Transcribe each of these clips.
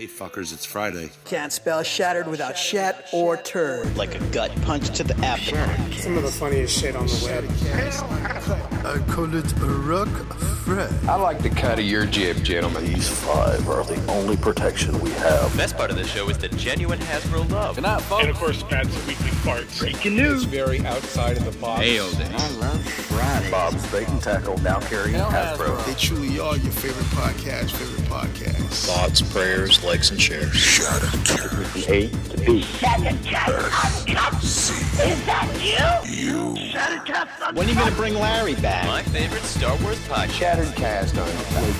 Hey fuckers, it's Friday. Can't spell shattered without shat or turd. like a gut punch to the abdomen. Some of the funniest shit on the web. I call it a rock Fred. I like the cut of your jib, gentlemen. These five are the only protection we have. Best part of the show is the genuine Hasbro love. Good night, folks. And of course, Pat's weekly farts. It's very outside of the box. Bob's Bait and Tackle now carrying Hasbro. They truly are your favorite podcast, favorite podcast. Thoughts, prayers, likes, and shares. Shut up, A to B. When are you gonna bring Larry back? My favorite Star Wars podcast. Shattered cast on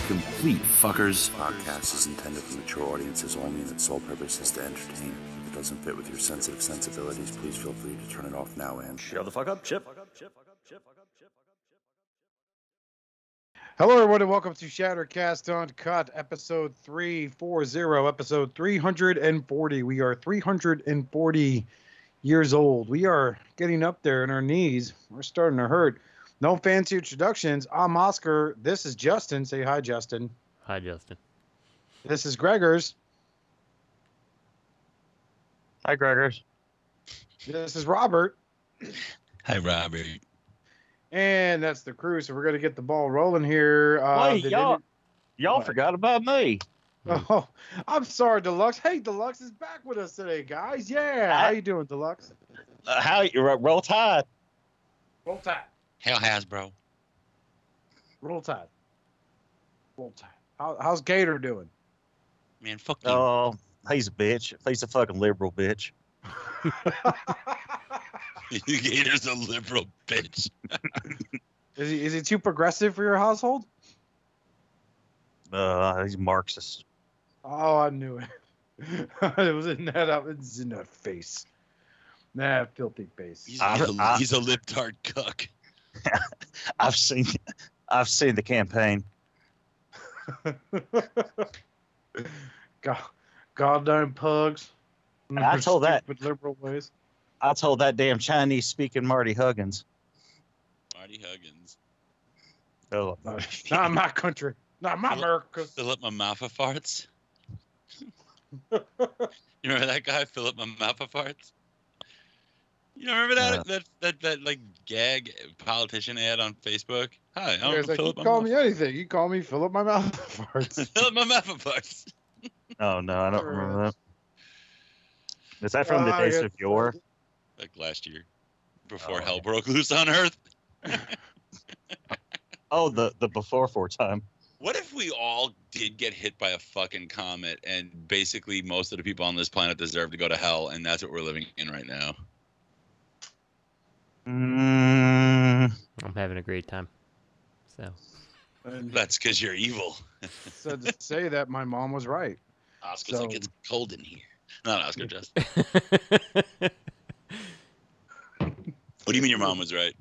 Complete fuckers. Podcast is intended for mature audiences only and its sole purpose is to entertain. If it doesn't fit with your sensitive sensibilities, please feel free to turn it off now and Shut the fuck up, Chip. Hello, everyone, and welcome to Shattercast Uncut, episode 340, episode 340. We are 340 years old. We are getting up there in our knees. We're starting to hurt. No fancy introductions. I'm Oscar. This is Justin. Say hi, Justin. Hi, Justin. This is Gregors. Hi, Gregors. This is Robert. Hi, Robert. And that's the crew. So we're going to get the ball rolling here. Uh, Wait, y'all, any- y'all What? forgot about me. Oh, I'm sorry, Deluxe. Hey, Deluxe is back with us today, guys. Yeah. How you doing, Deluxe? Uh, how you ro- roll tide? Roll Tide. Hell, Hasbro. Roll Tide. Roll Tide. How, how's Gator doing? Man, fuck you. Oh, he's a bitch. He's a fucking liberal bitch. Gator's a liberal bitch. is he is he too progressive for your household? Uh, he's Marxist. Oh, I knew it. it was in that. It was in that face. Nah, filthy face. He's, I- he's, a, I- he's a libtard cuck. I've seen, I've seen the campaign. God, goddamn pugs. I told that. With liberal ways. I told that damn Chinese speaking Marty Huggins. Marty Huggins. Oh, Not my country. Not in my America. Philip Mamafa farts. you remember that guy, Philip Mamafa farts? You don't remember that, Uh. that that that like gag politician ad on Facebook? Hi, I'm was like, you call Mamafa. me anything. You call me Philip my mouth farts. Philip Mamafa farts. oh no, I don't remember that. Is that from the Uh, I days of yore? Like last year, before Oh, hell okay. broke loose on Earth. Oh, the the before four time. What if we all did get hit by a fucking comet and basically most of the people on this planet deserve to go to hell and that's what we're living in right now? Mm, I'm having a great time. So, And That's because you're evil. so to say that my mom was right. Oscar's like, it's cold in here. Not Oscar, just. What do you mean your mom was right?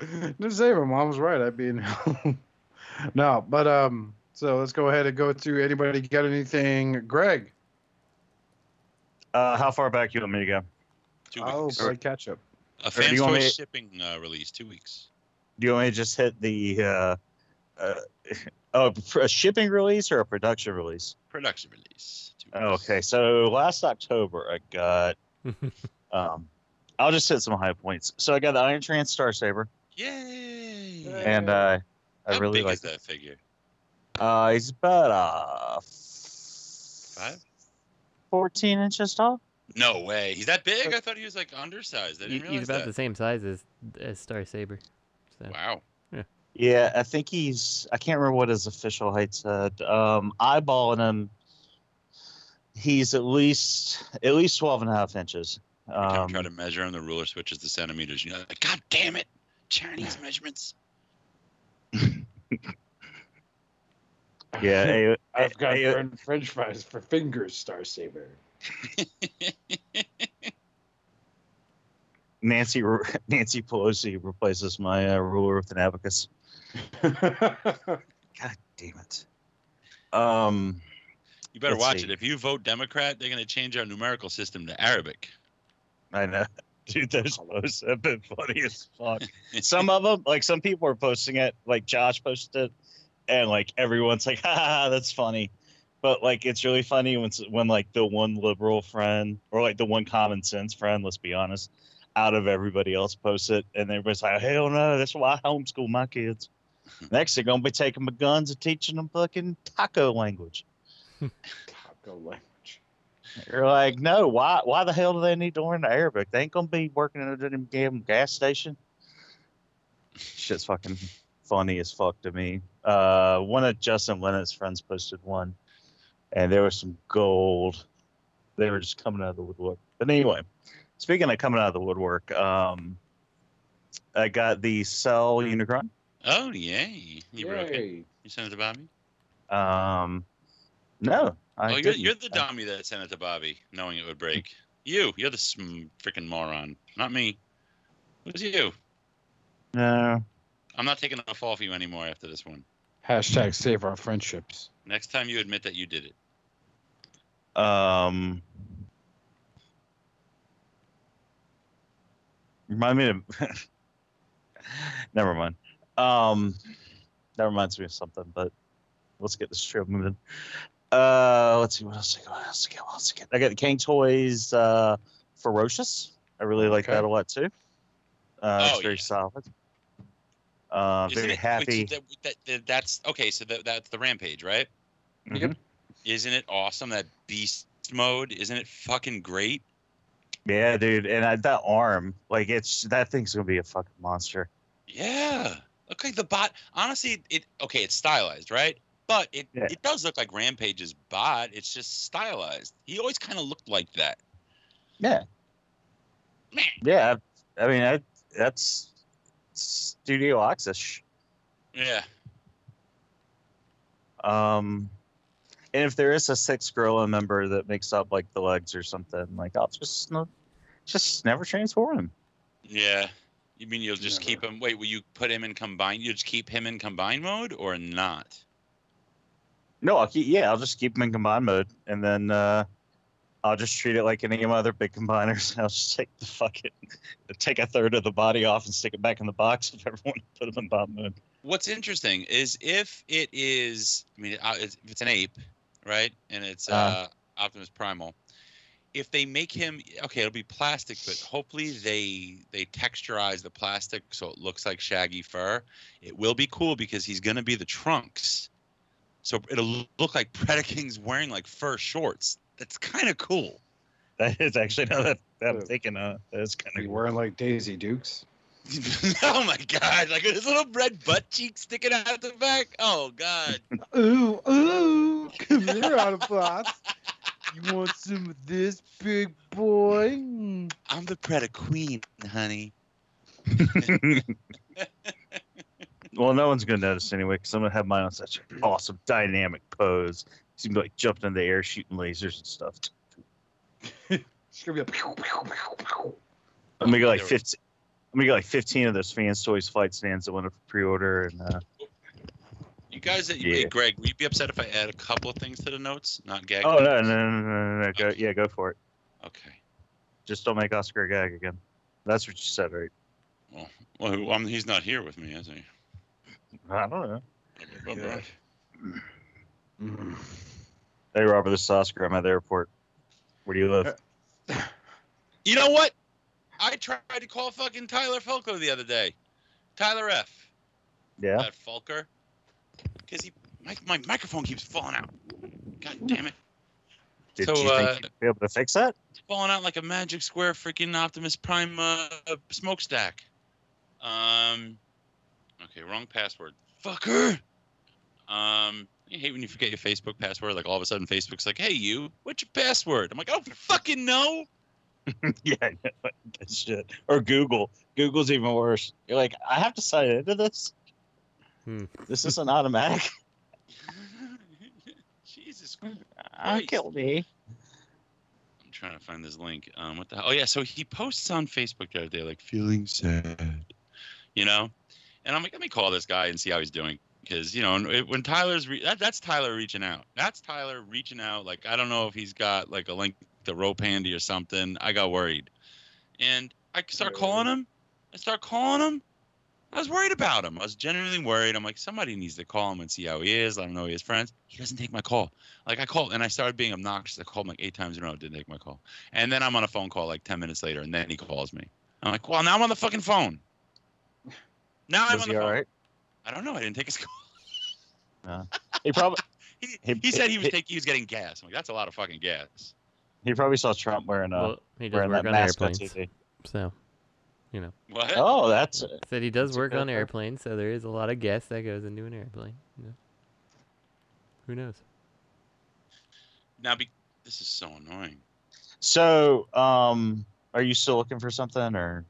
Didn't say my mom was right. I'd be in hell. no, but um. So let's go ahead and go to anybody got anything, Greg? uh, how far back you want me to go? Two Oh, weeks. play catch up. A do you fan's choice me- shipping uh, release. Two weeks. Do you want me to just hit the uh, uh, oh, a shipping release or a production release? Production release. Two Oh, okay, so last October I got. um, I'll just hit some high points. So I got the Iron Trans Star Saber, Yay! Yay. and uh, I How really like. is that figure? Uh, he's about uh, Five? fourteen inches tall. No way. He's that big? I thought he was like undersized. I didn't realize he's about that. the same size as, as Star Saber. So, Wow. Yeah, I think he's. I can't remember what his official height said. Um, eyeballing him, he's at least at least 12 and a half inches. I Um, try to measure him. The ruler switches to centimeters. You're like, God damn it! Chinese measurements. yeah, a- I've got a- fren- French fries for fingers, Star Saber. Nancy Nancy Pelosi replaces my uh, ruler with an abacus. God damn it. Um, You better watch see. it. If you vote Democrat, they're going to change our numerical system to Arabic. I know. Dude, those posts have been funny as fuck. some of them, like some people are posting it, like Josh posted it, and like everyone's like, "Ha, ha, ha, that's funny." but like it's really funny when when like the one liberal friend or like the one common sense friend, let's be honest, out of everybody else posts it, and everybody's like, "Hell no, that's why I homeschool my kids." Next, they're gonna be taking my guns and teaching them fucking taco language. Taco language. You're like, no, why? Why the hell do they need to learn the Arabic? They ain't gonna be working at a damn gas station. Shit's fucking funny as fuck to me. Uh, one of Justin Lennox's friends posted one, and there was some gold. They were just coming out of the woodwork. But anyway, speaking of coming out of the woodwork, um, I got the Cell Unicron. Oh yay! You broke it. Yay. You sent it to Bobby. Um, no, I oh, you're, you're the dummy that sent it to Bobby, knowing it would break. You, you're the sm- freaking moron, not me. It was you. No, I'm not taking a fall for you anymore after this one. Hashtag save our friendships. Next time you admit that you did it. Um, remind me to. never mind. Um, that reminds me of something, but let's get this show moving. Uh, let's see what else I got. What else I got? What else I got? I got the King Toys uh, Ferocious. I really like Okay. that a lot too. Uh, Oh, it's very yeah. solid. Uh, Isn't very it- wait, so happy. that, that, that- that's okay. So that, that's the rampage, right? Mhm. Isn't it awesome that beast mode? Isn't it fucking great? Yeah, dude, and I, that arm, like it's that thing's gonna be a fucking monster. Yeah. Okay, the bot. Honestly, it okay. It's stylized, right? But it Yeah. it does look like Rampage's bot. It's just stylized. He always kind of looked like that. Yeah. Man. Yeah, I mean I, that's Studio Access. Yeah. Um, and if there is a six gorilla member that makes up like the legs or something, like I'll just no, just never transform him. Yeah. You mean you'll just Never. keep him? Wait, will you put him in combine? You just keep him in combine mode or not? No, I'll keep yeah, I'll just keep him in combine mode, and then uh, I'll just treat it like any of my other big combiners. I'll just take the fucking take a third of the body off and stick it back in the box if everyone put him in combine mode. What's interesting is if it is, I mean, uh, if it's an ape, right, and it's uh, Uh. Optimus Primal. If they make him okay, it'll be plastic, but hopefully they they texturize the plastic so it looks like shaggy fur. It will be cool because he's gonna be the trunks, so it'll look like Predaking's wearing like fur shorts. That's kind of cool. That is actually now that, that I'm Uh, thinking of, that's kind of. You of wearing like Daisy Dukes? oh my god! Like his little red butt cheek sticking out the back. Oh god! Ooh, ooh, come here, Autobots. You want some of this, big boy? I'm the Preda Queen, honey. well, no one's gonna notice anyway because I'm gonna have mine on such an awesome dynamic pose. He's like jumping in the air, shooting lasers and stuff. It's gonna be a pew, pew, pew, pew. I'm gonna get like 15. I'm gonna get like 15 of those fans toys flight stands that went up for pre-order, and uh, You guys, that Yeah. hey, Greg, would you be upset if I add a couple of things to the notes, not gag? oh no, no, no, no, no, no, go, yeah, go for it. Okay. Just don't make Oscar gag again. That's what you said, right? Well, who- I mean, he's not here with me, is he? I don't know. Yeah. Mm. Hey, Robert, this is Oscar. I'm at the airport. Where do you live? You know what? I tried to call fucking Tyler Fulco the other day. Tyler F. Yeah. That Fulker. Because he, my, my microphone keeps falling out. God damn it. Did so, you uh, think you'd be able to fix that? It's falling out like a magic square freaking Optimus Prime uh, smokestack. Um. Okay, wrong password. Fucker. Um. I hate when you forget your Facebook password. Like all of a sudden, Facebook's like, "Hey, you, what's your password?" I'm like, "I don't fucking know." yeah, I. That shit. Or Google. Google's even worse. You're like, I have to sign into this. Hmm. This is an automatic. Jesus Christ. kill me. I'm trying to find this link. Um, what the hell? Oh yeah, so he posts on Facebook the other day, like feeling sad, you know, and I'm like, let me call this guy and see how he's doing, because you know, when Tyler's re- that, that's Tyler reaching out. That's Tyler reaching out. Like I don't know if he's got like a link to rope handy or something. I got worried, and I start calling him. I start calling him. I was worried about him. I was genuinely worried. I'm like, somebody needs to call him and see how he is. Let him know he has friends. He doesn't take my call. Like I called and I started being obnoxious. I called him like eight times in a row. Didn't take my call. And then I'm on a phone call like ten minutes later, and then he calls me. I'm like, well, now I'm on the fucking phone. Now I'm Was on the he phone. all right? I don't know. I didn't take his call. He probably He, He- he said he was he- taking. He was getting gas. I'm like, that's a lot of fucking gas. he probably saw Trump wearing a well, he does wearing work that on mask on airplanes, TV. so you know. What? Oh, that's Said he does work on airplanes, so there is a lot of gas that goes into an airplane. You know. Who knows? Now, be, this is so annoying. so. Um, are you still looking for something or?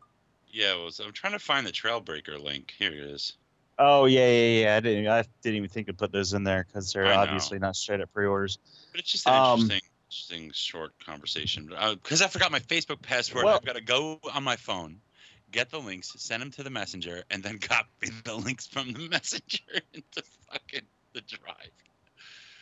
Yeah, well, so I'm trying to find the Trailbreaker link. Here it is. Oh yeah, yeah, yeah. I didn't. I didn't even think to put those in there because they're obviously not straight up pre-orders. But it's just an Um, interesting, interesting short conversation. Because I forgot my Facebook password. Well- I've got to go on my phone, get the links, send them to the messenger, and then copy the links from the messenger into fucking the drive.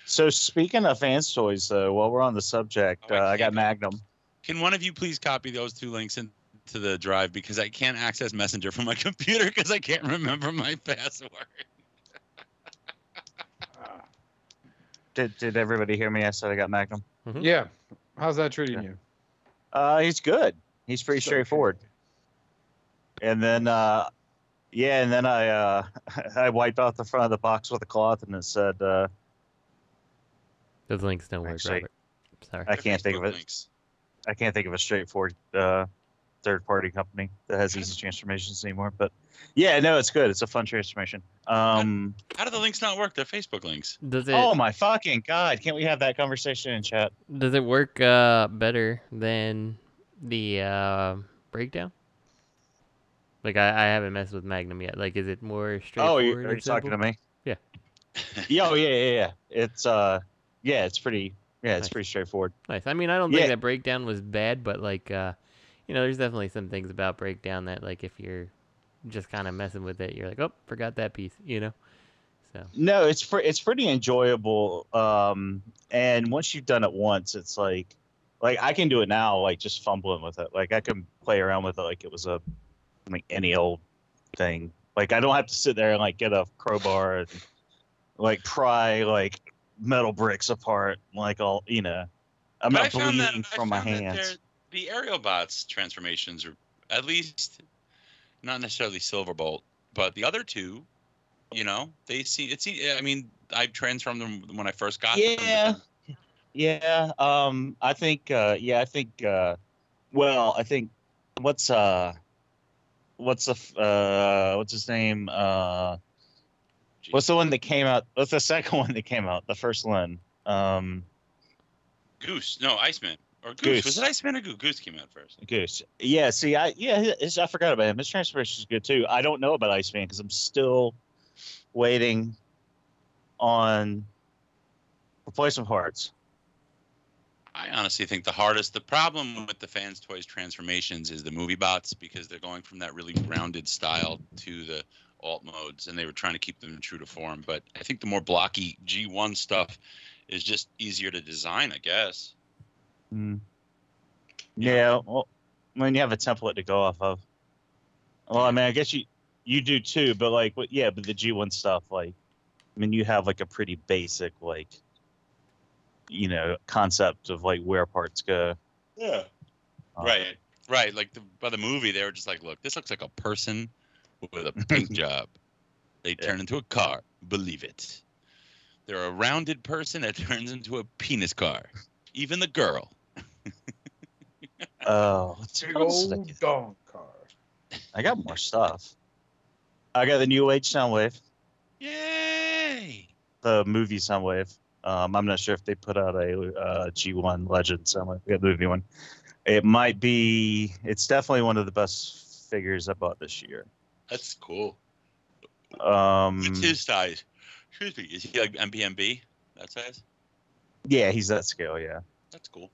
So speaking of fans toys, though, while we're on the subject, Oh, I uh, I got Magnum. Can one of you please copy those two links into the drive because I can't access Messenger from my computer because I can't remember my password. Did Did everybody hear me? I said I got Magnum. Yeah. How's that treating you? Uh, he's good. He's pretty So straightforward. And then, uh, yeah, and then I uh, I wiped out the front of the box with a cloth, and it said, uh, Those links don't work, Actually, Robert. Sorry. I can't think of it. links. I can't think of a straightforward uh, third party company that has easy transformations anymore. But yeah, no, it's good. It's a fun transformation. Um, How do the links not work? They're Facebook links. Does it oh my fucking god! Can't we have that conversation in chat? does it work uh, better than the uh, breakdown? Like I, I haven't messed with Magnum yet. Like, is it more straightforward? Oh, you, are you and talking to me? Yeah. Yeah, oh, yeah, yeah, yeah. It's uh, yeah, it's pretty. Yeah, it's Nice. pretty straightforward. Nice. I mean, I don't Yeah. think that breakdown was bad, but like, uh, you know, there's definitely some things about breakdown that, like, if you're just kind of messing with it, you're like, oh, forgot that piece, you know. So No, it's pre- it's pretty enjoyable. Um, and once you've done it once, it's like, like I can do it now, like just fumbling with it. Like I can play around with it like it was a like any old thing. Like I don't have to sit there and like get a crowbar and like pry like metal bricks apart. Like all you know, I'm But not I found that- bleeding I from my found that hands. The aerial bots transformations are at least not necessarily Silverbolt, but the other two, you know, they see it's. I mean, I transformed them when I first got them. Yeah. then- Yeah, um, I think, uh, yeah, I think, uh, well, I think, what's, uh, what's the, uh, what's his name? Uh, what's the one that came out? What's the second one that came out? The first one. Um, Goose, no, Iceman or Goose. Was Goose. it Iceman or Goose? Goose came out first. Goose. Yeah, see, I, yeah, his, I forgot about him. His transformation is good too. I don't know about Iceman because I'm still waiting on replacement parts. I honestly think the hardest, the problem with the fans' toys transformations is the movie bots because they're going from that really rounded style to the alt modes, and they were trying to keep them true to form. But I think the more blocky G1 stuff is just easier to design, I guess. Mm. Yeah, well, when you have a template to go off of. Well, I mean, I guess you you do too, but like, what? Yeah, but the G1 stuff, like, I mean, you have like a pretty basic, like, you know, concept of like where parts go. Yeah. Uh, Right. Right. Like the, by the movie, they were just like, look, this looks like a person with a paint job. They turn into a car. Believe it. They're a rounded person that turns into a penis car. Even the girl. Oh, what's Big what else did I old get? dog car. I got more stuff. I got the New Age Soundwave, Yay! the movie Soundwave. Um, I'm not sure if they put out a uh, G1 Legend Soundwave. We got the movie one. It might be. It's definitely one of the best figures I bought this year. That's cool. Um, What's his size? Excuse me. Is he like MBMB? That size? yeah, he's that scale. Yeah, That's cool.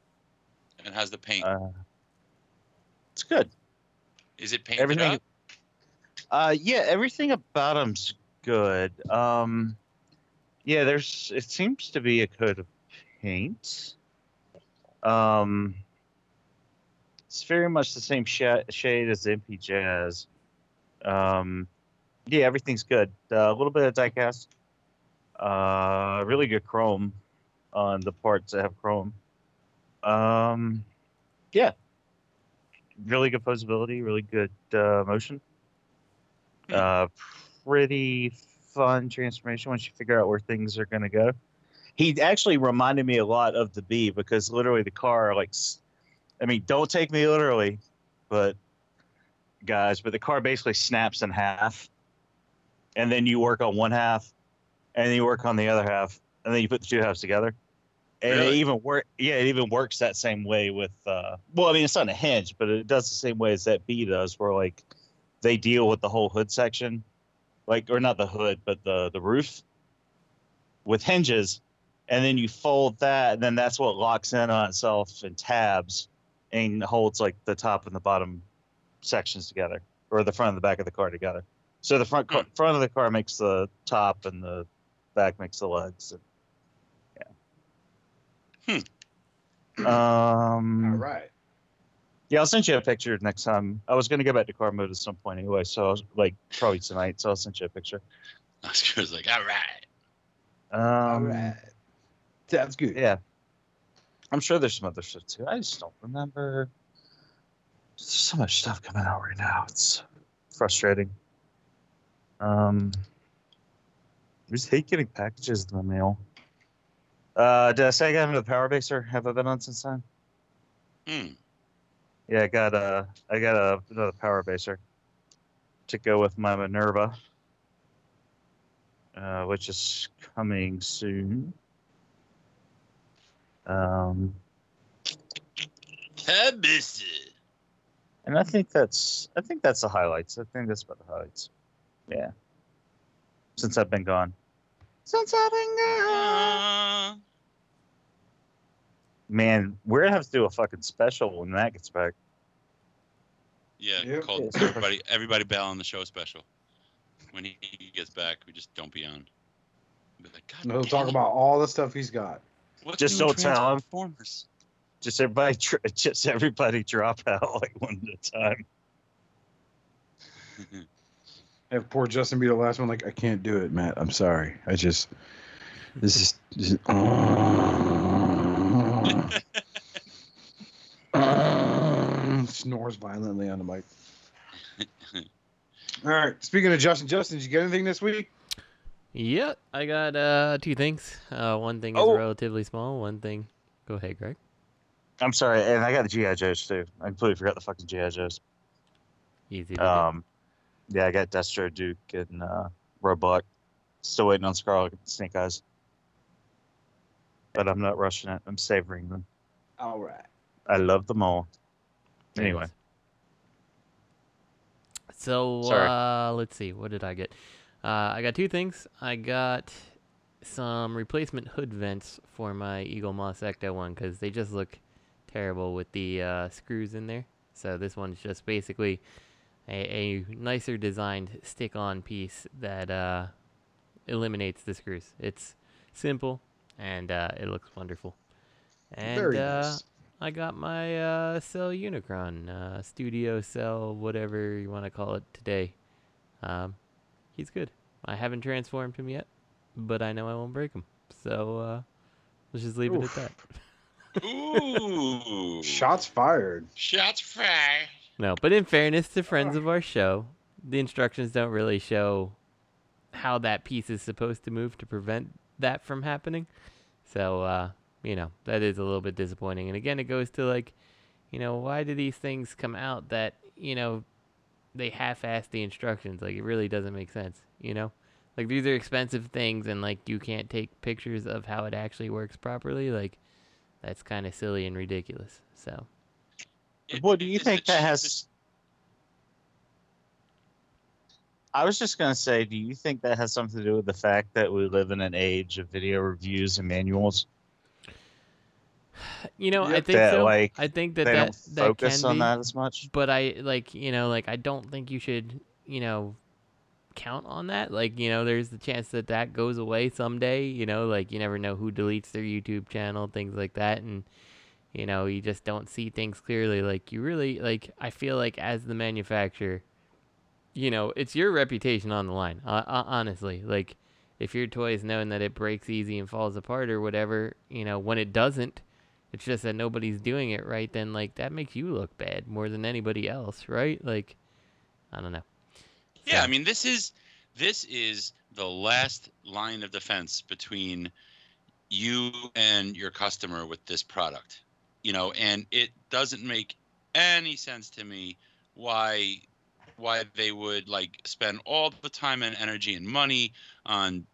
And how's the paint? uh, it's good. Is it painted everything- up? Uh, yeah, everything about him's good. Um, yeah, there's. It seems to be a coat of paint. Um, it's very much the same sh- shade as the MP Jazz. Um, yeah, everything's good. Uh, a little bit of diecast. Uh, really good chrome on the parts that have chrome. Um, yeah, really good posability, really good uh, motion. Uh, pretty fun transformation once you figure out where things are going to go. He actually reminded me a lot of the B because literally the car, like, I mean, don't take me literally, but guys, but the car basically snaps in half, and then you work on one half, and then you work on the other half, and then you put the two halves together. And it even work, yeah, it even works that same way with. Uh, well, I mean, it's not a hinge, but it does the same way as that B does, where like they deal with the whole hood section, like or not the hood, but the the roof with hinges, and then you fold that, and then that's what locks in on itself in tabs and holds like the top and the bottom sections together, or the front and the back of the car together. So the front car, front of the car makes the top, and the back makes the legs. And, yeah. Um. All right. Yeah, I'll send you a picture next time. I was gonna go back to car mode at some point anyway, so I was like probably tonight. So I'll send you a picture. Oscar was like, all right. Um, All right. Sounds good. Yeah, I'm sure there's some other stuff too. I just don't remember. There's so much stuff coming out right now. It's frustrating. Um, I just hate getting packages in the mail. Uh, did I say I got into the Power Baser? Have I been on since then? Hmm. Yeah, I got a I got a, another Power Baser to go with my Minerva, uh, which is coming soon. Um, Habis. and I think that's I think that's the highlights. I think that's about the highlights. Yeah. Since I've been gone. Since I've been gone. Uh, Man, we're gonna have to do a fucking special when that gets back. yeah, Yep. called everybody everybody bail on the show special. When he gets back, we just don't be on. Be like, God And he'll talk it, about all the stuff he's got. what's Just new in don't tell him. Transformers? Just everybody, tr- just everybody drop out like one at a time. Have poor Justin be the last one. Like, I can't do it, Matt. I'm sorry. I just, this is, this is snores violently on the mic. All right. Speaking of Justin, Justin, did you get anything this week? Yep, I got uh two things. Uh, one thing is Oh. relatively small. One thing. Go ahead, Greg. I'm sorry, and I got the GI Joes too. I completely forgot the fucking GI Joes. Easy. To do. Um, yeah, I got Destro, Duke, and uh, Roadblock. Still waiting on Scarlett and Snake Eyes, but I'm not rushing it. I'm savoring them. All right. I love them all. Anyway, So Sorry. uh, let's see. What did I get? Uh, I got two things. I got some replacement hood vents for my Eaglemoss Ecto one because they just look terrible with the uh, screws in there. So this one's just basically a, a nicer designed stick-on piece that uh, eliminates the screws. It's simple and uh, it looks wonderful. And Very uh, nice. I got my uh, Cell Unicron, uh, Studio Cell, whatever you want to call it today. Um, he's good. I haven't transformed him yet, but I know I won't break him. So uh, let's just leave Oof. it at that. Ooh. Shots fired. Shots fired. No, but in fairness to friends of our show, the instructions don't really show how that piece is supposed to move to prevent that from happening. So, uh, you know, that is a little bit disappointing. And again, it goes to like, you know, why do these things come out that, you know, they half-ass the instructions? Like, it really doesn't make sense, you know? Like, these are expensive things, and like, you can't take pictures of how it actually works properly. Like, that's kind of silly and ridiculous. So, what do you It's think that cheapest- has? I was just gonna say, do you think that has something to do with the fact that we live in an age of video reviews and manuals? You know, I think That, so. like, I think that they that, don't that focus can on be, that as much. But I like, you know, like I don't think you should, you know, count on that. Like, you know, there's the chance that that goes away someday. You know, like you never know who deletes their YouTube channel, things like that, and you know, you just don't see things clearly. Like you really, like I feel like as the manufacturer, you know, it's your reputation on the line. Uh, uh, honestly, like if your toy is known that it breaks easy and falls apart or whatever, you know, when it doesn't, it's just that nobody's doing it right. Then like that makes you look bad more than anybody else, right? Like, I don't know. Yeah, I mean this is this is the last line of defense between you and your customer with this product. You know, and it doesn't make any sense to me why why they would like spend all the time and energy and money on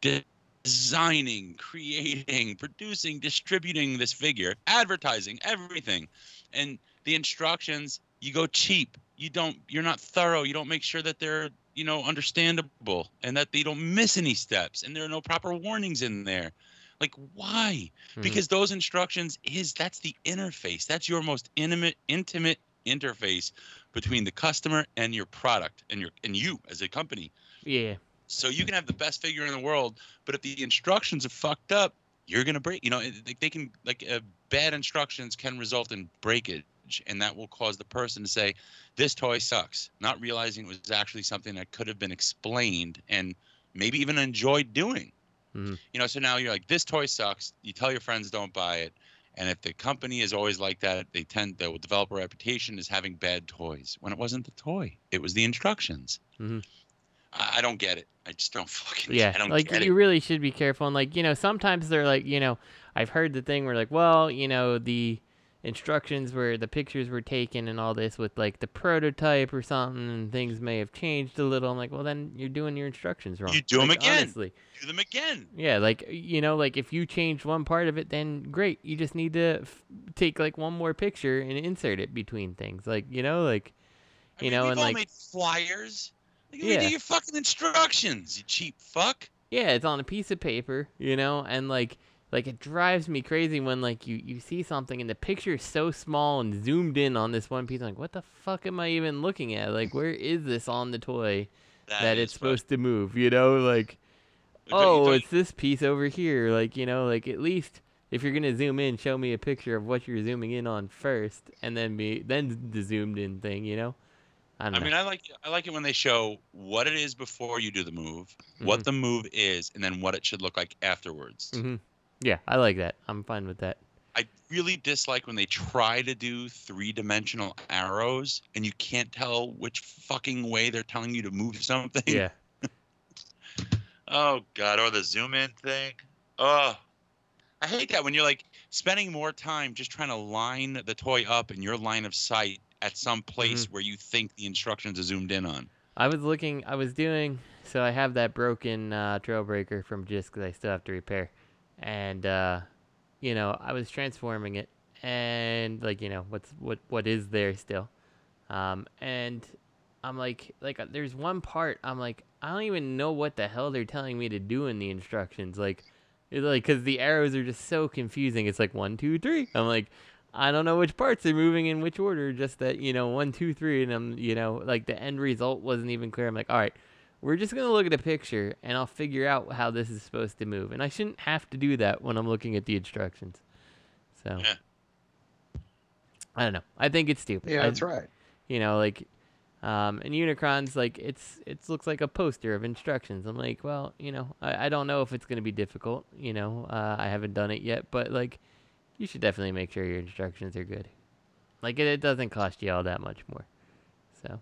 designing, creating, producing, distributing this figure, advertising, everything. And the instructions, you go cheap. You don't you're not thorough. You don't make sure that they're, you know, understandable and that they don't miss any steps and there are no proper warnings in there. Like why? Mhm. Because those instructions is that's the interface. That's your most intimate intimate interface between the customer and your product and your and you as a company. Yeah. So you can have the best figure in the world, but if the instructions are fucked up, you're gonna break. You know, they can like uh, bad instructions can result in breakage, and that will cause the person to say, "This toy sucks," not realizing it was actually something that could have been explained and maybe even enjoyed doing. Mhm. You know, so now you're like, "This toy sucks." You tell your friends don't buy it, and if the company is always like that, they tend they will develop a reputation as having bad toys when it wasn't the toy; it was the instructions. Mhm. I, I don't get it. I just don't fucking. Yeah, I don't like you it. really should be careful. And like you know, sometimes they're like you know, I've heard the thing where like, well, you know, the instructions where the pictures were taken and all this with like the prototype or something, and things may have changed a little. I'm like, well, then you're doing your instructions wrong. You do Like, again. Honestly, Do them again. yeah, like you know, like if you change one part of it, then great. You just need to f- take like one more picture and insert it between things, like you know, like I you mean, know, and like made flyers. Like, Yeah. do your fucking instructions, you cheap fuck. Yeah, it's on a piece of paper, you know, and like like it drives me crazy when like you you see something and the picture is so small and zoomed in on this one piece. I'm like, what the fuck am I even looking at? Like, where is this on the toy that it's supposed to move? You know, like, oh, it's this piece over here. Like, you know, like at least if you're gonna zoom in, show me a picture of what you're zooming in on first, and then be then the zoomed in thing. You know, I don't I mean, I like I like it when they show what it is before you do the move, Mm-hmm. what the move is, and then what it should look like afterwards. hmm Yeah, I like that. I'm fine with that. I really dislike when they try to do three dimensional arrows and you can't tell which fucking way they're telling you to move something. Yeah. Oh god, or the zoom in thing. Oh, I hate that when you're like spending more time just trying to line the toy up in your line of sight at some place Mm-hmm. where you think the instructions are zoomed in on. I was looking. I was doing. So I have that broken uh, Trailbreaker from just because I still have to repair, and uh, you know I was transforming it, and like you know what's what what is there still, um, and I'm like like uh, there's one part I'm like I don't even know what the hell they're telling me to do in the instructions like. It's like because the arrows are just so confusing. It's like one, two, three. I'm like, I don't know which parts are moving in which order. Just that you know one, two, three, and I'm you know like the end result wasn't even clear. I'm like, all right, we're just gonna look at a picture and I'll figure out how this is supposed to move. And I shouldn't have to do that when I'm looking at the instructions. So Yeah. I don't know. I think it's stupid. Yeah, I- that's right. You know, like um, and Unicron's like it's it looks like a poster of instructions. I'm like, well, you know, I, I don't know if it's gonna be difficult. You know, uh, I haven't done it yet, but like, you should definitely make sure your instructions are good. Like it, it doesn't cost you all that much more. So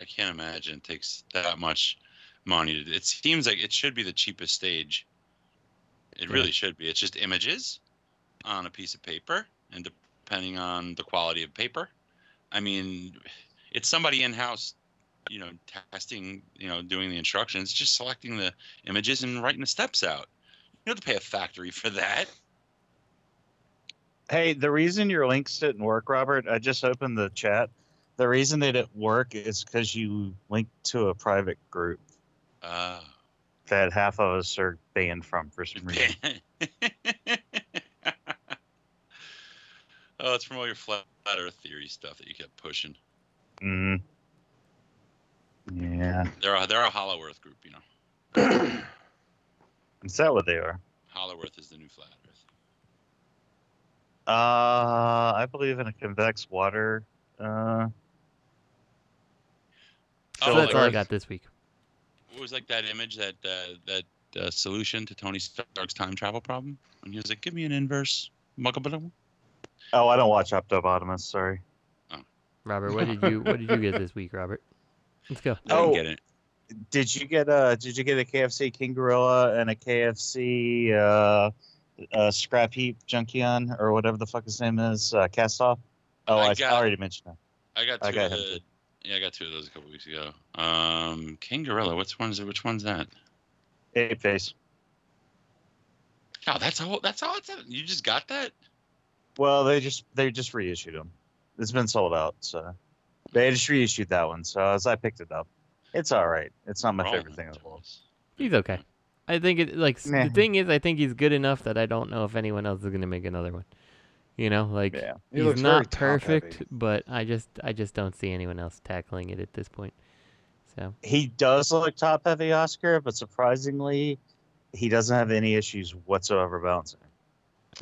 I can't imagine it takes that much money. To, it seems like it should be the cheapest stage. It Yeah. really should be. It's just images on a piece of paper, and depending on the quality of paper, I mean, it's somebody in house, you know, testing, you know, doing the instructions, just selecting the images and writing the steps out. You don't have to pay a factory for that. Hey, the reason your links didn't work, Robert, I just opened the chat. The reason they didn't work is because you linked to a private group Uh, that half of us are banned from for some reason. oh, it's from all your flat Earth theory stuff that you kept pushing. Mm. Yeah. They're a, they're a Hollow Earth group, you know. Is that what they are? Hollow Earth is the new flat Earth. Uh, I believe in a convex water. Uh, So Oh, that's all I got this week. What was like that image that uh, that uh, solution to Tony Stark's time travel problem? And he was like, "Give me an inverse Mugabadum." Oh, I don't watch Optobotomus. Sorry. Robert, what did you what did you get this week, Robert? Let's go. I didn't Oh. get it. Did you get a Did you get a KFC King Gorilla and a KFC uh, uh, Scrap Heap Junkion or whatever the fuck his name is? Uh, cast off. Oh, I I, got- already mentioned that. I got I got of the. Too. Yeah, I got two of those a couple weeks ago. Um, King Gorilla. Which one's which one's that? Ape face. Oh, that's all. That's all. It's you just got that? Well, they just they just reissued them. It's been sold out, so they just reissued that one. So as I picked it up, it's all right. It's not my Roll favorite thing in the world. He's okay. I think it like s- the thing is I think he's good enough that I don't know if anyone else is gonna make another one. You know, like Yeah. He he's not top-heavy. perfect, but I just I just don't see anyone else tackling it at this point. So He does look top heavy, Oscar, but surprisingly, he doesn't have any issues whatsoever bouncing.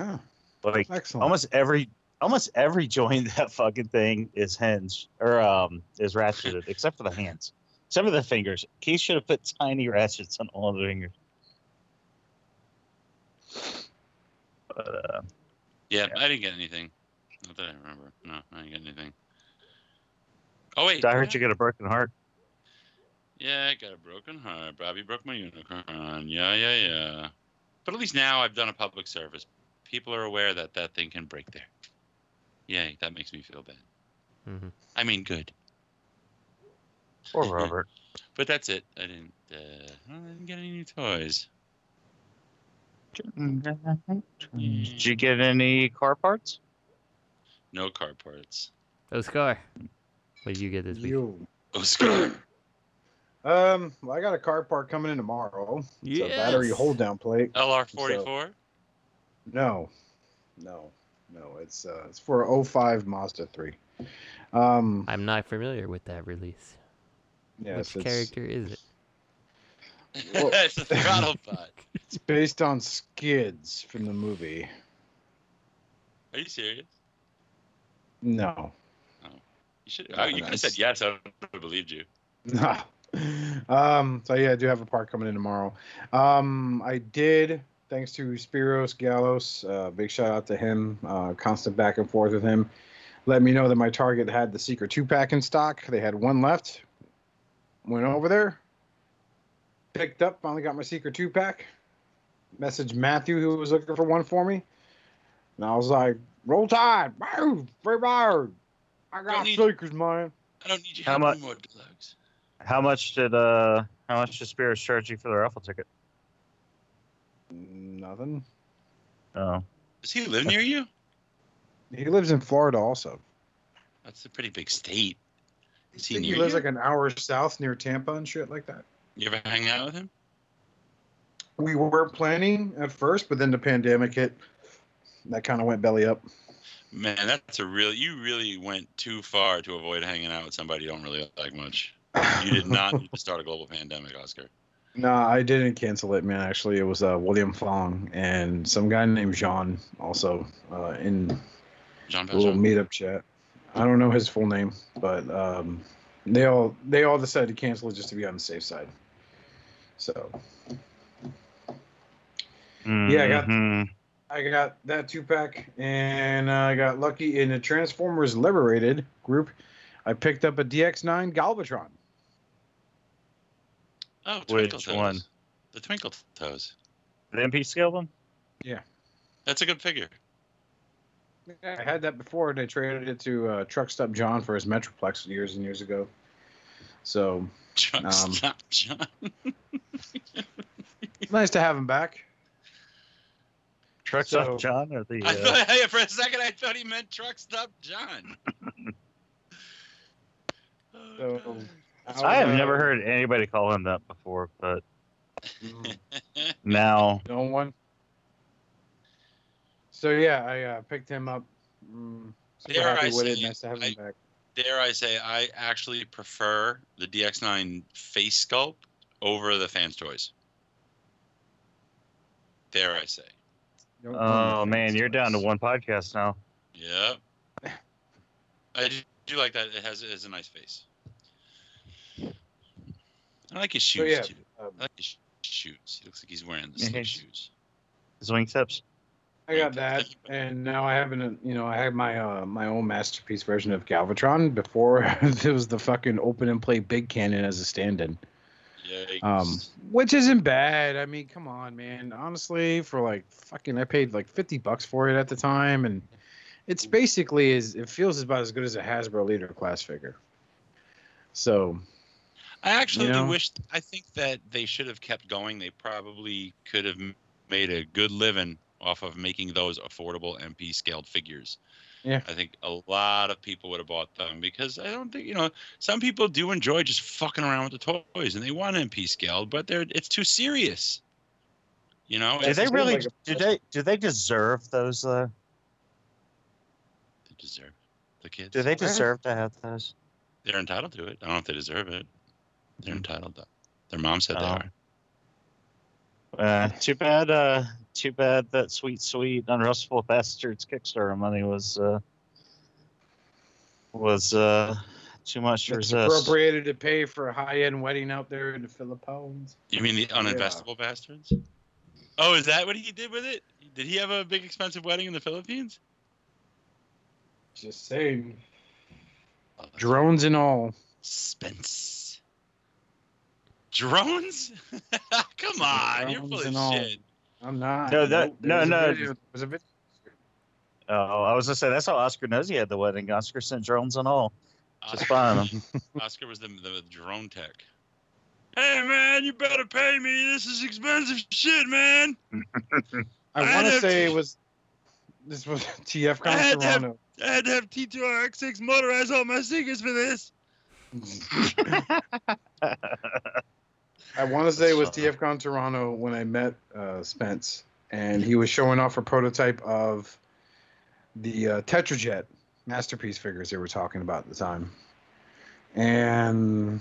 Oh, Like excellent. almost every almost every joint that fucking thing is hinged or um is ratcheted except for the hands except for the fingers keith should have put tiny ratchets on all the fingers but uh Yeah, I didn't get anything. Not that I remember. No, I didn't get anything. Oh wait. i heard you get a broken heart Yeah, I got a broken heart. Bobby broke my unicorn. Yeah, yeah, yeah. But at least now I've done a public service. People are aware that that thing can break there. Yay, that makes me feel bad. mhm. I mean, good. poor robert But that's it. I didn't. Uh, I didn't get any new toys. Did you get any car parts No car parts. Oscar, what did you get this week? You. Oscar. Um, well, I got a car part coming in tomorrow. It's a battery hold down plate. LR44. No, no, no. It's uh, it's for 05 Mazda 3. Um, I'm not familiar with that release. yes, Which character is it? It's a throttle pot. it's based on skids from the movie. Are you serious? No, You should. Oh, you could have said yes. I would have believed you. no. um, so yeah, I do have a part coming in tomorrow. Um, I did, thanks to Spiros Gallos. Uh, big shout out to him. Uh, constant back and forth with him. Let me know that my Target had the Seeker two pack in stock. They had one left. Went over there, picked up. Finally got my Seeker two pack. Messaged Matthew who was looking for one for me, and I was like, "Roll Tide, move, free bird. I got need- Seekers, man." I don't need you How much- more deluxe. how much did uh how much did spirits charge you for the raffle ticket Nothing. oh Does he live near you? He lives in Florida also. That's a pretty big state. Is I he near he lives you? like an hour south near Tampa and shit like that. You ever hang out with him? We were planning at first, but then the pandemic hit. That kind of went belly up. Man, that's a real. You really went too far to avoid hanging out with somebody you don't really like much. You did not need to start a global pandemic, Oscar. no, I didn't cancel it, man. Actually, it was uh, William Fong and some guy named Jean also uh, in John a little meetup chat. I don't know his full name, but um, they all they all decided to cancel it just to be on the safe side. So Yeah, I got- Mhm. I got that two pack, and I got lucky in the Transformers Liberated group. I picked up a DX9 Galvatron. Oh, Twinkle Which Toes. one? The Twinkle Toes. the mp scale one Yeah, That's a good figure. I had that before. And I traded it to uh, Truck Stop John for his Metroplex years and years ago. So Truck Um, Stop John. nice to have him back. truck So- stop john or the I uh, thought, hey, for a second, I thought he meant Truck Stop John. Oh, So i have uh, never heard anybody call him that before but now no one. So yeah, I uh, picked him up. Mm, super Dare happy I with it. Nice to have him I- back. Dare I say, I actually prefer the DX9 face sculpt over the fans' toys. Dare I say? Oh man you're down to one podcast now Yep. I do, do like that. It has, it has a nice face. I like his So, shoes yeah, too. um, I like his shoes. He looks like he's wearing the same shoes. His wingtips. I got that, and now I have an, you know, I have my uh, my own masterpiece version of Galvatron. Before there was the fucking open and play big cannon as a stand-in, Yikes. um, which isn't bad. I mean, come on, man. Honestly, for like fucking, I paid like fifty bucks for it at the time, and it's basically is it feels about as good as a Hasbro leader class figure. So I actually you know? wish. I think that they should have kept going. They probably could have made a good living off of making those affordable MP scaled figures. Yeah. I think a lot of people would have bought them because I don't think you know some people do enjoy just fucking around with the toys and they want MP scaled, but they're it's too serious. You know, Do they really? like do they? Do they deserve those? Uh, they deserve the kids. do they deserve to have those? They're entitled to it. I don't know if they deserve it. They're Mhm. entitled. To. Their mom said they Oh. are. Uh, too bad. Uh, too bad that sweet, sweet, unrustable bastards Kickstarter money was uh, was uh, too much to it's resist. appropriated to pay for a high-end wedding out there in the Philippines. You mean the uninvestable bastards? Oh, is that what he did with it? Did he have a big expensive wedding in the Philippines? Just saying, Oh, drones and all. Spence. Drones? Come on, you're full of and all. Shit. I'm not. No, that- Nope, there no, was no. video- was a video. Oh, I was gonna say that's how Oscar knows he had the wedding. Oscar sent drones and all. Just buying them. Oscar was the, the drone tech. Hey man, you better pay me. This is expensive shit, man. I I want to to- say it was. This was TF I had to have- I had to have T2RX6 motorize all my secrets for this. I want to say it was That's TFCon Toronto when I met uh, Spence, and he was showing off a prototype of the uh, Tetrajet masterpiece figures they were talking about at the time, and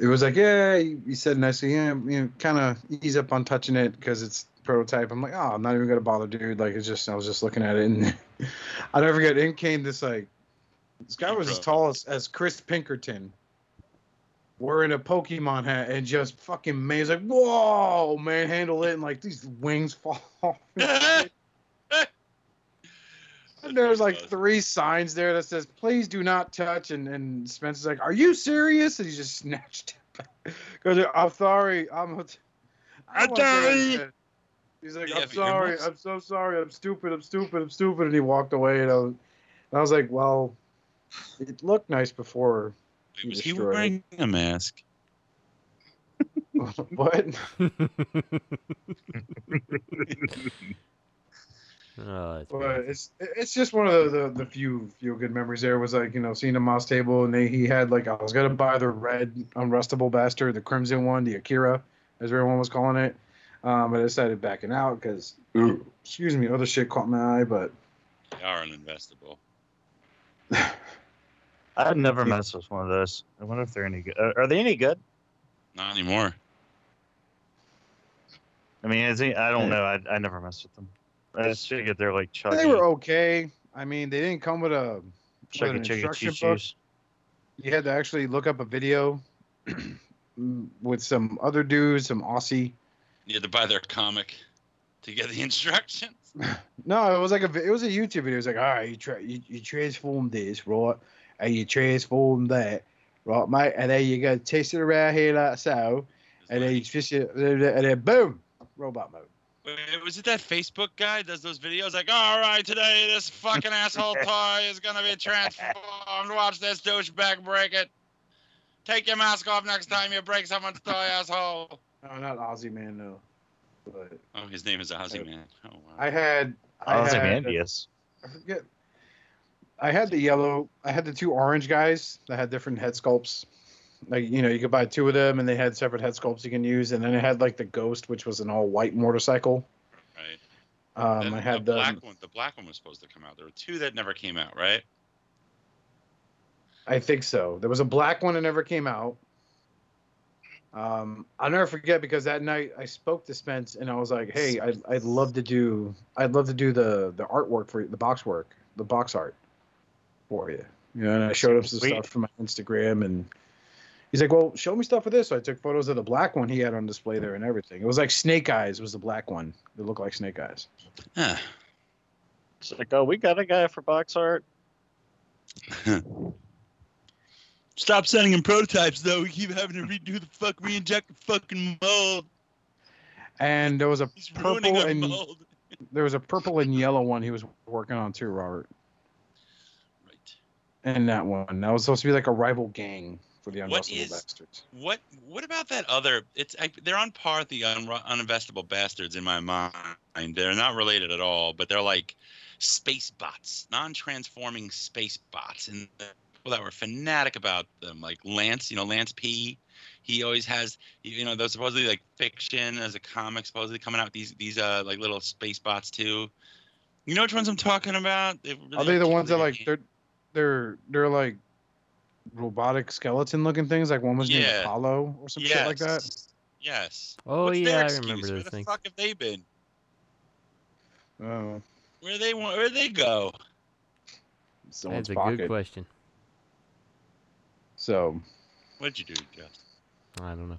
it was like, yeah, he he said nicely, yeah, you know, kind of ease up on touching it because it's prototype. I'm like, oh, I'm not even gonna bother, dude. Like, it's just, I was just looking at it, and I never forget. In came this like, this guy was as tall as, as Chris Pinkerton wearing a Pokemon hat and just fucking man, he's like, whoa, man, handle it, and like these wings fall off. And there's like three signs there that says, please do not touch. And, and Spencer's like, are you serious? And he just snatched it back. Goes, I'm sorry. I'm, I'm don't wanna say sorry." He's like, Yeah, I'm sorry. I'm so sorry. I'm stupid. I'm stupid. I'm stupid. And he walked away. And I was, and I was like, well, it looked nice before. Wait, was he destroyed it. wearing a mask? what? Oh, it's But it's it's just one of the, the, the few few good memories there was like you know seeing a mouse table and they, he had like I was gonna buy the red unrustable bastard the crimson one the Akira as everyone was calling it um, but I decided backing out because excuse me other shit caught my eye but They are uninvestable. I've never messed with one of those. I wonder if they're any good. Are are they any good? Not anymore. I mean, is he, I don't hmm. know. I, I never messed with them. I just figured they're like chuggy, they were okay I mean they didn't come with a with chuggy, an chuggy, instruction choo book you had to actually look up a video with some other dudes some Aussie You had to buy their comic to get the instructions. No, it was like a vi- it was a YouTube video. It was like, all right, you tra- you, you transform this, right, and you transform that, right, mate, and then you go test it around here like so, and then you fish uh, it, and then boom, robot mode. Wait, was it that Facebook guy does those videos like, all right, today this fucking asshole toy is gonna be transformed. Watch this douchebag break it. Take your mask off next time you break someone's toy, asshole. No, not Aussie man, no. But Oh, his name is Ozzy uh, Man. Oh wow. I had, I I was like had, I forget. I had the yellow. I had the two orange guys that had different head sculpts. Like you know, you could buy two of them, and they had separate head sculpts you can use. And then I had like the ghost, which was an all white motorcycle. Right. Um, I had the the, black one. The black one was supposed to come out. There were two that never came out, right? I think so. There was a black one that never came out. Um, I'll never forget because that night I spoke to Spence and I was like, "Hey, I'd, I'd love to do I'd love to do the the artwork for the box work, the box art for you." You know, and I showed him some Sweet. stuff from my Instagram and He's like, well, show me stuff for this. So I took photos of the black one he had on display there and everything. It was like Snake Eyes was the black one. It looked like Snake Eyes. Huh. It's like, oh, we got a guy for box art. Stop sending him prototypes though. We keep having to redo the fuck, re-inject the fucking mold. And there was a He's purple and mold. there was a purple and yellow one he was working on too, Robert. And that one. That was supposed to be like a rival gang for the is- Bastards. What What about that other? It's I, they're on par with the un, uninvestable bastards in my mind. They're not related at all, but they're like space bots, non-transforming space bots, and people that were fanatic about them, like Lance. You know, Lance P. He always has, you know, those supposedly like fiction as a comic, supposedly coming out with these these uh like little space bots too. You know which ones I'm talking about? They really Are they the ones that like they're they're they're like robotic skeleton looking things? Like one was named Yeah. Apollo or some shit like that. Yes. Yes. Oh What's yeah, their I excuse? remember Where the things. fuck have they been? Oh, Where they want? Where they go? someone's That's a pocket. good question. So What'd you do, Jeff? I don't know.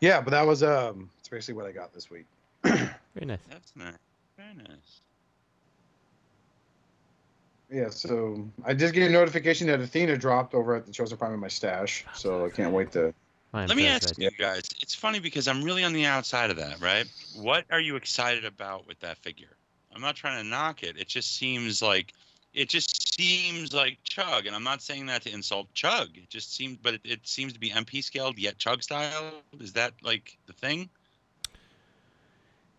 yeah, but that was um, it's basically what I got this week. Very nice. That's nice. Very nice. Yeah, so I just get a notification that Athena dropped over at the Chosen Prime in my stash, so I can't wait to. I'm Let me ask you guys. It's funny because I'm really on the outside of that, right? What are you excited about with that figure? I'm not trying to knock it. It just seems like it just seems like Chug, and I'm not saying that to insult Chug. It just seems, but it, it seems to be MP scaled yet Chug style. Is that like the thing?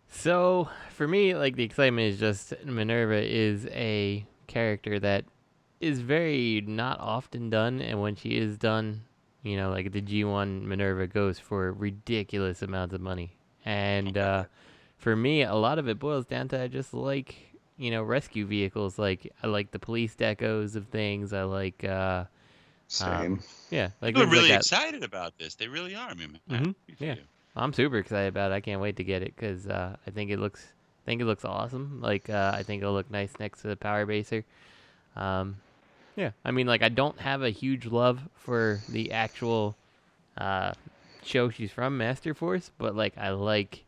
So for me, like the excitement is just Minerva is a character that is very not often done, and when she is done, you know, like the G1 Minerva goes for ridiculous amounts of money. And uh, for me, a lot of it boils down to I just like you know rescue vehicles. Like I like the police decos of things. I like uh, Same. yeah, like People are things like really excited about this. They really are. I mean, mm-hmm. Yeah. You. I'm super excited about it. I can't wait to get it because uh, I think it looks, I think it looks awesome. Like uh, I think it'll look nice next to the Power Baser. Um, yeah, I mean, like I don't have a huge love for the actual uh, show she's from, Master Force, but like I like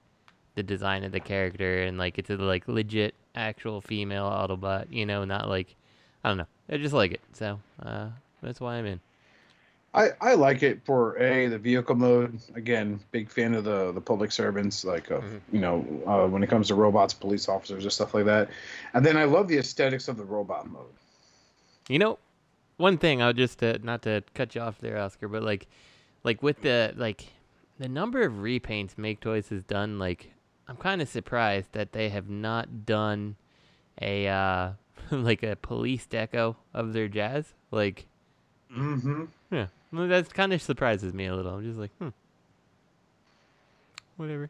the design of the character and like it's a like legit actual female Autobot. You know, not like I don't know. I just like it, so uh, that's why I'm in. I, I like it for a the vehicle mode. Again, big fan of the the public servants, like uh, Mhm. you know uh, when it comes to robots, police officers, and stuff like that. And then I love the aesthetics of the robot mode. You know, one thing I'll just uh, not to cut you off there, Oscar, but like, like with the like the number of repaints Make Toys has done, like I'm kind of surprised that they have not done a uh like a police deco of their jazz. Like, Mm-hmm. yeah, that kind of surprises me a little. I'm just like, hmm, whatever.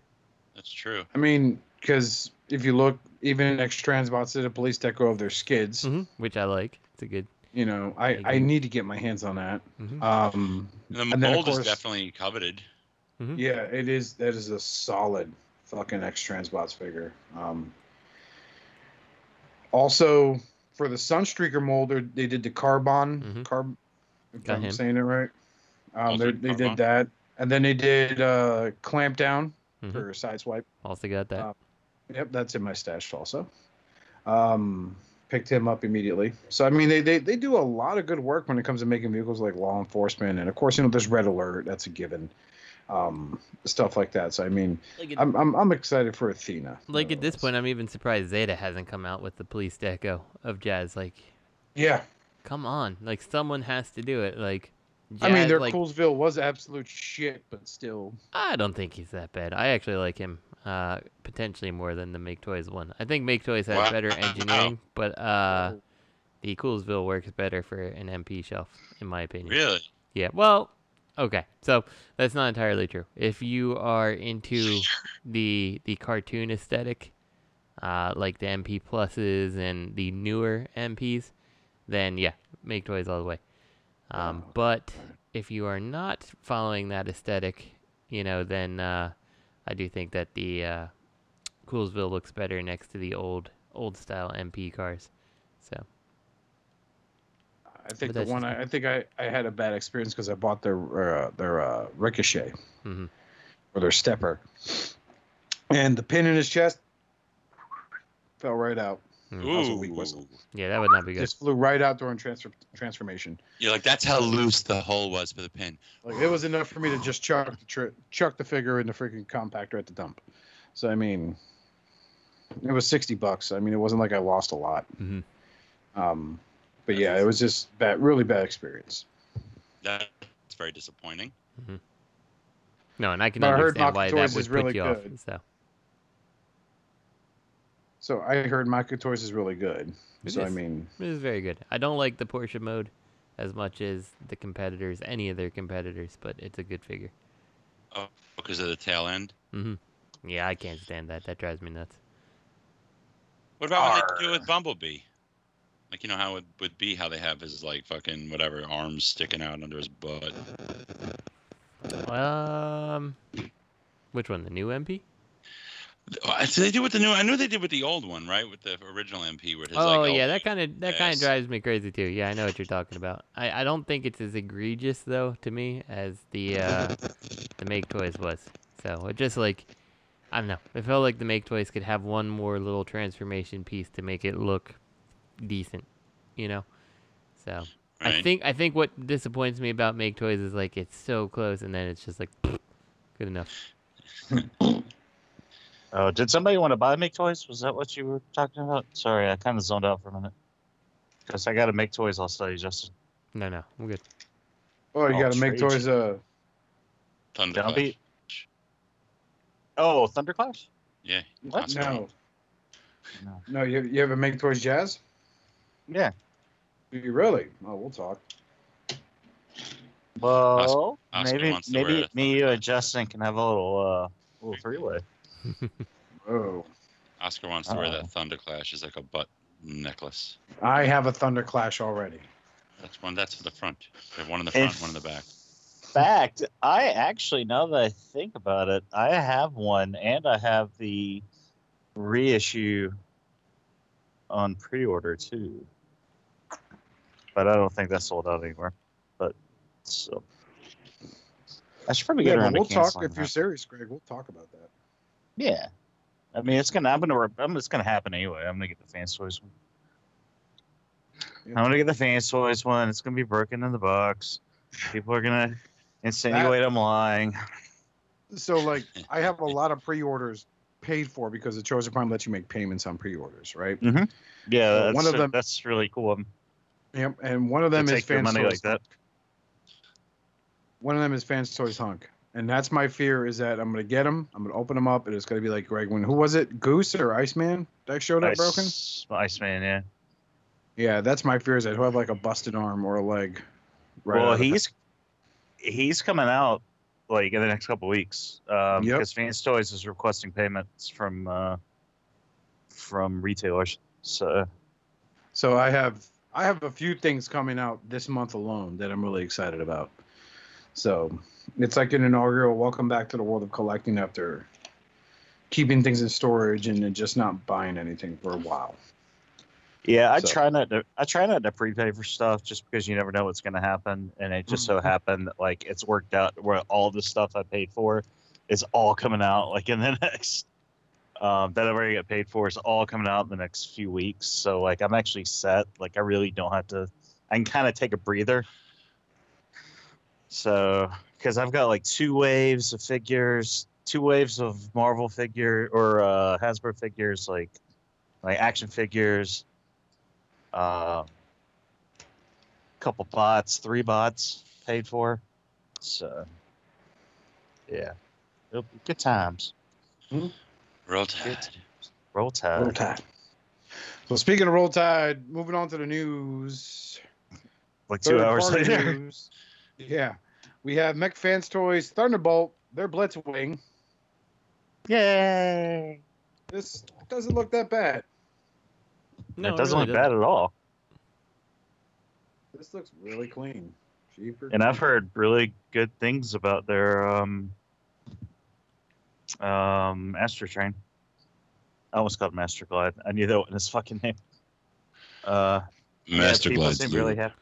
That's true. I mean, because if you look, even X Transbots did a police deco of their skids. hmm which I like. It's a good. You know, I, I need to get my hands on that. mhm. Um, And the And then, of mold is definitely coveted. Mhm. yeah, it is. That is a solid fucking X Transbots figure. Um, also, for the Sunstreaker molder, they did the carbon Mhm. carb. If Got I'm him. saying it right. Um, they, did they did that, and then they did uh, clamp down Mhm. for sideswipe. Also got that. Uh, Yep, that's in my stash also. Um, picked him up immediately. So I mean, they, they they do a lot of good work when it comes to making vehicles like law enforcement, and of course, you know, there's red alert. That's a given. Um, stuff like that. So I mean, like it- I'm I'm, I'm excited for Athena. like at this point, I'm even surprised Zeta hasn't come out with the police deco of jazz. Like, Yeah, come on, like someone has to do it. Like, I mean, their like, Coolsville was absolute shit, but still. I don't think he's that bad. I actually like him uh, potentially more than the Make Toys one. I think Make Toys has Wow. better engineering, but uh, the Coolsville works better for an MP shelf, in my opinion. Really? Yeah. Well, okay. So that's not entirely true. If you are into the the cartoon aesthetic, uh, like the MP pluses and the newer MPs, then yeah, make toys all the way. Um, but if you are not following that aesthetic, you know, then uh, I do think that the uh, Coolsville looks better next to the old old style MP cars. So I think the one I, I think I, I had a bad experience because I bought their uh, their uh, ricochet Mhm. or their stepper, and the pin in his chest fell right out. That was a weak whistle. Ooh. Yeah, that would not be good. Just flew right out during transfer transformation. You're like, that's how loose the hole was for the pin. Like it was enough for me to just chuck the tri- chuck the figure in the freaking compactor at the dump. So I mean, it was sixty bucks. I mean, it wasn't like I lost a lot. Mhm. Um, but yeah, it was just bad, really bad experience. That's very disappointing. No, and I can But I heard understand why that would is put really you off. So So I heard Make Toys is really good. It so I is. mean, it is very good. I don't like the Porsche mode as much as the competitors, any of their competitors, but it's a good figure. Oh, because of the tail end. Mm-hmm. Yeah, I can't stand that. That drives me nuts. What about what they do with Bumblebee? Like you know how it would be how they have his like fucking whatever arms sticking out under his butt. Um, which one? The new MP? Uh, So they do with the new. I knew they did with the old one, right? With the original MP, where his Oh like, yeah, that kind of that kind of drives me crazy too. Yeah, I know what you're talking about. I, I don't think it's as egregious though to me as the uh, the Make Toys was. So it just like I don't know. It felt like the Make Toys could have one more little transformation piece to make it look decent, you know. So I think I think what disappoints me about Make Toys is like it's so close and then it's just like good enough. Oh, did somebody want to buy Make Toys? Was that what you were talking about? Sorry, I kind of zoned out for a minute. Because I got to make toys. I'll tell you, Justin. No, no, I'm good. oh, you Oh, got to make toys. Uh, Thunder Downbeat? Clash. Oh, Thunderclash? Yeah. What? Oscar. no, No. no, you you have a make toys jazz? Yeah. Do you really? Oh, we'll talk. Well, Oscar maybe wants to wear maybe me, you, and Justin can have a little uh little three way. Oh, Oscar wants to wear Oh. that Thunder Clash as like a butt necklace. I have a Thunder Clash already. That's one. That's for the front. They have one in the front, If- one in the back. Fact, I actually now that I think about it, I have one, and I have the reissue on pre-order too. But I don't think that's sold out anymore. But so I should probably Yeah, get but around we'll to talk canceling if you're that. serious, Greg. We'll talk about that. Yeah, I mean it's gonna. I'm gonna. I'm, it's gonna happen anyway. I'm gonna get the fans toys one. Yeah. I'm gonna get the fans toys one. It's gonna be broken in the box. People are gonna insinuate I'm lying. So, like, I have a lot of pre-orders paid for because the Chosen Prime lets you make payments on pre-orders, right? Mm-hmm. Yeah, Well, that's, one of them- that's really cool. Yep. And one of them is take your Fans money Toys. like that. One of them is Fans Toys Hunk, and that's my fear is that I'm gonna get them, I'm gonna open them up, and it's gonna be like Greg when who was it, Goose or Iceman that showed up broken? Iceman, yeah. Yeah, that's my fear is that he'll have like a busted arm or a leg. right well, he's he's coming out like in the next couple weeks um, Yep. because Fans Toys is requesting payments from uh, from retailers. So So I have I have a few things coming out this month alone that I'm really excited about. So it's like an inaugural welcome back to the world of collecting after keeping things in storage and then just not buying anything for a while. yeah, I So- try not to I try not to prepay for stuff just because you never know what's going to happen, and it just so Mhm. happened that like it's worked out where all the stuff I paid for is all coming out like in the next um, that I've already got paid for is all coming out in the next few weeks. So like I'm actually set. Like I really don't have to. I can kind of take a breather. So because I've got like two waves of figures, two waves of Marvel figure or uh, Hasbro figures, like like action figures. Uh, couple bots, three bots paid for. So yeah, it'll be good times. Roll Tide. Roll Tide. Roll Tide. So speaking of Roll Tide, moving on to the news. Like two hours Third-party later. news. Yeah. We have Mech Fans Toys Thunderbolt, their Blitzwing. Yay! This doesn't look that bad. No, it doesn't it really look bad at all. This looks really clean. Cheaper. And I've heard really good things about their um um Astro Train. I almost called him Master Glide. I knew that wasn't his fucking name. Uh yeah, Master people Glide's seem lube. really happy.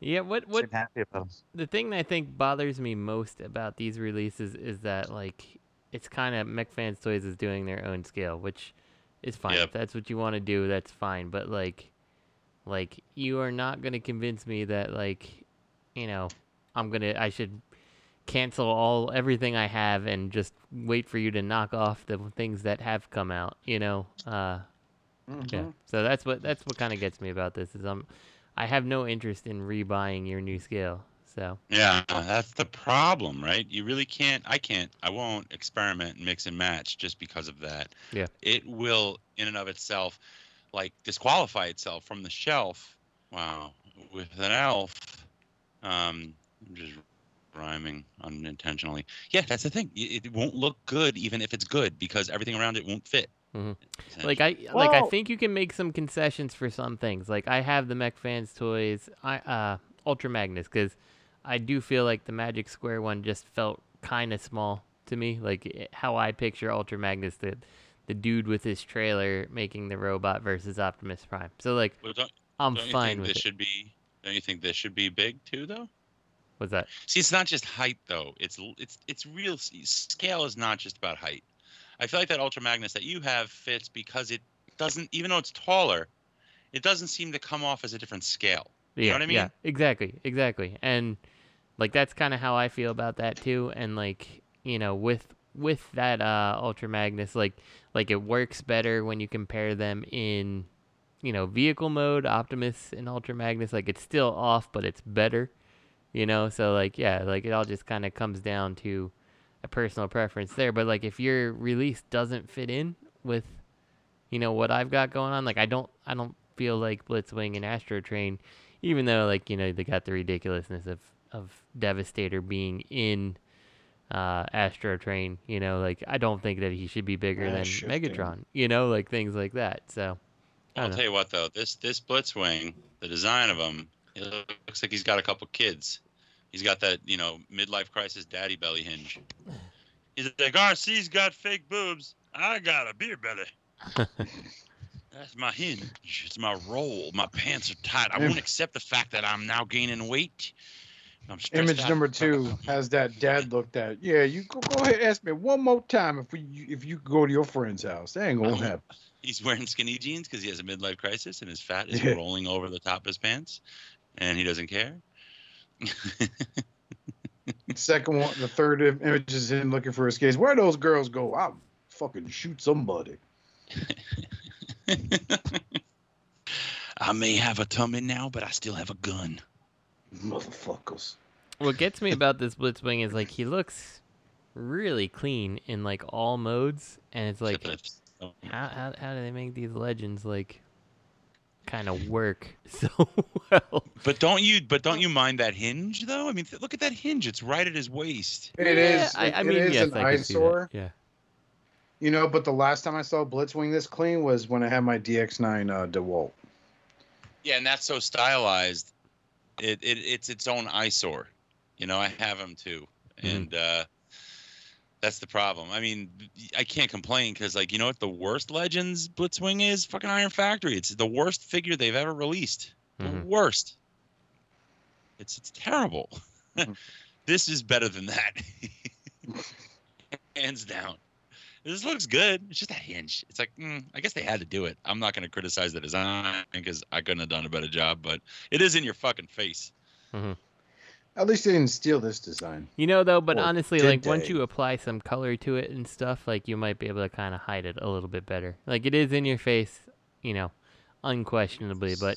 Yeah, what what Seem happy about 'em. the thing that I think bothers me most about these releases is that like it's kind of Mech Fans Toys is doing their own scale, which is fine. Yep. If that's what you want to do, that's fine. But like, like you are not gonna convince me that like, you know, I'm gonna I should cancel all everything I have and just wait for you to knock off the things that have come out. You know, uh, yeah. Mhm. So that's what that's what kind of gets me about this is I'm I have no interest in rebuying your new scale. So. Yeah, that's the problem, right? You really can't. I can't. I won't experiment and mix and match just because of that. Yeah. It will, in and of itself, like disqualify itself from the shelf. Wow, with an elf. Um, I'm just rhyming unintentionally. Yeah, that's the thing. It, it won't look good even if it's good because everything around it won't fit. Mhm. Like I like I think you can make some concessions for some things. Like I have the Mech Fans toys, I uh Ultra Magnus cuz I do feel like the Magic Square one just felt kind of small to me, like it- how I picture Ultra Magnus the the dude with his trailer making the robot versus Optimus Prime. So like Well, don't, I'm don't you fine think with this it. should be? Don't you think this should be big too, though? What's that? See, it's not just height though. It's it's it's real scale is not just about height. I feel like that Ultra Magnus that you have fits because it doesn't, even though it's taller, it doesn't seem to come off as a different scale. Yeah, You know what I mean? yeah, exactly, exactly. And like that's kind of how I feel about that too. And like you know, with with that uh, Ultra Magnus, like like it works better when you compare them in you know vehicle mode, Optimus and Ultra Magnus. Like it's still off, but it's better. You know, so like yeah, like it all just kind of comes down to a personal preference there. But like if your release doesn't fit in with you know what I've got going on. Like I don't I don't feel like Blitzwing and Astro Train, even though like you know they got the ridiculousness of of Devastator being in uh, Astro Train. You know, like I don't think that he should be bigger Yeah, than shifting. Megatron. You know, like things like that. So I I'll don't tell you what though, this this Blitzwing, the design of him, it looks like he's got a couple kids. He's got that you know midlife crisis daddy belly hinge. He's like, RC's got fake boobs. I got a beer belly. That's my hinge. It's my roll. My pants are tight. I won't accept the fact that I'm now gaining weight. I'm Image out. number two has that dad look that. Yeah, you go, go ahead. And ask me one more time if we if you go to your friend's house. That ain't gonna happen. He's wearing skinny jeans because he has a midlife crisis and his fat is Yeah. rolling over the top of his pants, and he doesn't care. Second one, the third image is him looking for his kids. Where those girls go? I'll fucking shoot somebody. I may have a tummy now, but I still have a gun. Motherfuckers. What gets me about this Blitzwing is like he looks really clean in like all modes, and it's like how how how do they make these legends like kind of work so well? But don't you? But don't you mind that hinge though? I mean, th- look at that hinge. It's right at his waist. It is. I, it- I it mean, is yes, an I can see that. eyesore. Yeah. You know, but the last time I saw Blitzwing this clean was when I had my DX9 uh, DeWalt. Yeah, and that's so stylized. It, it it's its own eyesore. You know, I have them too, Mhm. and uh, that's the problem. I mean, I can't complain because, like, you know what the worst Legends Blitzwing is? Fucking Iron Factory. It's the worst figure they've ever released. Mhm. The worst. It's it's terrible. Mhm. this is better than that, hands down. This looks good. It's just a hinge. It's like, mm, I guess they had to do it. I'm not going to criticize the design because I couldn't have done a better job, but it is in your fucking face. At least they didn't steal this design. You know though, but Or honestly, did like once you apply some color to it and stuff, like you might be able to kind of hide it a little bit better. Like it is in your face, you know, unquestionably, but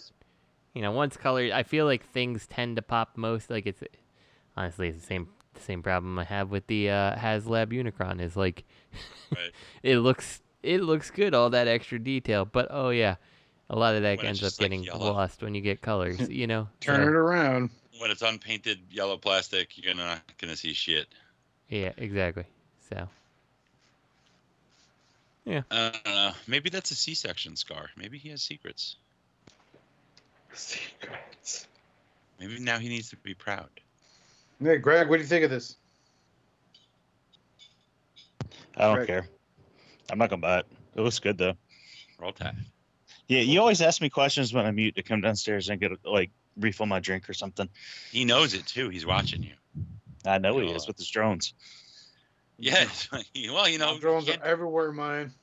you know, once color, I feel like things tend to pop most. Like it's honestly it's the same the same problem I have with the uh, HasLab Unicron is like Right. it looks it looks good all that extra detail, but oh yeah, a lot of that When ends up like, getting yellow. lost when you get colors. You know, Turn So- it around. When it's unpainted yellow plastic, you're not gonna see shit. Yeah, exactly. So. Yeah. I don't know. Maybe that's a C-section scar. Maybe he has secrets. Secrets. Maybe now he needs to be proud. Hey, Greg, what do you think of this? I don't Right. care. I'm not gonna buy it. It looks good though. Roll tide. Yeah, you always ask me questions when I'm mute to come downstairs and get like refill my drink or something. He knows it too. He's watching you. I know he is with his drones. Yeah. well, you know, My drones are everywhere, mine.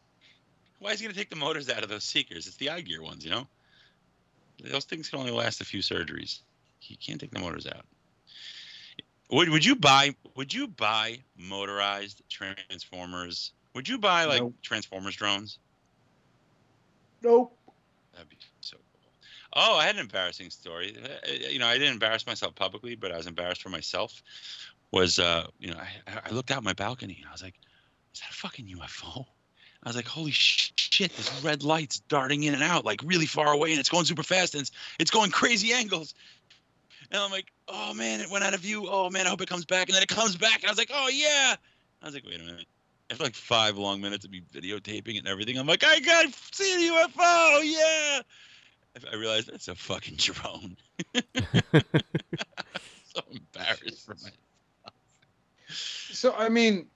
why is he gonna take the motors out of those seekers? It's the iGear ones, you know. Those things can only last a few surgeries. He can't take the motors out. Would would you buy would you buy motorized transformers? Would you buy like Nope. transformers drones? Nope. That'd be so cool. Oh, I had an embarrassing story. Uh, You know, I didn't embarrass myself publicly, but I was embarrassed for myself. Was uh, you know, I, I looked out my balcony and I was like, "Is that a fucking UFO?" I was like, "Holy shit! This red light's darting in and out like really far away, and it's going super fast, and it's, it's going crazy angles." And I'm like, "Oh man, it went out of view. Oh man, I hope it comes back." And then it comes back, and I was like, "Oh yeah." I was like, "Wait a minute." After like five long minutes of me videotaping and everything, I'm like, I got see a UFO, yeah. I- I realized that's a fucking drone. so embarrassed for my. So I mean,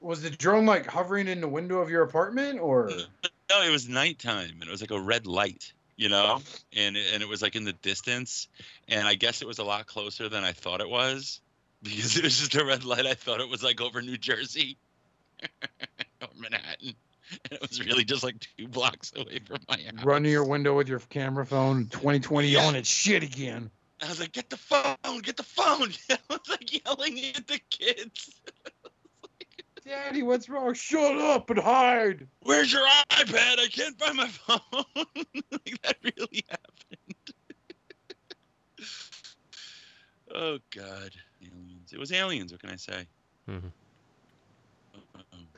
was the drone like hovering in the window of your apartment, or uh, No, it was nighttime and it was like a red light, you know, oh. and it, and it was like in the distance, and I guess it was a lot closer than I thought it was because it was just a red light. I thought it was like over New Jersey or Manhattan, and it was really just like two blocks away from my house. run to your window with your camera phone, 2020 Yeah. on its shit again? I was like, "Get the phone! Get the phone!" I was like yelling at the kids. Daddy, what's wrong? Shut up and hide. Where's your iPad? I can't find my phone. like that really happened. oh God, aliens! It was aliens. What can I say? Mhm.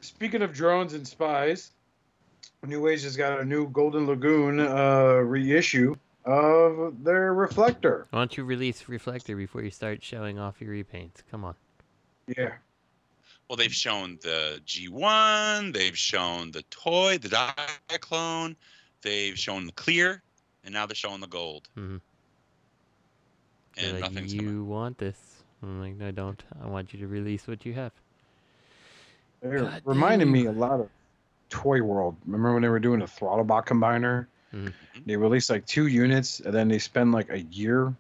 Uh-oh. Speaking of drones and spies, New Age has got a new Golden Lagoon uh, reissue of their reflector. Why don't you release Reflector before you start showing off your repaints? Come on. Yeah. Well, they've shown the G1. They've shown the toy, the Diaclone. They've shown the clear, and now they're showing the gold. Mhm. And like, nothing's you coming. want this? I'm like, no, I don't. I want you to release what you have. They're reminding me a lot of Toy World. Remember when they were doing a Throttlebot combiner? Mhm. They released like two units, and then they spend like a year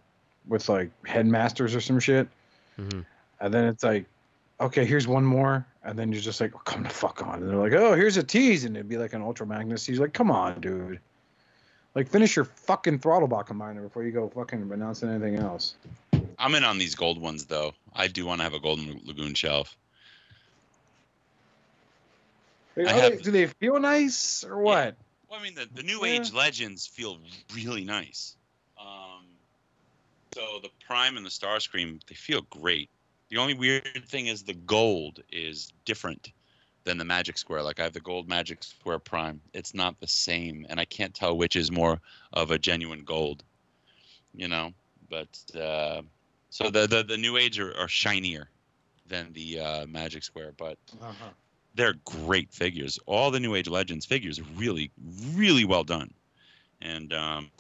with like headmasters or some shit. hmm And then it's like, okay, here's one more. And then you're just like, oh, come the fuck on. And they're like, oh, here's a tease. And it'd be like an Ultra Magnus. He's like, come on, dude. Like, finish your fucking Throttlebot combiner before you go fucking announcing anything else. I'm in on these gold ones though. I do want to have a golden lagoon shelf. Are I they- do they feel nice or what? Well, I mean, the, the new Yeah. age legends feel really nice. Um, so the Prime and the Starscream, they feel great. The only weird thing is the gold is different than the Magic Square. Like I have the gold Magic Square Prime. It's not the same, and I can't tell which is more of a genuine gold. You know, but uh, so the, the the new age are, are shinier than the uh, Magic Square, but Uh-huh. They're great figures. All the New Age Legends figures are really, really well done, and um,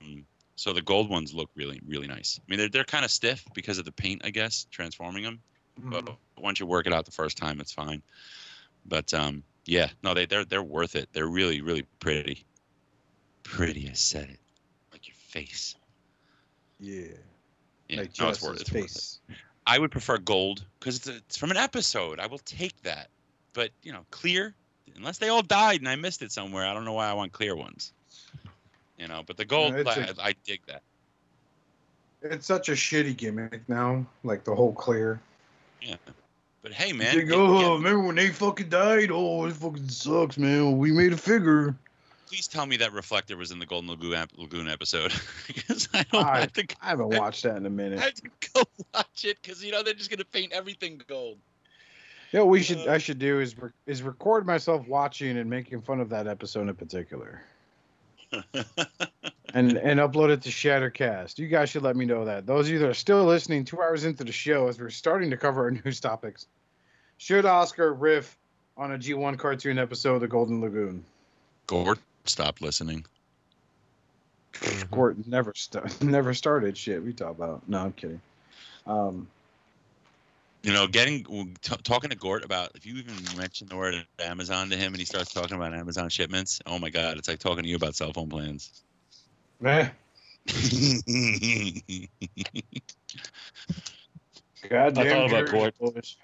so the gold ones look really, really nice. I mean, they're they're kind of stiff because of the paint, I guess, transforming them. But once you work it out the first time, it's fine. But um, yeah, no, they they're they're worth it. They're really, really pretty. Pretty, I said it, like your face. Yeah. Yeah, like no, it's worth, it's worth it. I would prefer gold because it's, it's from an episode. I will take that. But you know, clear, unless they all died and I missed it somewhere, I don't know why I want clear ones. You know, but the gold, I dig that. It's such a shitty gimmick now, like the whole clear. Yeah. But hey, man, think, oh, get- remember when they fucking died? Oh, it fucking sucks, man. We made a figure. please tell me that reflector was in the Golden Lagoon, Lagoon episode because I don't I- have to. I haven't watched that in a minute. I have to go watch it because you know they're just gonna paint everything gold. Yeah, what we should I should do is re- is record myself watching and making fun of that episode in particular, and and upload it to Shattercast. You guys should let me know that. Those of you that are still listening, two hours into the show, as we're starting to cover our news topics, should Oscar riff on a G1 cartoon episode of the Golden Lagoon? Gord, stop listening. Gort never st- never started shit. We talk about. No, I'm kidding. Um, You know, getting t- talking to Gort about if you even mention the word Amazon to him and he starts talking about Amazon shipments, oh my God, it's like talking to you about cell phone plans. eh, God I thought about Gort. boys.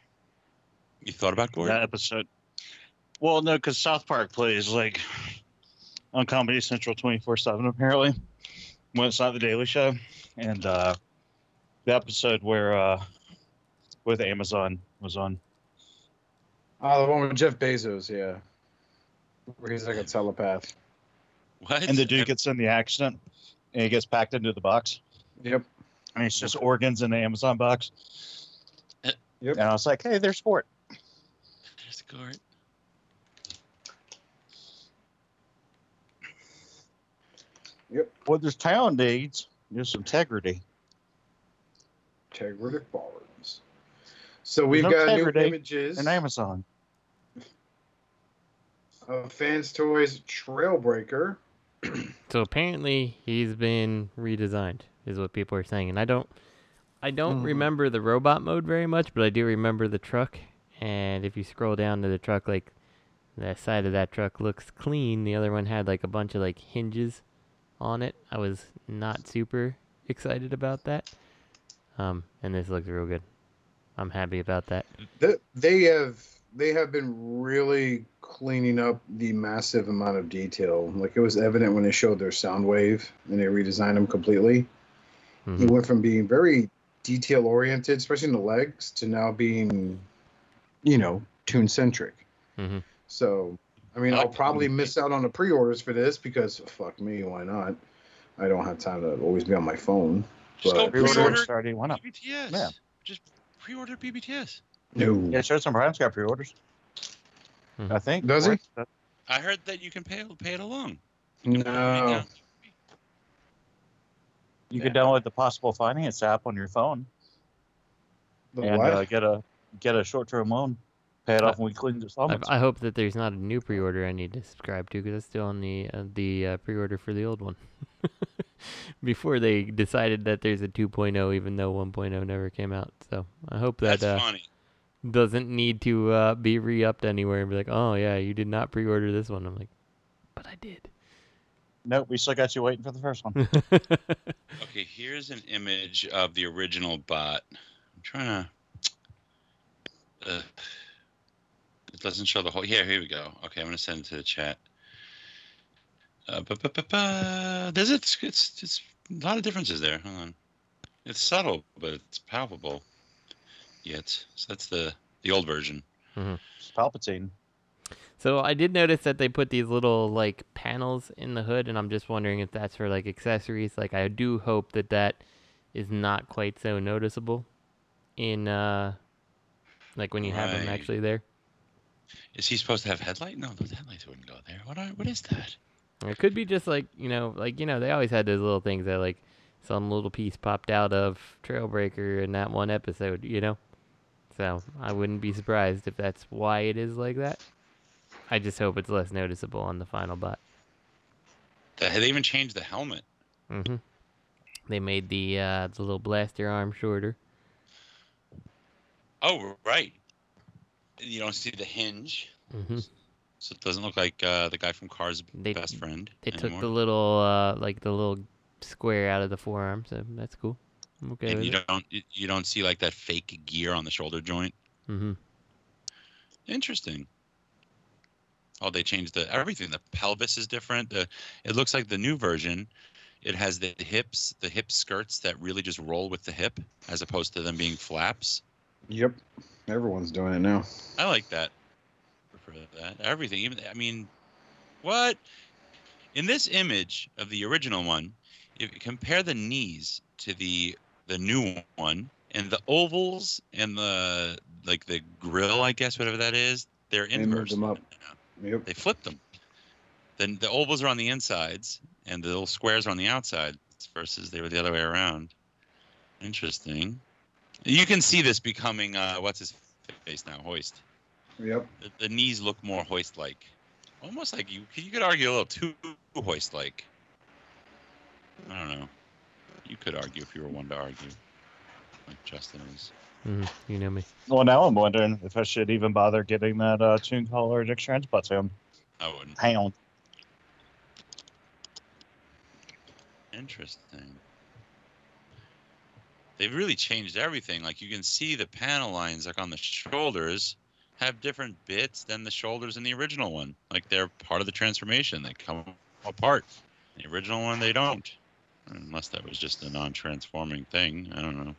you thought about Gordon? that episode. Well, no, because South Park plays like on Comedy Central twenty four seven apparently when it's not the Daily Show, and uh, the episode where uh, with Amazon was on. Oh, the one with Jeff Bezos, yeah. Where he's like a telepath. What? And the dude gets in the accident, and he gets packed into the box, Yep. and it's just organs in the Amazon box. Uh, Yep. And I was like, "Hey, there's Gort." There's Gort. What this town needs is integrity. Integrity Farms. So we've no got new images in Amazon. of Fans Toys Trailbreaker. So apparently he's been redesigned, is what people are saying, and I don't, I don't Mhm. remember the robot mode very much, but I do remember the truck. And if you scroll down to the truck, like the side of that truck looks clean. The other one had like a bunch of like hinges on it. I was not super excited about that. Um, and this looks real good. I'm happy about that. They have they have been really cleaning up the massive amount of detail. Like it was evident when they showed their Soundwave and they redesigned them completely. It Mhm. went from being very detail oriented, especially in the legs, to now being, you know, tune centric. Mhm. So, I mean, I I'll probably miss out on the pre orders for this because fuck me, why not? I don't have time to always be on my phone. Just go But- Pre-order pre-order starting. Why not? BBTS. Yeah. Just pre-order BBTS. No. Yeah, Chosen Prime's got pre-orders. Mhm. I think. Does he? I heard that you can pay pay it along. No. You can download the Possible Finance app on your phone The and what? uh, get a get a short-term loan, pay it off in weekly I, installments. I hope that there's not a new pre-order I need to subscribe to because it's still on the uh, the uh, pre-order for the old one. Before they decided that there's a 2.0, even though 1.0 never came out. So I hope that That's uh, funny. doesn't need to uh, be re-upped anywhere and be like, oh yeah, you did not pre-order this one. I'm like, but I did. Nope, we still got you waiting for the first one. Okay, here's an image of the original bot. I'm trying to. Uh, it doesn't show the whole. Yeah, here we go. Okay, I'm gonna send it to the chat. Uh, ba, ba, ba, ba. There's it's, it's it's a lot of differences there. Hold on. It's subtle, but it's palpable. Yet, so that's the the old version. It's Palpatine. So I did notice that they put these little like panels in the hood, and I'm just wondering if that's for like accessories. Like I do hope that that is not quite so noticeable in uh like when you have them actually there. Is he supposed to have headlight? No, those headlights wouldn't go there. What are, what is that? It could be just like you know, like you know, they always had those little things that like some little piece popped out of Trailbreaker in that one episode, you know. So I wouldn't be surprised if that's why it is like that. I just hope it's less noticeable on the final bot. They they even changed the helmet. Mm-hmm. They made the uh, the little blaster arm shorter. Oh, right. You don't see the hinge, hmm so it doesn't look like uh, the guy from Cars' They- best friend. They took the little uh, like the little square out of the forearm, so that's cool. I'm okay and with you it. don't you- you don't see like that fake gear on the shoulder joint. Mm-hmm. Interesting. Oh, they changed the everything. The pelvis is different. The it looks like the new version. It has the hips, the hip skirts that really just roll with the hip, as opposed to them being flaps. Yep. Everyone's doing it now. I like that. Prefer that. Everything. Even I mean, what? In this image of the original one, if you compare the knees to the the new one, and the ovals and the like the grill, I guess whatever that is, they're They moved inverse. them up. Yep. They flipped them. Then the ovals are on the insides, and the little squares are on the outside Versus they were the other way around. Interesting. You can see this becoming uh, what's his face now, Hoist. Yep. The, the knees look more hoist-like, almost like you. You could argue a little too hoist-like. I don't know. You could argue if you were one to argue, like Justin is. hmm You know me. Well, now I'm wondering if I should even bother getting that uh, tune collar Dick Transbutt sound. I wouldn't. Hang on. Interesting. They've really changed everything. Like you can see the panel lines, like on the shoulders, have different bits than the shoulders in the original one. Like they're part of the transformation. They come apart. The original one, they don't. Unless that was just a non-transforming thing. I don't know.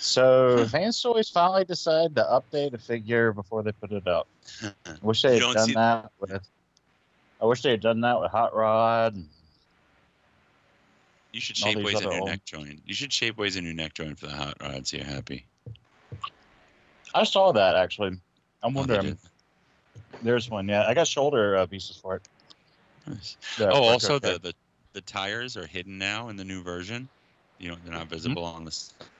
So Fans Toys finally decided to update a figure before they put it out. I wish they had done see- that with. I wish they had done that with Hot Rod. You should All Shapeways a other new old- neck joint. You should Shapeways a new neck joint for the hot rod so you're happy. I saw that actually. I'm Oh, wondering. did. There's one. Yeah, I got shoulder uh, pieces for it. Nice. that oh, also the, the the tires are hidden now in the new version. You know, they're Mm-hmm. not visible on the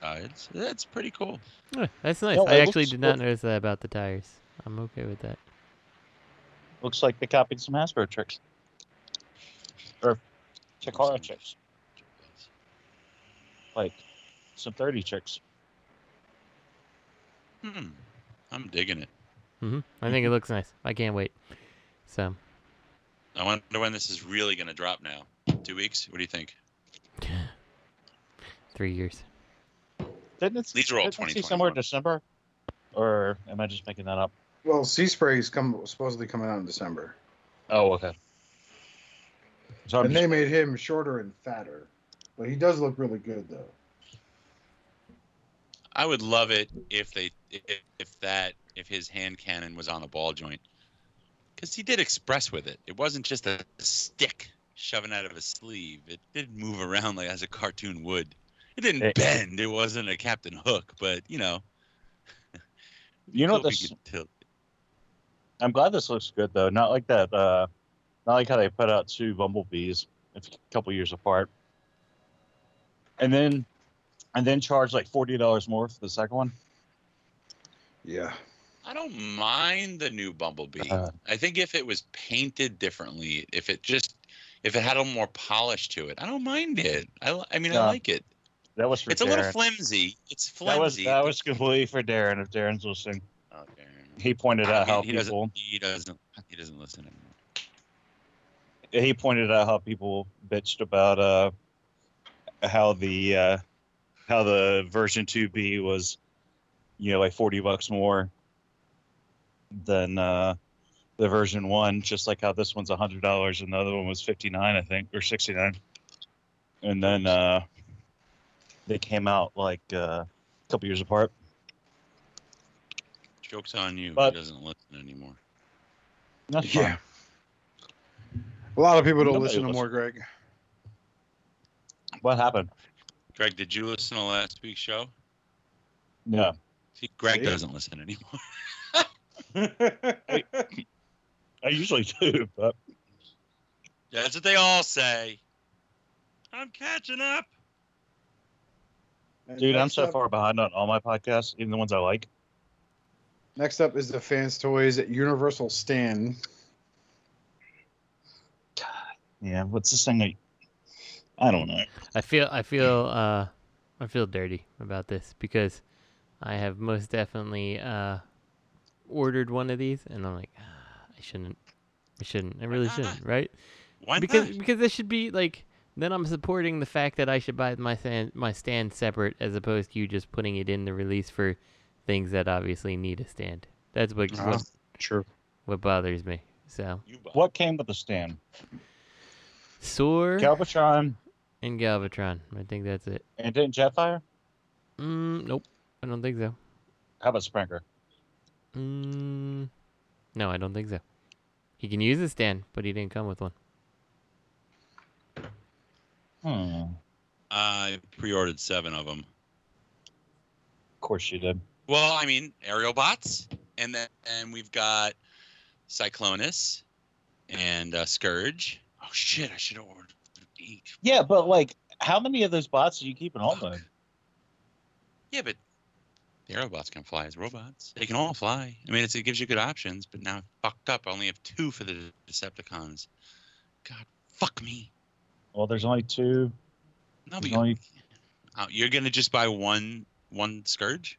sides. That's pretty cool. Oh, that's nice. No, I actually looks did not good. notice that about the tires. I'm okay with that. looks like they copied some Hasbro tricks or Takara tricks, like some 30 tricks. Hmm. I'm digging it. hmm I think it looks nice. I can't wait. So, I wonder when this is really going to drop now. Two weeks? What do you think? three years. Didn't it? These are all didn't it see somewhere in December, or am I just making that up? Well, Sea Spray's come supposedly coming out in December, Oh, okay. So and just- they made him shorter and fatter, but he does look really good though. I would love it if they if, if that if his hand cannon was on the ball joint, because he did express with it. It wasn't just a stick shoving out of his sleeve. It did move around like as a cartoon would. It didn't It- bend. It wasn't a Captain Hook, but you know. you know cool what if he this? tilt. I'm glad this looks good though. Not like that. Uh, not like how they put out two bumblebees a couple years apart, and then and then charge like forty dollars more for the second one. Yeah. I don't mind the new Bumblebee. Uh. I think if it was painted differently, if it just if it had a little more polish to it, I don't mind it. I, I mean, I like it. That was for It's a little flimsy. It's flimsy. That was that was completely for Darren. If Darren's listening, Okay. he pointed I out mean, how he people doesn't. He doesn't. He doesn't listen anymore. he pointed out how people bitched about uh how the uh how the version 2b was you know like 40 bucks more than uh the version 1 just like how this one's $100 and the other one was 59 i think or 69 and then uh they came out like uh, a couple years apart Joke's on you. But- he doesn't listen anymore. That's Yeah. fine. A lot of people don't Nobody listen to more, Greg. what happened Greg, did you listen to last week's show? No. See, Greg See? doesn't listen anymore. i usually do but That's what they all say. I'm catching up. And dude i'm so up- far behind on all my podcasts even the ones i like Next up is the Fans Toys at Universal Stand. Yeah, what's this thing? I, I don't know. I feel I feel uh I feel dirty about this because I have most definitely uh ordered one of these and I'm like ah, I shouldn't I shouldn't I really shouldn't right Why because not? because this should be like then I'm supporting the fact that I should buy my stand my stand separate as opposed to you just putting it in the release for things that obviously need a stand. That's what Uh-huh. what, True. what bothers me. So What came with the stand? Soar Galvatron and Galvatron. I think that's it. and didn't Jetfire? Mm, nope. I don't think so. How about Springer? Mm, no, I don't think so. He can use a stand, but he didn't come with one. Hmm. I pre-ordered seven of them. Of course you did. Well, I mean, aerial bots, and then and we've got Cyclonus and uh, Scourge. Oh shit! I should have ordered eight. Yeah, but like, how many of those bots do you keep in Fuck. mode? Yeah, but the aerial bots can fly as robots. They can all fly. I mean, it's, it gives you good options. But now, fucked up. I only have two for the Decepticons. God, fuck me. Well, there's only two. No, but only uh, you're gonna just buy one one Scourge?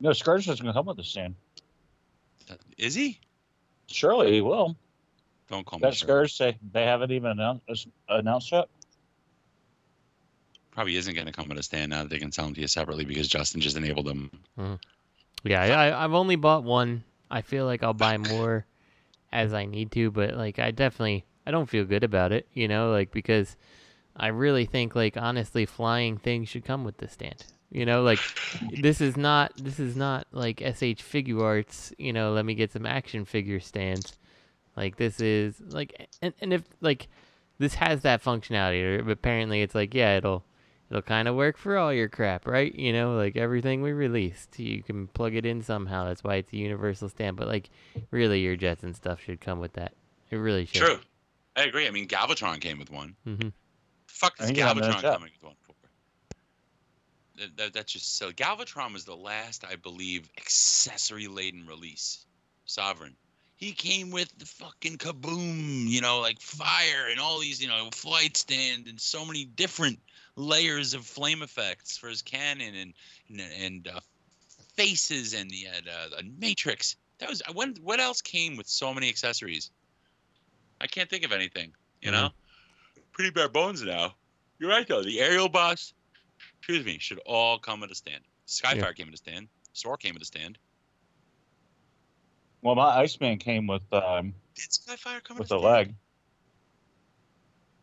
no. Scourge is going to come with the stand. Is he? Surely he will. Don't call me That Scourge. Scourge, they they haven't even announced announced yet. probably isn't going to come with a stand now that they can sell them to you separately because Justin just enabled them. Mm-hmm. Yeah, I, I've only bought one. I feel like I'll buy more as I need to, but like I definitely I don't feel good about it, you know, like because I really think like honestly flying things should come with the stand. You know, like this is not this is not like SH Figuarts, you know, let me get some action figure stands. Like this is like and, and if like this has that functionality, or apparently it's like, yeah, it'll it'll kind of work for all your crap, right? You know, like everything we released, you can plug it in somehow. That's why it's a universal stand. But like, really, your jets and stuff should come with that. It really should. True. I agree. I mean, Galvatron came with one. Mm-hmm. Fuck I is think you have Galvatron coming with one for? That, that, that's just so. Galvatron was the last, I believe, accessory laden release. Sovereign. He came with the fucking kaboom, you know, like fire and all these, you know, flight stand and so many different layers of flame effects for his cannon and and, and uh, faces and he had uh, a matrix. That was when. What else came with so many accessories? I can't think of anything. You know, pretty bare bones now. You're right though. The aerial boss, excuse me, should all come with a stand. Skyfire Yeah. came with a stand. Soar came with a stand. Well, my Iceman came with um, Did Skyfire come with with a leg.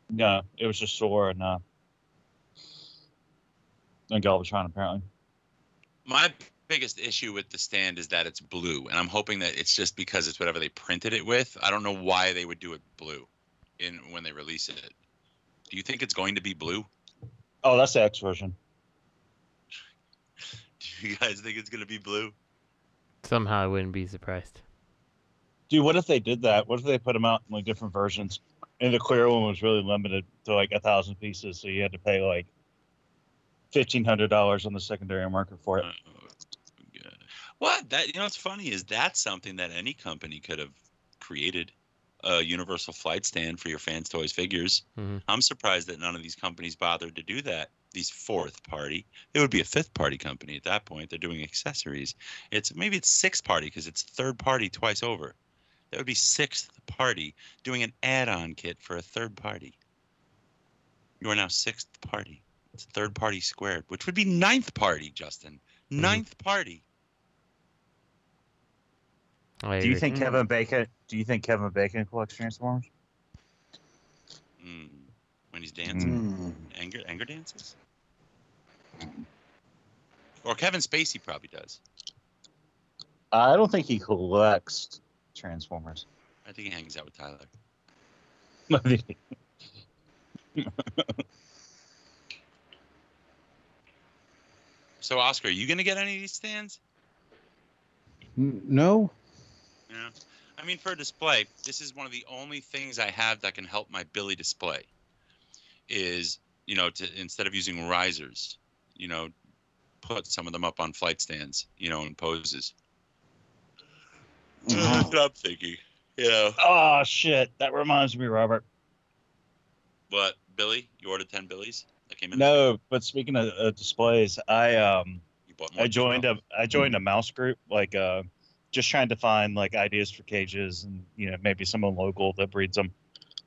No, it was just Soar and uh, and Galvatron apparently. My biggest issue with the stand is that it's blue, and I'm hoping that it's just because it's whatever they printed it with. I don't know why they would do it blue in when they release it. Do you think it's going to be blue? Oh, that's the X version. Do you guys think it's going to be blue? Somehow I wouldn't be surprised. Dude, what if they did that? What if they put them out in like different versions? And the clear one was really limited to like a thousand pieces, so you had to pay like fifteen hundred dollars on the secondary market for it. What that you know what's funny is that's something that any company could have created a universal flight stand for your fans toys figures. Mhm. I'm surprised that none of these companies bothered to do that. These fourth party, it would be a fifth party company at that point. They're doing accessories. It's maybe it's sixth party because it's third party twice over. That would be sixth party doing an add-on kit for a third party. You are now sixth party. It's third party squared, which would be ninth party, Justin. Mm-hmm. Ninth party. I Do you agree. think mm. Kevin Bacon? Do you think Kevin Bacon collects Transformers? Mm. When he's dancing, mm. anger anger dances. Or Kevin Spacey probably does. I don't think he collects Transformers. I think he hangs out with Tyler. So Oscar, are you gonna get any of these stands? No. Yeah. I mean, for a display, this is one of the only things I have that can help my Billy display. Is you know, to instead of using risers, you know, put some of them up on flight stands, you know, in poses. That's what I'm thinking. You know. Oh shit! That reminds me, Robert. What, Billy, you ordered ten Billies that came in. No, but speaking of uh, displays, I um You bought more I joined a twelve. I joined a mouse group like uh just trying to find like ideas for cages and you know maybe someone local that breeds them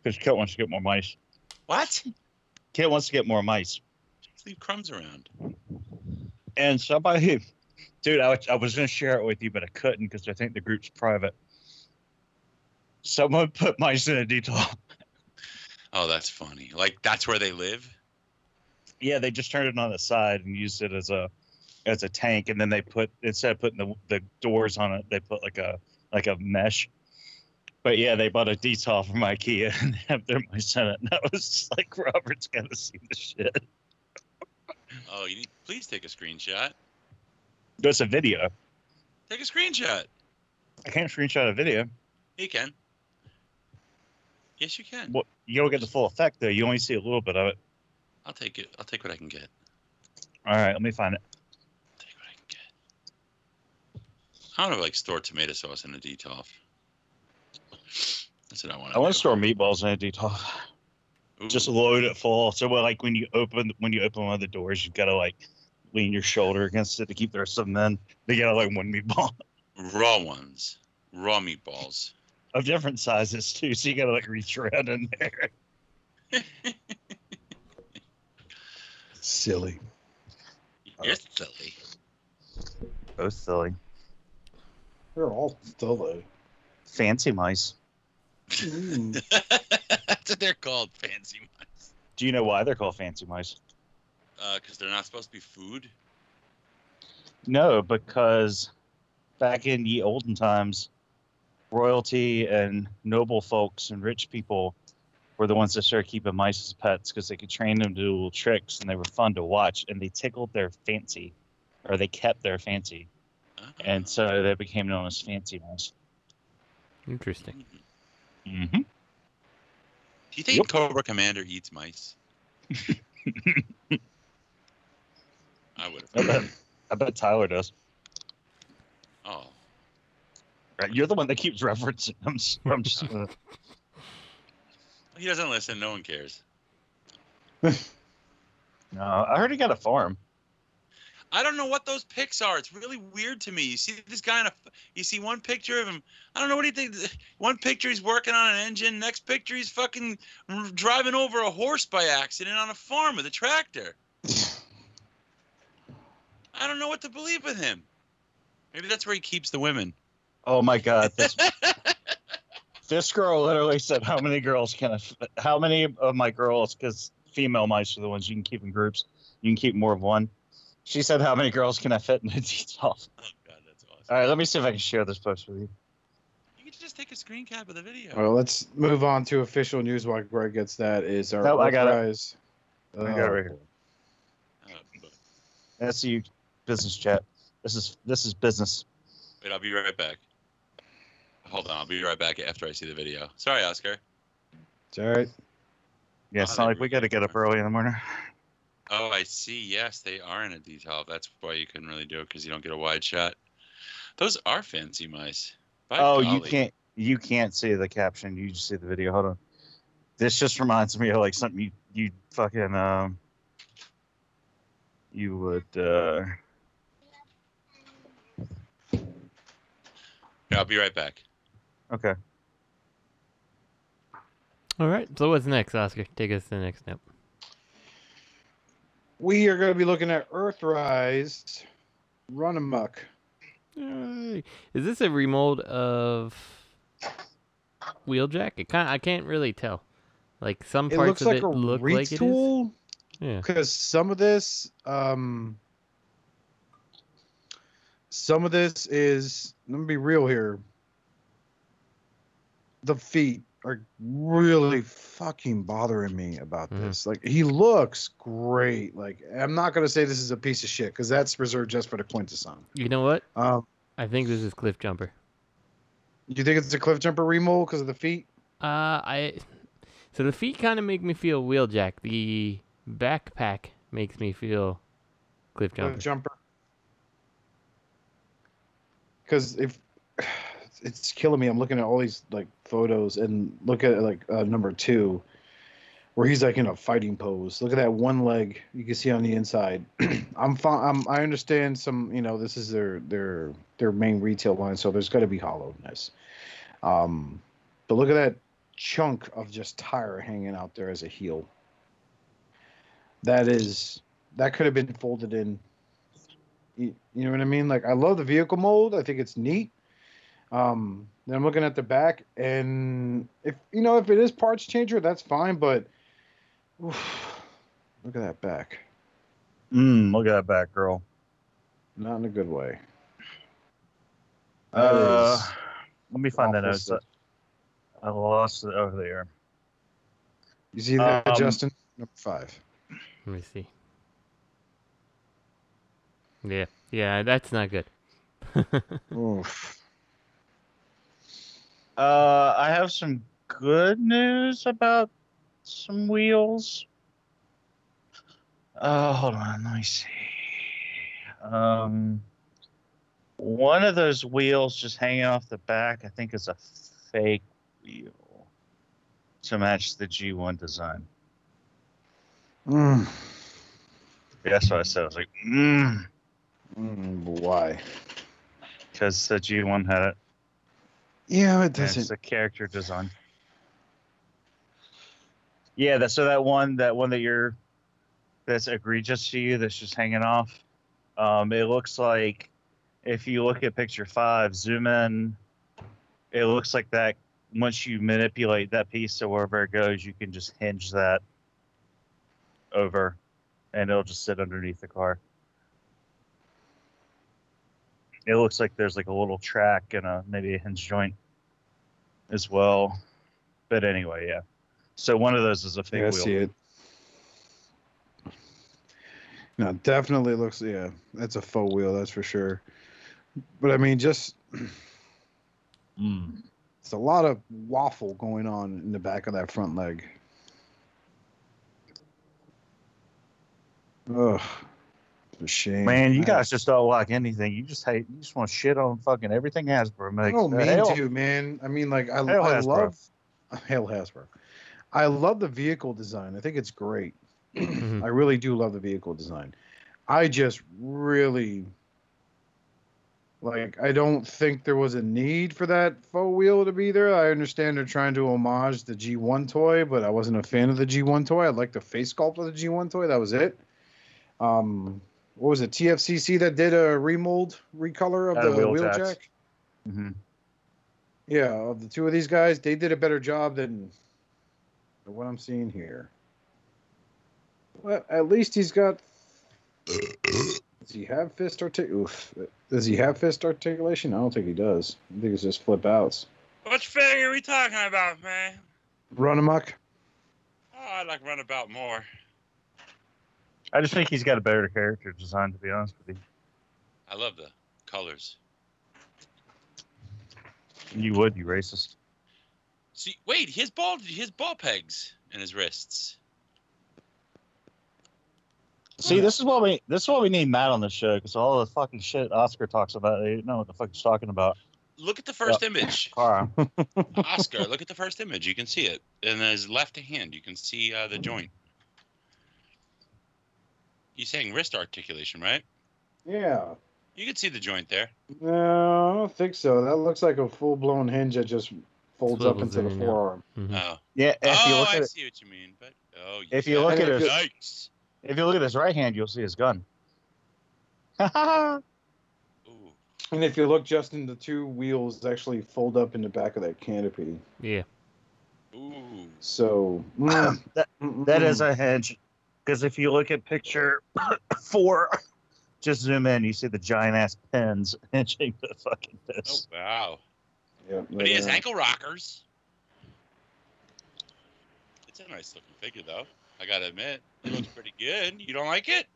because Kit wants to get more mice. What? Kit wants to get more mice, Just leave crumbs around. and somebody, dude, I, was- I was gonna share it with you, but I couldn't because I think the group's private. Someone put mice in a. Oh, that's funny. Like that's where they live. Yeah, they just turned it on the side and used it as a as a tank, and then they put instead of putting the the doors on it, they put like a like a mesh. But yeah, they bought a Detolf from IKEA and have their mice in it. And I was just like, Robert's gotta see the shit. Oh, you need. Please take a screenshot. That's a video. Take a screenshot. I can't screenshot a video. You can. Yes, you can. Well, you don't get the full effect though. You only see a little bit of it. I'll take it. I'll take what I can get. All right, let me find it. Take what I can get. I want to like store tomato sauce in a Detolf. That's what I want. I want to store meatballs in a Detolf. Just load it full. So well, like when you open when you open one of the doors, you've got to like lean your shoulder against it to keep the rest of them in. They got like one meatball. raw ones, raw meatballs. of different sizes too, so you gotta like reach around in there. silly. You're silly. Both silly. They're all silly. Fancy mice. That's what they're called, fancy mice. Do you know why they're called fancy mice? Because they're not supposed to be food. No, because back in ye olden times, royalty and noble folks and rich people were the ones that started keeping mice as pets because they could train them to do little tricks and they were fun to watch and they tickled their fancy, or they kept their fancy, and so they became known as fancy mice. Interesting. Mm-hmm. Do you think Cobra Commander eats mice? I would I bet, I bet Tyler does. Oh, Right, you're the one that keeps referencing. So I'm just gonna- he doesn't listen. No one cares. no, I heard he got a farm. I don't know what those pics are. It's really weird to me. You see this guy in a, you see one picture of him. I don't know what he thinks. One picture he's working on an engine. Next picture he's fucking driving over a horse by accident on a farm with a tractor. I don't know what to believe with him. Maybe that's where he keeps the women. Oh my god, this this girl literally said, "How many girls can I, How many of my girls? Because female mice are the ones you can keep in groups. You can keep more of one." She said, "How many girls can I fit in a Detolf?" Oh god, that's awesome. All right, let me see if I can share this post with you. You could just take a screen cap of the video. Well, let's move on to official news while Greg gets that. Is our Nope, I got it. Earthrise- I got it right oh. here. Oh, but- That's you, business chat. This is this is business. Wait, I'll be right back. Hold on, I'll be right back after I see the video. Sorry, Oscar. It's all right. Yeah, it's not like we got to get up early in the morning. Oh, I see. Yes, they are in a Detolf. That's why you couldn't really do it because you don't get a wide shot. Those are fancy mice. By oh, you can't you can't see the caption. You just see the video. Hold on. This just reminds me of like something you you fucking um you would uh Yeah, I'll be right back. okay. All right. So what's next, Oscar? Take us to the next step. We are going to be looking at Earthrise Runamuck. Yay. Is this a remold of Wheeljack? It kind I can't really tell. Like some It parts looks of like it a look like it is. retool Yeah. because some of this, um, some of this is. Let me be real here. The feet are really fucking bothering me about Mhm. this. Like he looks great. Like I'm not gonna say this is a piece of shit because that's reserved just for the quintesson. You know what? Um, I think this is Cliff Jumper. you think it's a cliff jumper remold because of the feet? Uh, I. So the feet kind of make me feel Wheeljack. The backpack makes me feel Cliff Jumper. Cliff jumper. Because if it's killing me, I'm looking at all these like photos and look at like uh, number two, where he's like in a fighting pose. Look at that one leg you can see on the inside. I'm fine. I'm, I understand some. You know, this is their their their main retail line, so there's got to be hollowness. Um, but look at that chunk of just tire hanging out there as a heel. That is that could have been folded in. You, you know what I mean? Like I love the vehicle mold. I think it's neat. Um, then I'm looking at the back, and if you know if it is parts changer, that's fine. But oof, look at that back. Mm, look at that back, girl. Not in a good way. Uh, let me find that awful note. I lost it over there. You see that, Um, Justin? Number five. Let me see. Yeah, yeah, that's not good. Oof. Uh, I have some good news about some wheels. Uh, hold on, let me see. Um, one of those wheels just hanging off the back, I think is a fake wheel to match the G1 design. Mm. Yeah, that's what I said. I was like, mm, Mm, why? because the G1 had it. Yeah, it doesn't. It's the character design. Yeah, that so that one that one that you're that's egregious to you that's just hanging off. Um, it looks like if you look at picture five, zoom in, it looks like that once you manipulate that piece to wherever it goes, you can just hinge that over and it'll just sit underneath the car. It looks like there's like a little track and a maybe a hinge joint as well. But anyway, yeah. So one of those is a fake Yeah, I wheel. see it. No, definitely looks. Yeah, that's a faux wheel. That's for sure. But I mean, just Mm. it's a lot of waffle going on in the back of that front leg. Ugh, a shame. Man, you I- guys just don't like anything. You just hate. You just want to shit on fucking everything Hasbro I makes. don't The mean hell- to, man. I mean, like, I, Hail I love Hail Hasbro. I love the vehicle design. I think it's great. Mhm. I really do love the vehicle design. I just really like. I don't think there was a need for that faux wheel to be there. I understand they're trying to homage the G1 toy, but I wasn't a fan of the G1 toy. I liked the face sculpt of the G1 toy. That was it. Um, what was it? TFCC that did a remold, recolor of the wheel wheel jacks. jack. Mhm. Yeah, of the two of these guys, they did a better job than what I'm seeing here. Well, at least he's got. Does he have fist artic? Oof. Does he have fist articulation? I don't think he does. I think it's just flip outs. Which figure are we talking about, man? Runamuck. Oh, I'd like Runabout more. I just think he's got a better character design, to be honest with you. I love the colors. you. You would, you racist. See, wait, his ball, his ball pegs in his wrists. See, this is what we this is what we need Matt on the show because all the fucking shit Oscar talks about, they don't know what the fuck he's talking about. Look at the first image, Cara. Oscar. Look at the first image. You can see it, in his left hand, you can see uh, the joint. He's saying wrist articulation, right? Yeah. You can see the joint there. No, I don't think so. That looks like a full blown hinge that just folds up Swivels into the in and out. forearm. Mhm. Oh, Yeah, if you oh, look I at it, see what you mean. But oh, If you look at it, it- yikes! if you look at his right hand, you'll see his gun. Ooh, And if you look, Justin, the two wheels actually fold up in the back of that canopy. Yeah. ooh. So mm, That- That mm. is a hinge. Because if you look at picture four, just zoom in, you see the giant ass pins hinging the fucking Oh this. wow! Yeah, But he has yeah. ankle rockers. It's a nice looking figure, though. I gotta admit, it looks pretty good. You don't like it?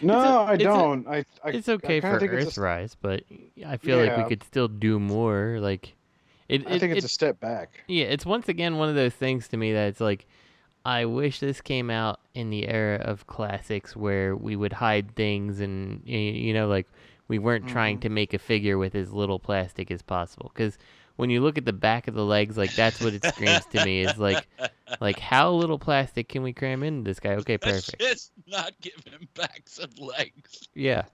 No, It's a- I don't. I, I it's okay kinda for think it's a- Earthrise, but I feel like we could still do more. Like, it. I it- think it's it- a step back. Yeah, it's once again one of those things to me that it's like, I wish this came out in the era of classics where we would hide things and you know like we weren't trying mm-hmm. to make a figure with as little plastic as possible. Because when you look at the back of the legs, like that's what it screams to me is like, like how little plastic can we cram into this guy? Okay, perfect. just not give him back some legs. Yeah,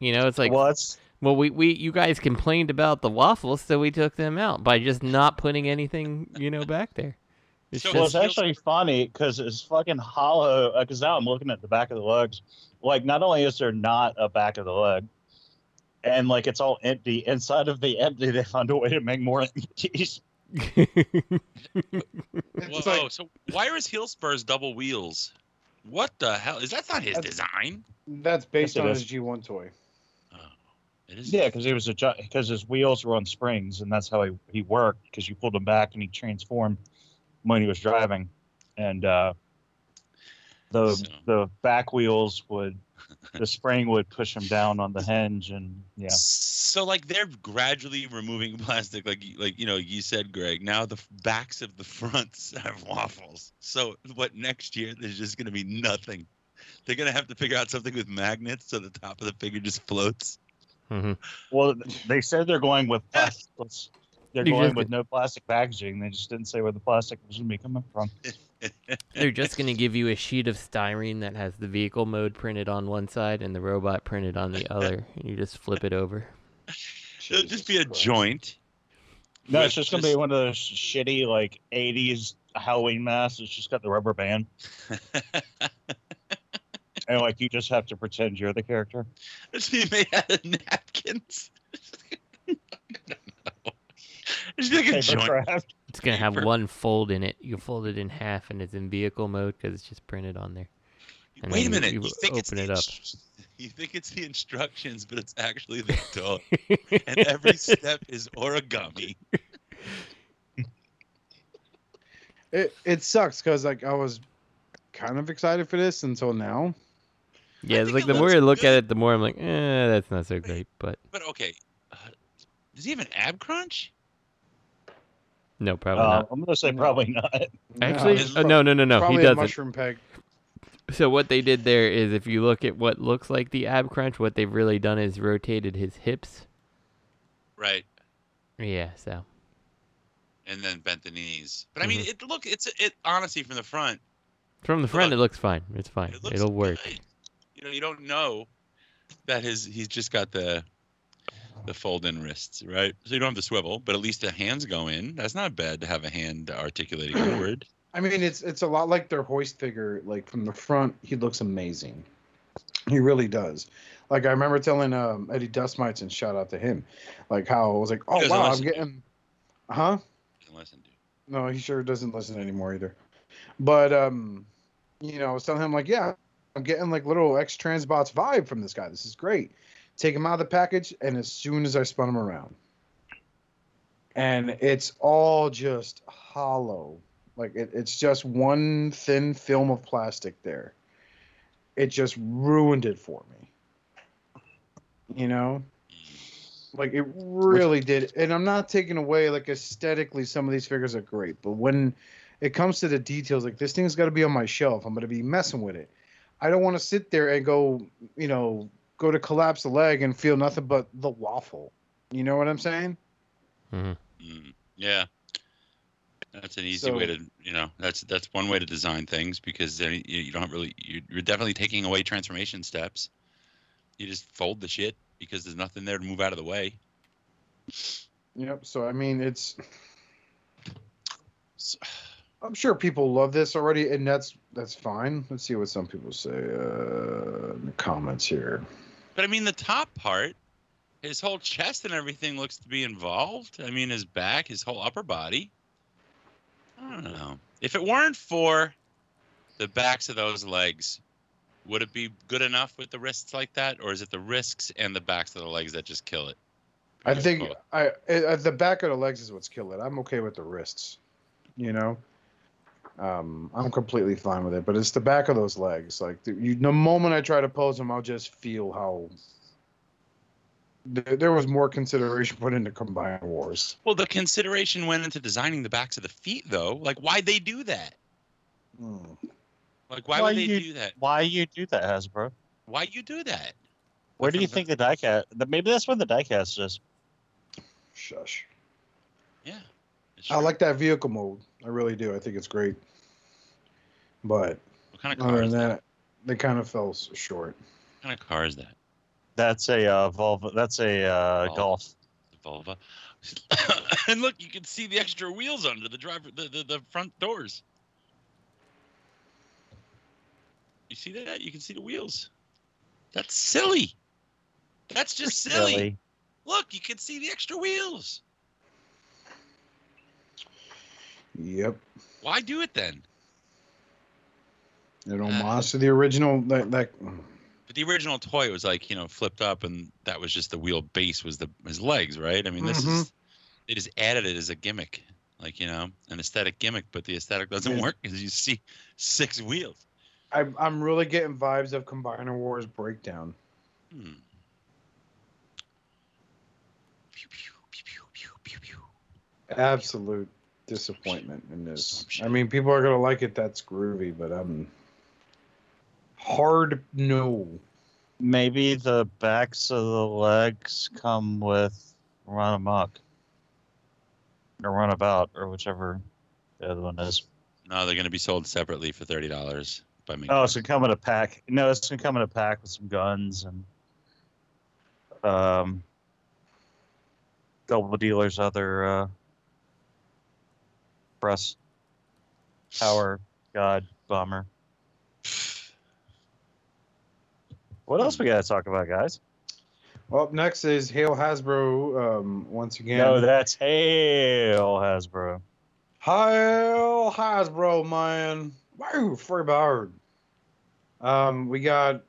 you know it's like well, it's well, we, we you guys complained about the waffles, so we took them out by just not putting anything, you know, back there. It's So well, just, it's actually funny because it's fucking hollow. Uh, because now I'm looking at the back of the legs. Like, not only is there not a back of the leg, and like it's all empty. Inside of the empty, they found a way to make more empties. Whoa! like- so why are his heel spurs double wheels? What the hell? Is that not his That's- design? That's based Yes, on is. his G1 toy. Oh, it is. Yeah, because he was a because his wheels were on springs, and that's how he he worked. Because you pulled him back, and he transformed when he was driving, and uh, the So- the back wheels would the spring would push him down on the hinge, and yeah. So like they're gradually removing plastic, like you- like you know you said, Greg. Now the backs of the fronts have waffles. So what next year? There's just gonna be nothing. They're gonna have to figure out something with magnets so the top of the figure just floats. Mhm. Well, they said they're going with plastic. They're You going just- with no plastic packaging. They just didn't say where the plastic was going to be coming from. They're just gonna give you a sheet of styrene that has the vehicle mode printed on one side and the robot printed on the other, and you just flip it over. Should It'll just be a joint. No, it's just going to be one of those shitty like '80s Halloween masks. It's just got the rubber band. and like you just have to pretend you're the character. It's being made out of napkins. It's like a joint. Papercraft. It's gonna have Paper. one fold in it. You fold it in half, and it's in vehicle mode because it's just printed on there. And Wait a minute. You, You, you think open the it up. instru- You think it's the instructions, but it's actually the toy, and every step is origami. It it sucks because like I was kind of excited for this until now. yeah, it's like it the more looks I look good. at it, the more I'm like, eh, that's not so great. But But okay, uh, does he have an ab crunch? No, probably Uh, not. I'm gonna say probably not. Actually, it's uh, no, no, no, no. He Probably a doesn't. mushroom peg. So what they did there is, if you look at what looks like the ab crunch, what they've really done is rotated his hips. Right, Yeah, so and then bent the knees. But I mean, Mhm. it look it's it honestly from the front. from the front Look. it looks fine. It's fine. It looks It'll work. You know, you don't know that his he's just got the the fold in wrists, right? So you don't have the swivel, but at least the hands go in. That's not bad to have a hand articulating forward. I mean, it's it's a lot like their hoist figure. Like from the front, he looks amazing. He really does. Like I remember telling um, Eddie Dustmites and shout out to him, like how I was like, oh wow, I'm getting, huh? Doesn't listen, dude. No, he sure doesn't listen anymore either. But um, you know, I was telling him like, yeah, I'm getting like little X Transbots vibe from this guy. This is great. Take him out of the package, and as soon as I spun him around, and it's all just hollow. Like it, it's just one thin film of plastic there. It just ruined it for me. You know, like it really did. And I'm not taking away like aesthetically, some of these figures are great, but when it comes to the details, like this thing's got to be on my shelf. I'm gonna be messing with it. I don't want to sit there and go, you know, go to collapse the leg and feel nothing but the waffle. You know what I'm saying? Mhm. Mm, yeah, that's an easy So- way to you know that's that's one way to design things because then you, you don't really you, you're definitely taking away transformation steps. You just fold the shit because there's nothing there to move out of the way. Yep. So I mean, it's. So, I'm sure people love this already, and that's that's fine. Let's see what some people say uh, in the comments here. But I mean, the top part, his whole chest and everything looks to be involved. I mean, his back, his whole upper body. I don't know. If it weren't for the backs of those legs, would it be good enough with the wrists like that, or is it the wrists and the backs of the legs that just kill it? I think both- I the back of the legs is what's killing. it. I'm okay with the wrists, you know. Um, I'm completely fine with it, but it's the back of those legs. Like the, you, the moment I try to pose them, I'll just feel how there, there was more consideration put into Combiner Wars. Well, the consideration went into designing the backs of the feet, though. Like, why'd they do that? Like, why, Why would they you- do that? Why you do that, Hasbro? Why you do that? Where do you think the diecast? Maybe that's where the diecast is. Shush. Yeah. it's I like that vehicle mode. I really do. I think it's great. But What kind of car other than is that? that, they kind of fell short. What kind of car is that? That's a uh, Volvo. That's a uh, Oh. Golf. The Volvo. and look, you can see the extra wheels under the driver, the, the, the front doors. You see that? You can see the wheels. That's silly. That's just silly. Silly. Look, you can see the extra wheels. Yep. Why do it then? An homage to the original. That, that But the original toy was like you know flipped up, and that was just the wheel base was the his legs, right? I mean, this is they just added it as a gimmick, like you know, an aesthetic gimmick. But the aesthetic doesn't Yeah. work because you see six wheels. I'm I'm really getting vibes of Combiner Wars breakdown. Hmm. Pew, pew, pew, pew, pew, pew, pew. Absolute disappointment in this. I mean, people are gonna like it. That's groovy, but I'm hard no. Maybe the backs of the legs come with Runamuck. Or Runabout, or whichever the other one is. No, they're going to be sold separately for thirty dollars by me. Oh, it's gonna come in a pack. No, it's gonna come in a pack with some guns and um, double dealers, other uh, press, power, god, bomber. What else we got to talk about, guys? Well, up next is Hail Hasbro. Um, once again, No, that's Hail Hasbro. Hail Hasbro, man. Woo, free bird. Um, we got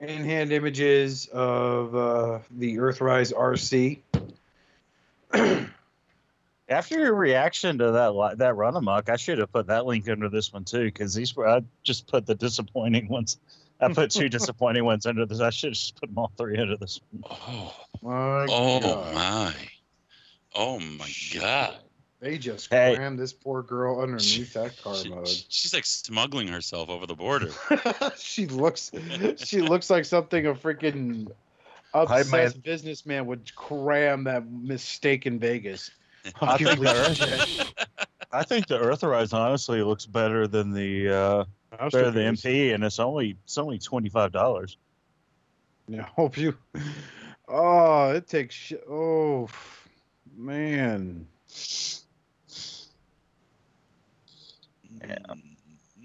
in-hand images of uh, the Earthrise Arcee. After your reaction to that that Runamuck, I should have put that link under this one too, because these were I just put the disappointing ones. I put two disappointing ones under this. I should have just put them all three under this one. Oh, My oh God. my. Oh my god. They just Hey. crammed this poor girl underneath that car She- mode. she's like smuggling herself over the border. she looks she looks like something a freaking man. obsessed businessman would cram that mistake in Vegas. I think the Earth, I think the Earthrise honestly looks better than the uh, better than the MP, and it's only it's only twenty five dollars. Yeah, hope you. Oh, it takes. Sh- oh, man. Yeah.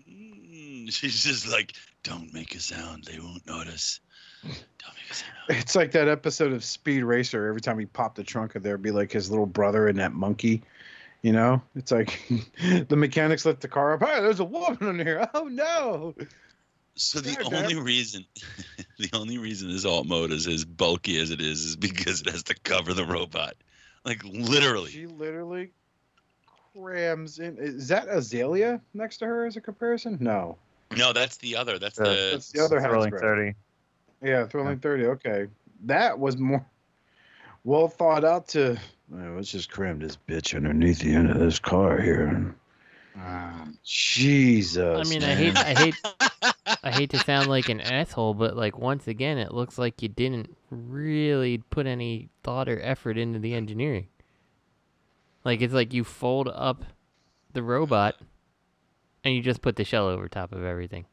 Mm, She's just like, don't make a sound. They won't notice. Don't make a sound. It's like that episode of Speed Racer. Every time he popped the trunk, of there'd be like his little brother and that monkey. You know, it's like the mechanics lift the car up. Hey, there's a woman in here. Oh no! So the Yeah, only reason, the only reason this alt mode is as bulky as it is, is because it has to cover the robot. Like literally. She literally crams in. Is that Azalea next to her as a comparison? No. No, that's the other. That's Uh, the. That's the other Thrilling thirty. Yeah, Thrilling 30. Okay. That was more well thought out to. Well, let's just cram this bitch underneath the end of this car here. Ah. Jesus. I mean, I hate, I hate, I hate to sound like an asshole, but like once again, it looks like you didn't really put any thought or effort into the engineering. Like it's like you fold up the robot, and you just put the shell over top of everything.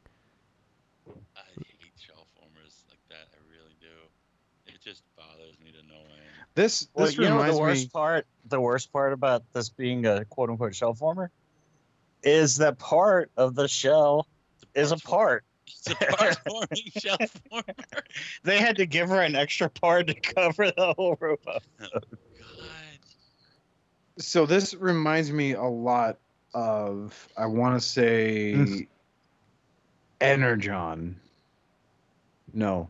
I hate shell formers like that. I really do. It just bothers me to no end. This Well, this you know the worst me. part. The worst part about this being a quote unquote shell former is that part of the shell is a part. It's a part forming shell former. They had to give her an extra part to cover the whole robot. Oh, God. So this reminds me a lot of I want to say Energon. No.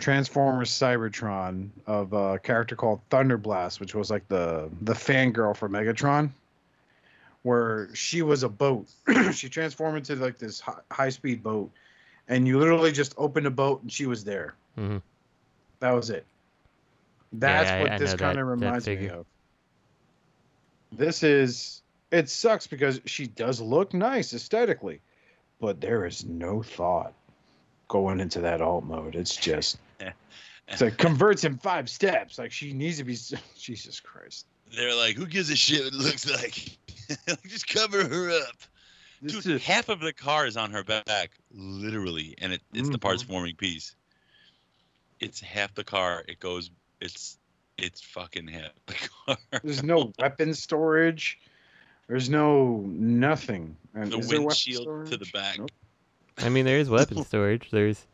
Transformers Cybertron of a character called Thunderblast, which was like the the fangirl for Megatron, where she was a boat. she transformed into like this high speed boat, and you literally just opened a boat and she was there. Mhm. That was it. That's Yeah, what I this kind of reminds me of. This is it sucks because she does look nice aesthetically, but there is no thought going into that alt mode. It's just it's like converts in five steps. Like she needs to be Jesus Christ. They're like, who gives a shit what it looks like? Just cover her up. This Dude, is half of the car is on her back, literally, and it, it's the mm-hmm. parts forming piece. It's half the car. It goes. It's it's fucking half the car. there's no weapon storage. There's no nothing. The is windshield to the back. Nope. I mean, there is weapon storage. There's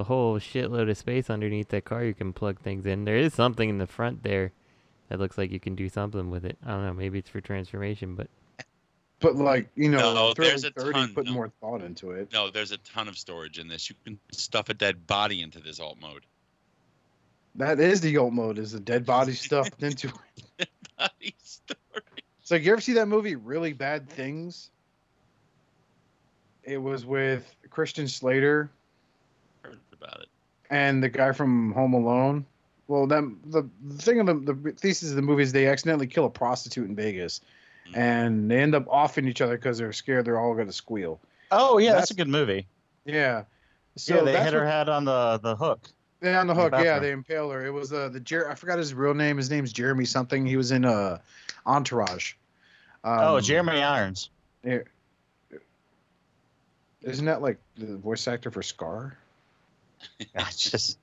a whole shitload of space underneath that car you can plug things in. There is something in the front there that looks like you can do something with it. I don't know. Maybe it's for transformation, but But like you know, No, Thrilling there's a 30 ton, put no. more thought into it. No, there's a ton of storage in this. You can stuff a dead body into this alt mode. That is the alt mode. Is a dead body stuffed into it. Body storage. It's like you ever see that movie Really Bad Things? It was with Christian Slater Heard about it. and the guy from Home Alone. Well, that the, the thing of the, the thesis of the movie is they accidentally kill a prostitute in Vegas, Mhm. and they end up offing each other because they're scared they're all going to squeal. Oh yeah, that's, That's- a good movie. Yeah. So yeah, they that's hit her what- head on the the hook. Yeah, on the in the hook. yeah, they impale her. It was uh, the Jer- I forgot his real name. His name's Jeremy something. He was in uh, Entourage. oh, Um, Jeremy Irons. Yeah. Isn't that like the voice actor for Scar? I just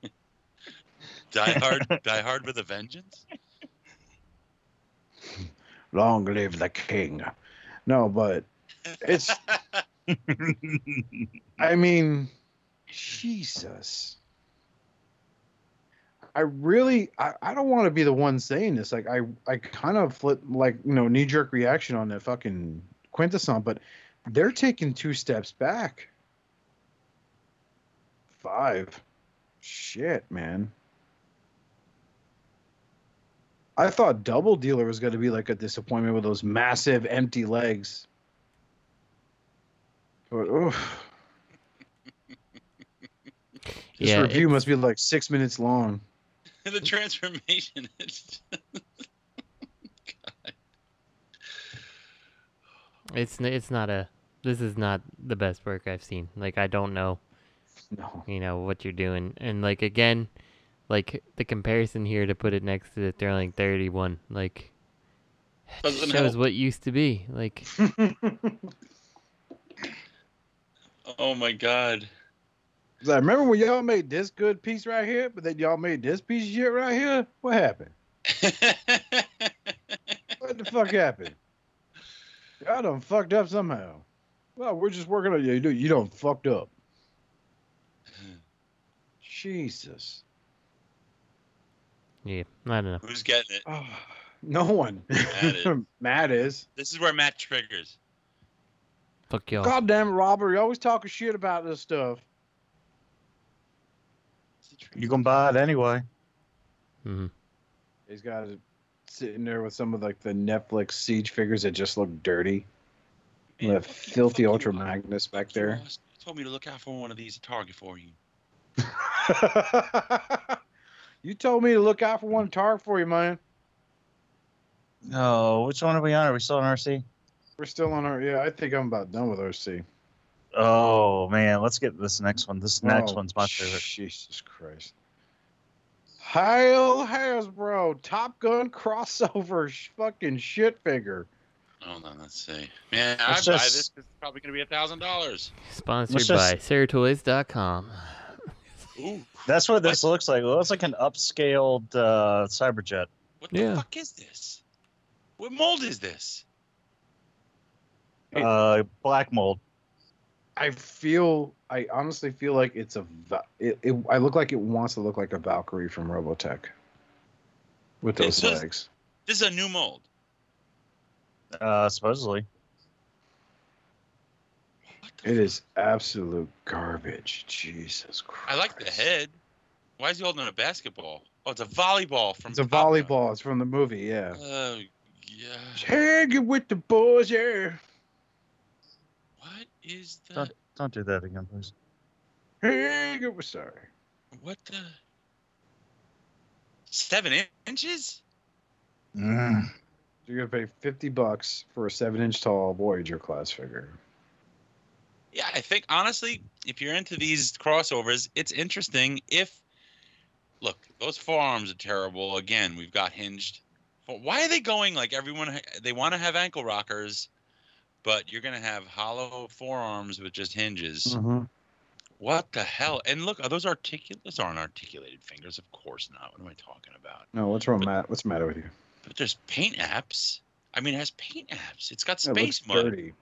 Die Hard. Die Hard with a Vengeance. Long live the king. No, but it's. I mean, Jesus. I really I, I don't want to be the one saying this. Like I I kind of flip like you know knee jerk reaction on the fucking quintesson, but they're taking two steps back. Five. Shit, man. I thought Double Dealer was going to be like a disappointment with those massive empty legs. But, oof. This Yeah, review it's- must be like six minutes long. the transformation is. It's it's not a. This is not the best work I've seen. Like I don't know. No. You know what you're doing, and like again, like the comparison here to put it next to the Sterling 31, like Doesn't shows help. what used to be. Like Oh my god. I remember when y'all made this good piece right here, but then y'all made this piece of shit right here. What happened? What the fuck happened? Y'all done fucked up somehow. Well, we're just working on you. You, you done fucked up. Jesus. yeah, I don't know. Who's getting it? Oh, no one. Matt is. Matt is. This is where Matt triggers. Fuck y'all. God damn it, Robert. You always talking shit about this stuff. You gonna buy it anyway? Mm-hmm. He's got it sitting there with some of like the Netflix siege figures that just look dirty. Man, that fuck you, filthy fuck Ultra Ross. Magnus back there. Ross. You told me to look out for one of these at Target for you. you told me to look out for one target for you, man. No, which one are we on? Are we still on Arcee? We're still on our. Yeah, I think I'm about done with Arcee. Oh man, let's get this next one. This next Oh, one's my favorite. Jesus Christ. Hail Hasbro Top Gun crossover sh- fucking shit figure. Hold on, let's see. Man, I Let's buy just- this. 'cause It's probably gonna be a thousand dollars. Sponsored just- by SarahToys.com. Ooh, That's what this looks like. It looks like an upscaled uh, Cyberjet. what the Yeah. fuck is this? What mold is this? Uh, black mold. I feel. I honestly feel like it's a. It, it, I look like it wants to look like a Valkyrie from Robotech. With those It's just- legs. This is a new mold. Uh, supposedly. What the It fuck? is absolute garbage. Jesus Christ. I like the head. Why is he holding a basketball? Oh, it's a volleyball from. It's a Top Gun. volleyball. It's from the movie. Yeah. Oh, yeah. Hanging with the boys. Yeah. What is that? Don't don't do that again, please. Hanging with. Sorry. What the? Seven inches? Mm. You're gonna pay fifty bucks for a seven-inch tall Voyager class figure. Yeah, I think honestly, if you're into these crossovers, it's interesting. If look, those forearms are terrible. Again, we've got hinged. But why are they going like everyone? They want to have ankle rockers, but you're gonna have hollow forearms with just hinges. Mm-hmm. What the hell? And look, are those articulate? Those aren't articulated fingers. Of course not. What am I talking about? No, what's wrong, Matt? What's the matter with you? But there's paint apps. I mean, it has paint apps. It's got It space mud. dirty.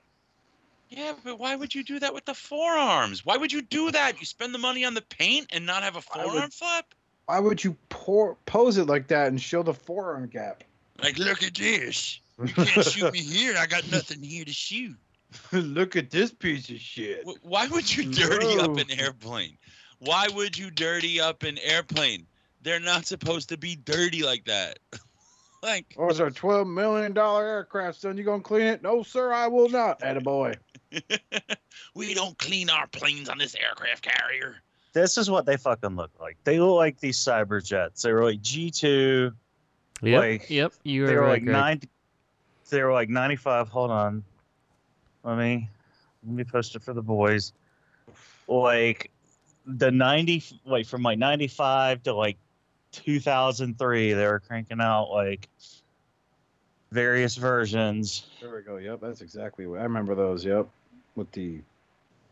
Yeah, but why would you do that with the forearms? Why would you do that? You spend the money on the paint and not have a I would- forearm flip? Why would you pour, pose it like that and show the forearm gap? Like, look at this. You can't shoot me here. I got nothing here to shoot. Look at this piece of shit. Why would you dirty up an airplane? Why would you dirty up an airplane? They're not supposed to be dirty like that. like, Oh, it's our twelve million dollar aircraft, son. You gonna clean it? No, sir, I will not. Attaboy. we don't clean our planes on this aircraft carrier. This is what they fucking look like. They look like these cyber jets. They were like G two. Yep. Like, yep. You They were were right, like Greg. ninety. They were like ninety five. Hold on. Let me let me post it for the boys. Like the ninety, like from like ninety five to like two thousand three, they were cranking out like various versions. There we go. Yep, that's exactly what I remember those. Yep, with the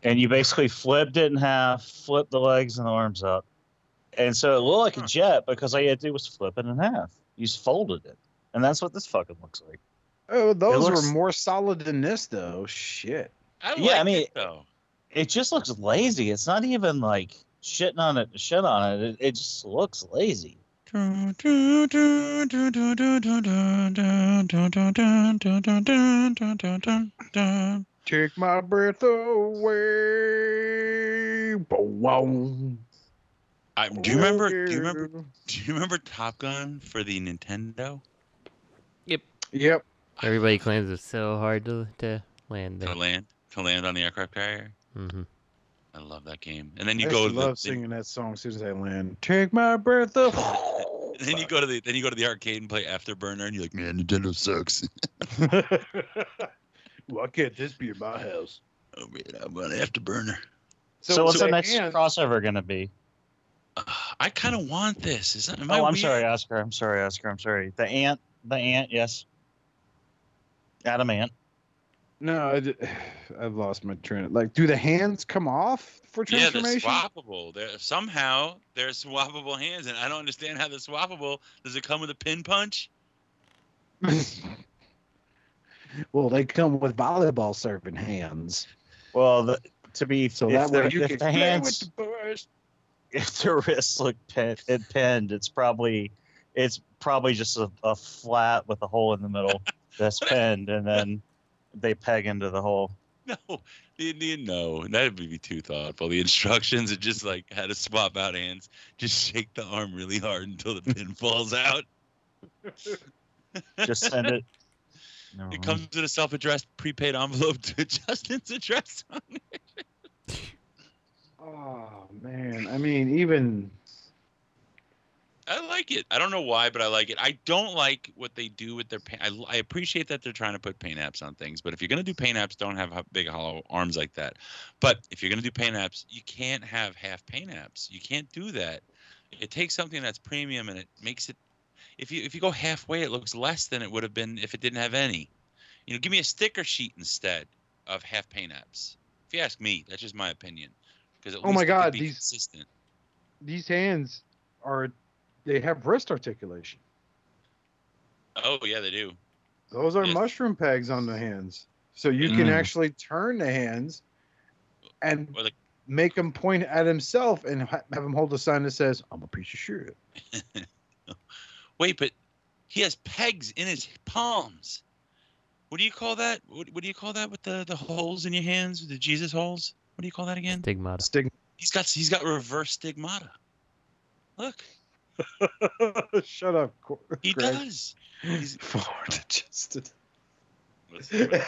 and you basically flipped it in half, flipped the legs and the arms up, and so it looked like a jet because all you had to do was flip it in half. You just folded it, and that's what this fucking looks like. oh, those looks- were more solid than this though. Shit. I Yeah, I mean- it, though. it just looks lazy. It's not even like shitting on it, shit on it. It, it just looks lazy. Take my breath away. Boom. I, do you remember? Do you remember? Do you remember Top Gun for the Nintendo? Yep. Yep. Everybody claims it's so hard to to land To land, to land on the aircraft carrier. hmm I love that game. And then you I go used to to the, love singing that song as soon as I land. Take my breath away. then, then you go to the then you go to the arcade and play Afterburner, and you're like, man, Nintendo sucks. Why can't this be in my house? oh man, I want Afterburner. So, what's so the next and- crossover gonna be? Uh, I kind of want this. Is that, am I Oh, I'm sorry, Oscar. I'm sorry, Oscar. I'm sorry. The ant. The ant. Yes. Adam Ant. No, I, I've lost my train. Like, do the hands come off for transformation? Yeah, they're transformation? swappable. They're, somehow they're swappable hands, and I don't understand how they're swappable. Does it come with a pin punch? well, they come with volleyball serving hands. Well, the, to be So if, that way you if can the play hands with the boys. if the wrists look pen, it pinned, it's probably it's probably just a, a flat with a hole in the middle that's pinned, and then they peg into the hole. No, the Indian, no. That would be too thoughtful. The instructions are just like how to swap out hands. Just shake the arm really hard until the pin falls out. Just send it. No. It comes with a self-addressed prepaid envelope to Justin's address on it. Oh man, I mean, even I like it. I don't know why, but I like it. I don't like what they do with their paint. I, I appreciate that they're trying to put paint apps on things, but if you're gonna do paint apps, don't have big hollow arms like that. But if you're gonna do paint apps, you can't have half paint apps. You can't do that. It takes something that's premium and it makes it. If you if you go halfway, it looks less than it would have been if it didn't have any. You know, give me a sticker sheet instead of half paint apps. If you ask me, that's just my opinion. Because Oh my God, these- consistent. these hands are they have wrist articulation. Oh yeah, they do. Those are Yes. mushroom pegs on the hands, so you can Mm. actually turn the hands and the make him point at himself and ha- have him hold a sign that says, "I'm a piece of shit." Wait, but he has pegs in his palms. What do you call that? What, what do you call that with the, the holes in your hands? The Jesus holes? What do you call that again? Stigmata. Stig. He's got he's got reverse stigmata. Look, Shut up, Cor- he Greg. does. He's- Forward adjusted. Let's see what-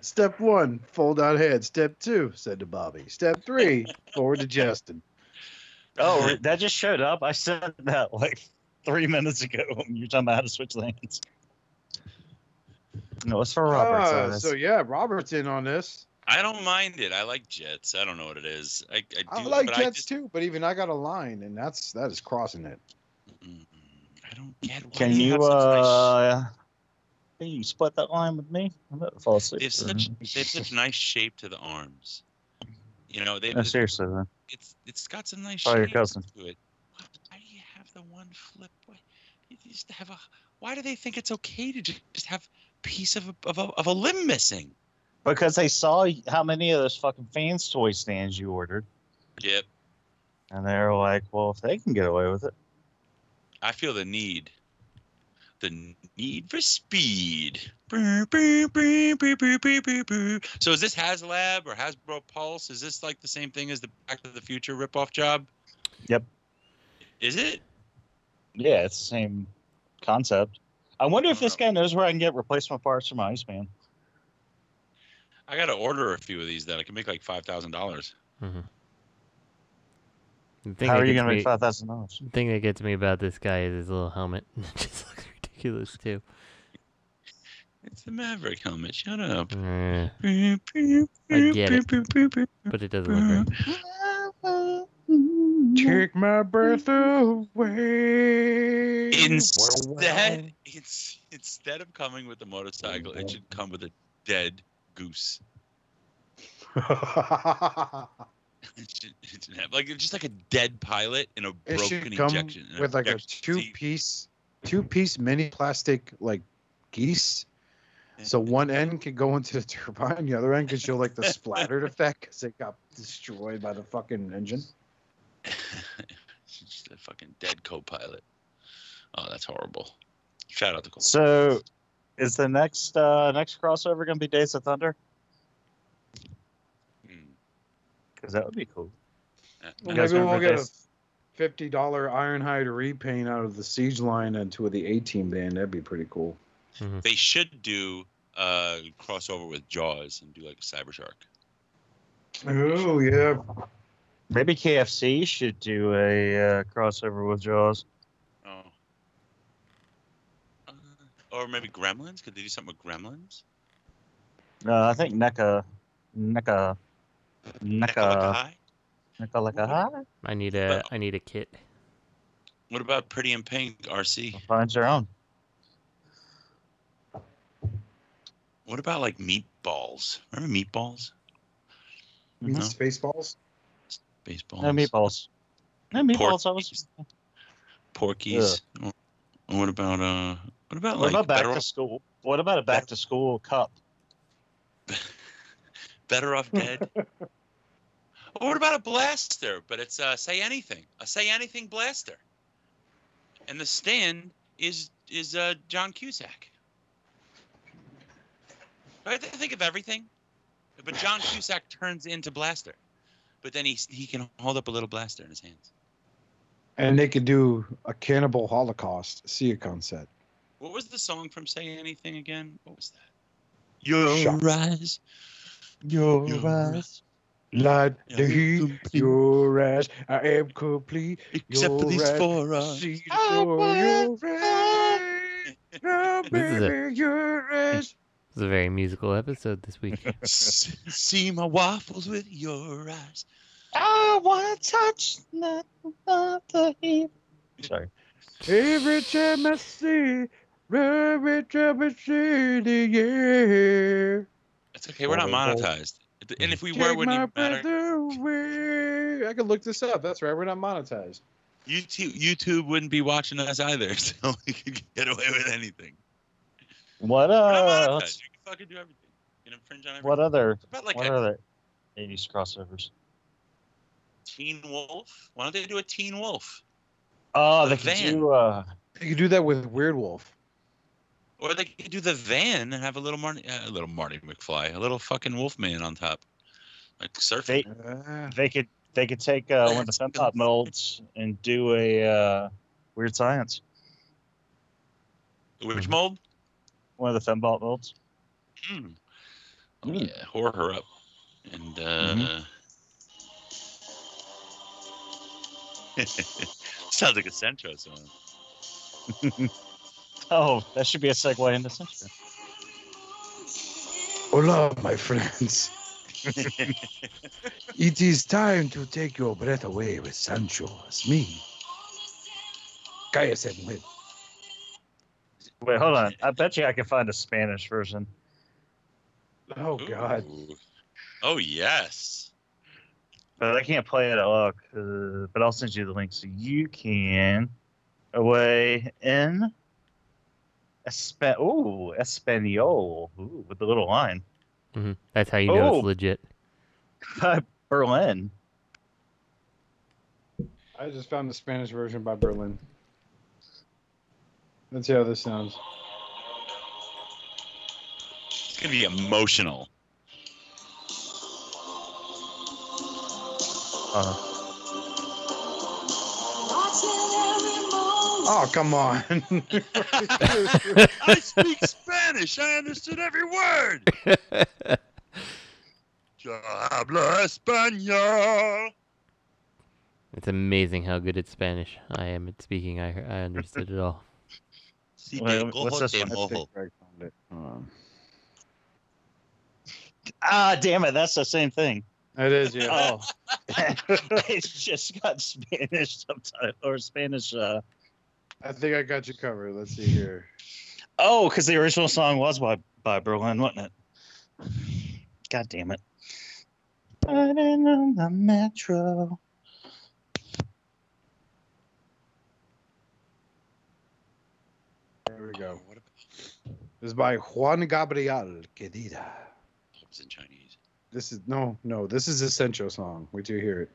Step one, fold out head. Step two, said to Bobby. Step three, forward to Justin. Oh, that just showed up. I said that like three minutes ago. You're talking about how to switch the hands. No, it's for Robert. so Ah, so yeah, Robert's in on this. I don't mind it. I like jets. I don't know what it is. I, I do. I like but Jets I just, too, but even I got a line, and that's that is crossing it. Mm, I don't get. Why Can you have nice- uh? Can you split that line with me? I'm about to fall asleep. They have such they have such nice shape to the arms. You know, they No, seriously, man. it's it's got some nice Call your cousin. to it. Why, do you have the one flip? Why you just have a? Why do they think it's okay to just, just have a piece of a, of a of a limb missing? Because they saw how many of those fucking fans toy stands you ordered, Yep, and they're like, "Well, if they can get away with it, I feel the need. The need for speed. So is this HasLab or Hasbro Pulse? Is this like the same thing as the Back to the Future ripoff job? Yep. Is it? yeah, it's the same concept." I wonder if this guy knows where I can get replacement parts for my Iceman. I got to order a few of these that I can make like five thousand dollars. Mm-hmm. How are you gonna make five thousand dollars? The thing that gets me about this guy is his little helmet. it just looks ridiculous too. It's the Maverick helmet. Shut up. I I get it, but it doesn't look right. Take my breath away. Instead, it's instead of coming with a motorcycle, it should come with a dead goose. It should, it should have, like just like a dead pilot in a broken should come injection. with like a injection two piece, two mini plastic like geese So one end could go into the turbine, the other end could show like the splattered effect because it got destroyed by the fucking engine. It's just a fucking dead co-pilot. Oh, that's horrible. Shout out to Cole. So, is the next uh next crossover gonna be Days of Thunder? Hmm. Because that would be cool. Uh, Well, You guys maybe we'll remember get a Days- fifty dollar Ironhide repaint out of the siege line into the A team band. That'd be pretty cool. They should do uh crossover with Jaws and do like a Cyber Shark. Oh yeah. Maybe KFC should do a uh, crossover with Jaws. Oh. Uh, or maybe Gremlins? Could they do something with Gremlins? No, I think NECA, NECA, Neck NECA, High? NECA like a high I need a I need a kit. What about Pretty in Pink Arcee? finds their own. What about like Meatballs? Remember Meatballs? No. Spaceballs. Baseballs. No meatballs. No meatballs. I was. Porky's. Or, or what about uh? What about What like about back to off, school? What about a back to school cup? better off dead? or what about a blaster? But it's uh, say anything. A say anything blaster. And the stand is is uh John Cusack. Right? Think of everything. But John Cusack turns into blaster. But then he he can hold up a little blaster in his hands. And they could do a cannibal holocaust. See a concept. What was the song from Say Anything again? What was that? Your Shock. eyes. Your Your eyes. Light Yeah, the heat, complete. your ass. I am complete. Except for these ass, four uh, ah, eyes. See I for want your ass. Oh, This is a- baby, your ass. It's a very musical episode this week. See my waffles with your eyes. I want to touch the, the heat. Sorry. Every time I see, every time I see the air. It's okay. We're not monetized. And if we were, Take it wouldn't my even matter. away. I could look this up. That's right. We're not monetized. YouTube, YouTube wouldn't be watching us either, so we could get away with anything. What We're not uh? let's- You can fucking do everything. You can infringe on everything. What other? What about like What other? 80s crossovers. Teen Wolf? Why don't they do a Teen Wolf? Oh, The they could van. do. Uh, You could do that with Weird Wolf. Or they could do the van and have a little Marty, uh, a little Marty McFly, a little fucking Wolfman on top, like surfing. they Uh, they could they could take uh, one of the Fembot molds and do a uh, weird science. Which mold? One of the Fembot molds. Mm. Oh Mm. yeah, whore her up, and uh, Mhm. sounds like a Centro song. Oh, that should be a segue into Century. Hola, my friends. It is time to take your breath away with Sancho. It's me. Cállese, mujer. Wait, hold on. I bet you I can find a Spanish version. Oh, God. Oh yes. But I can't play it all. Uh, but I'll send you the link so you can. Away in. Espa- Ooh, Espanol. Ooh, with the little line. hmm That's how you know Oh. it's legit. Berlin. I just found the Spanish version by Berlin. Let's see how this sounds. It's gonna be emotional. Uh, Oh, come on. I speak Spanish. I understood every word. Yo hablo español. It's amazing how good at Spanish I am at speaking. I I understood it all. Si Wait, what's cojo, this one? I think mojo. Greg found it. Um, ah, damn it. That's the same thing. it is, yeah. Oh. it's just got Spanish subtitle or Spanish. Uh... I think I got you covered. Let's see here. Oh, because the original song was by, by Berlin, wasn't it? God damn it. Riding on the metro. There we go. What about, This is by Juan Gabriel Querida. It's in Chinese. This is no, no. This is a Sencho song. Wait till you hear it.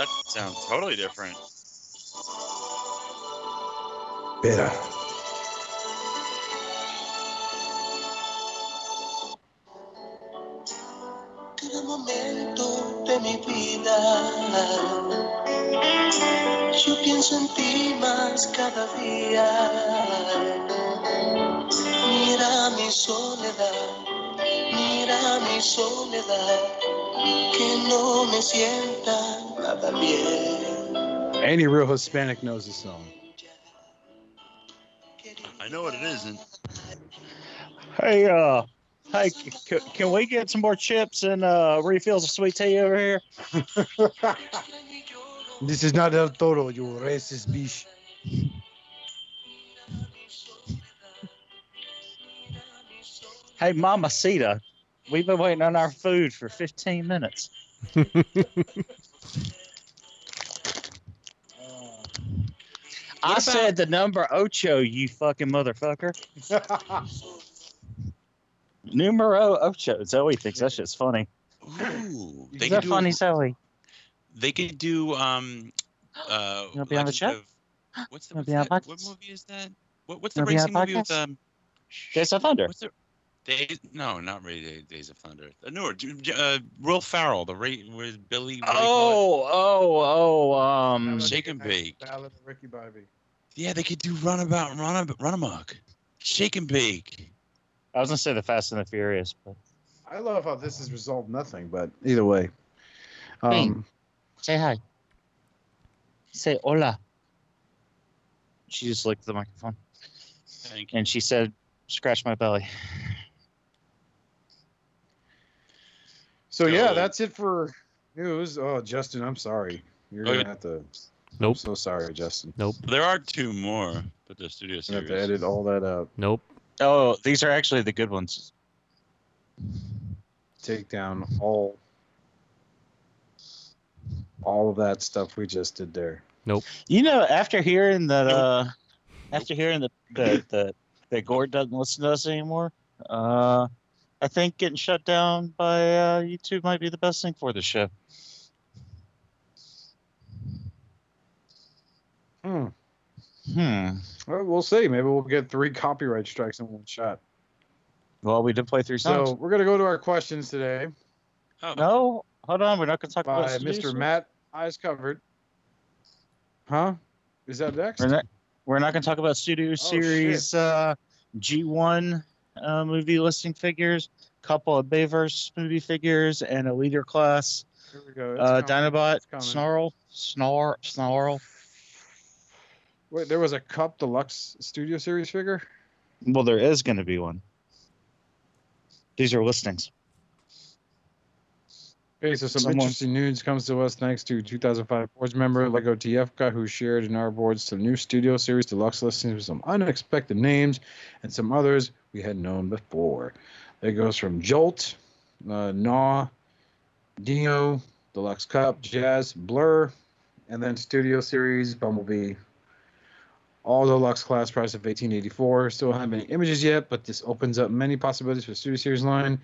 That sounds totally different. Better. Cada momento de mi vida, yo pienso en ti más cada día. Mira mi soledad, mira mi soledad, que no me sienta nada bien. Any real Hispanic knows this song. I know what it isn't. Hey, uh, hey, c- c- can we get some more chips and uh, refills of sweet tea over here? This is not El Toro, you racist bitch. Hey, Mamacita, we've been waiting on our food for 15 minutes. I about- said the number ocho, you fucking motherfucker. Numero ocho. Zoe thinks that shit's funny. Ooh, Is they that could do funny, Zoe? They could do um uh You wanna be on the Legend chat? of- what's the Wanna what's be on that, podcast? what movie is that? What, what's the Wanna be on racing movie with podcast? um Days of Thunder. what's the Days, no, not really Days, Days of Thunder. No, J- J- uh, Will Ferrell, the rate with Billy. what do you Oh, oh, oh, it? um, Shake and Bake. Ballad of Ricky Bobby. Yeah, they could do Runabout, Run, run Amok, Shake and Bake. I was gonna say the Fast and the Furious, but I love how this has resolved nothing, but either way. Um, say hi. Say hola. She just licked the microphone Thank you. and she said, "Scratch my belly." So yeah, So- that's it for news. Oh, Justin, I'm sorry. You're Oh, gonna yeah. have to. Nope. I'm so sorry, Justin. Nope. There are two more, but the studio You have series. to edit all that out. Nope. Oh, these are actually the good ones. Take down all all of that stuff we just did there. Nope. You know, after hearing that, uh, after hearing that that that that Gort doesn't listen to us anymore, uh, I think getting shut down by uh, YouTube might be the best thing for the show. Hmm. Hmm. Well, we'll see. Maybe we'll get three copyright strikes in one shot. Well, we did play three So songs. we're gonna go to our questions today Oh, no, hold on. We're not going to talk by about Mr. studios. Matt Eyes Covered. Huh? Is that next? We're not. We're not going to talk about Studio Series uh, G1 uh, movie listing figures, couple of Bayverse movie figures, and a leader class Here we go. It's uh, coming. Dinobot Snarl Snarl Snarl. Wait, there was a Kup Deluxe Studio Series figure. Well, there is going to be one. These are listings. Okay, so some Someone- interesting news comes to us thanks to 2005 boards member Lego guy who shared in our boards some new Studio Series Deluxe listings with some unexpected names and some others we had known before. It goes from Jolt, uh, Gnaw, Dino, Deluxe Kup, Jazz, Blurr, and then Studio Series Bumblebee. All deluxe class price of 1884. Still don't have any images yet, but this opens up many possibilities for Studio Series line.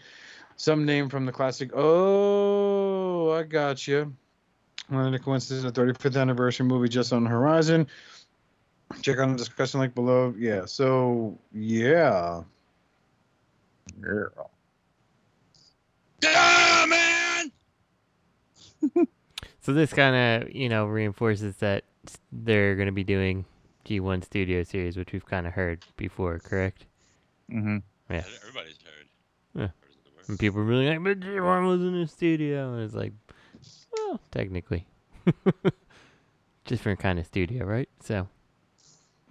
Some name from the classic. Oh, I got you. And a coincidence, the 35th anniversary movie just on the horizon. Check out the discussion link below. Yeah. So yeah. Girl. Ah, man! So this kind of, you know, reinforces that they're going to be doing G1 Studio Series, which we've kind of heard before, correct? Mm-hmm. Yeah. Everybody's heard. Yeah. Heard the word. And people were really like, but G1 was in the studio. And it's like, well, technically. Different kind of studio, right? So,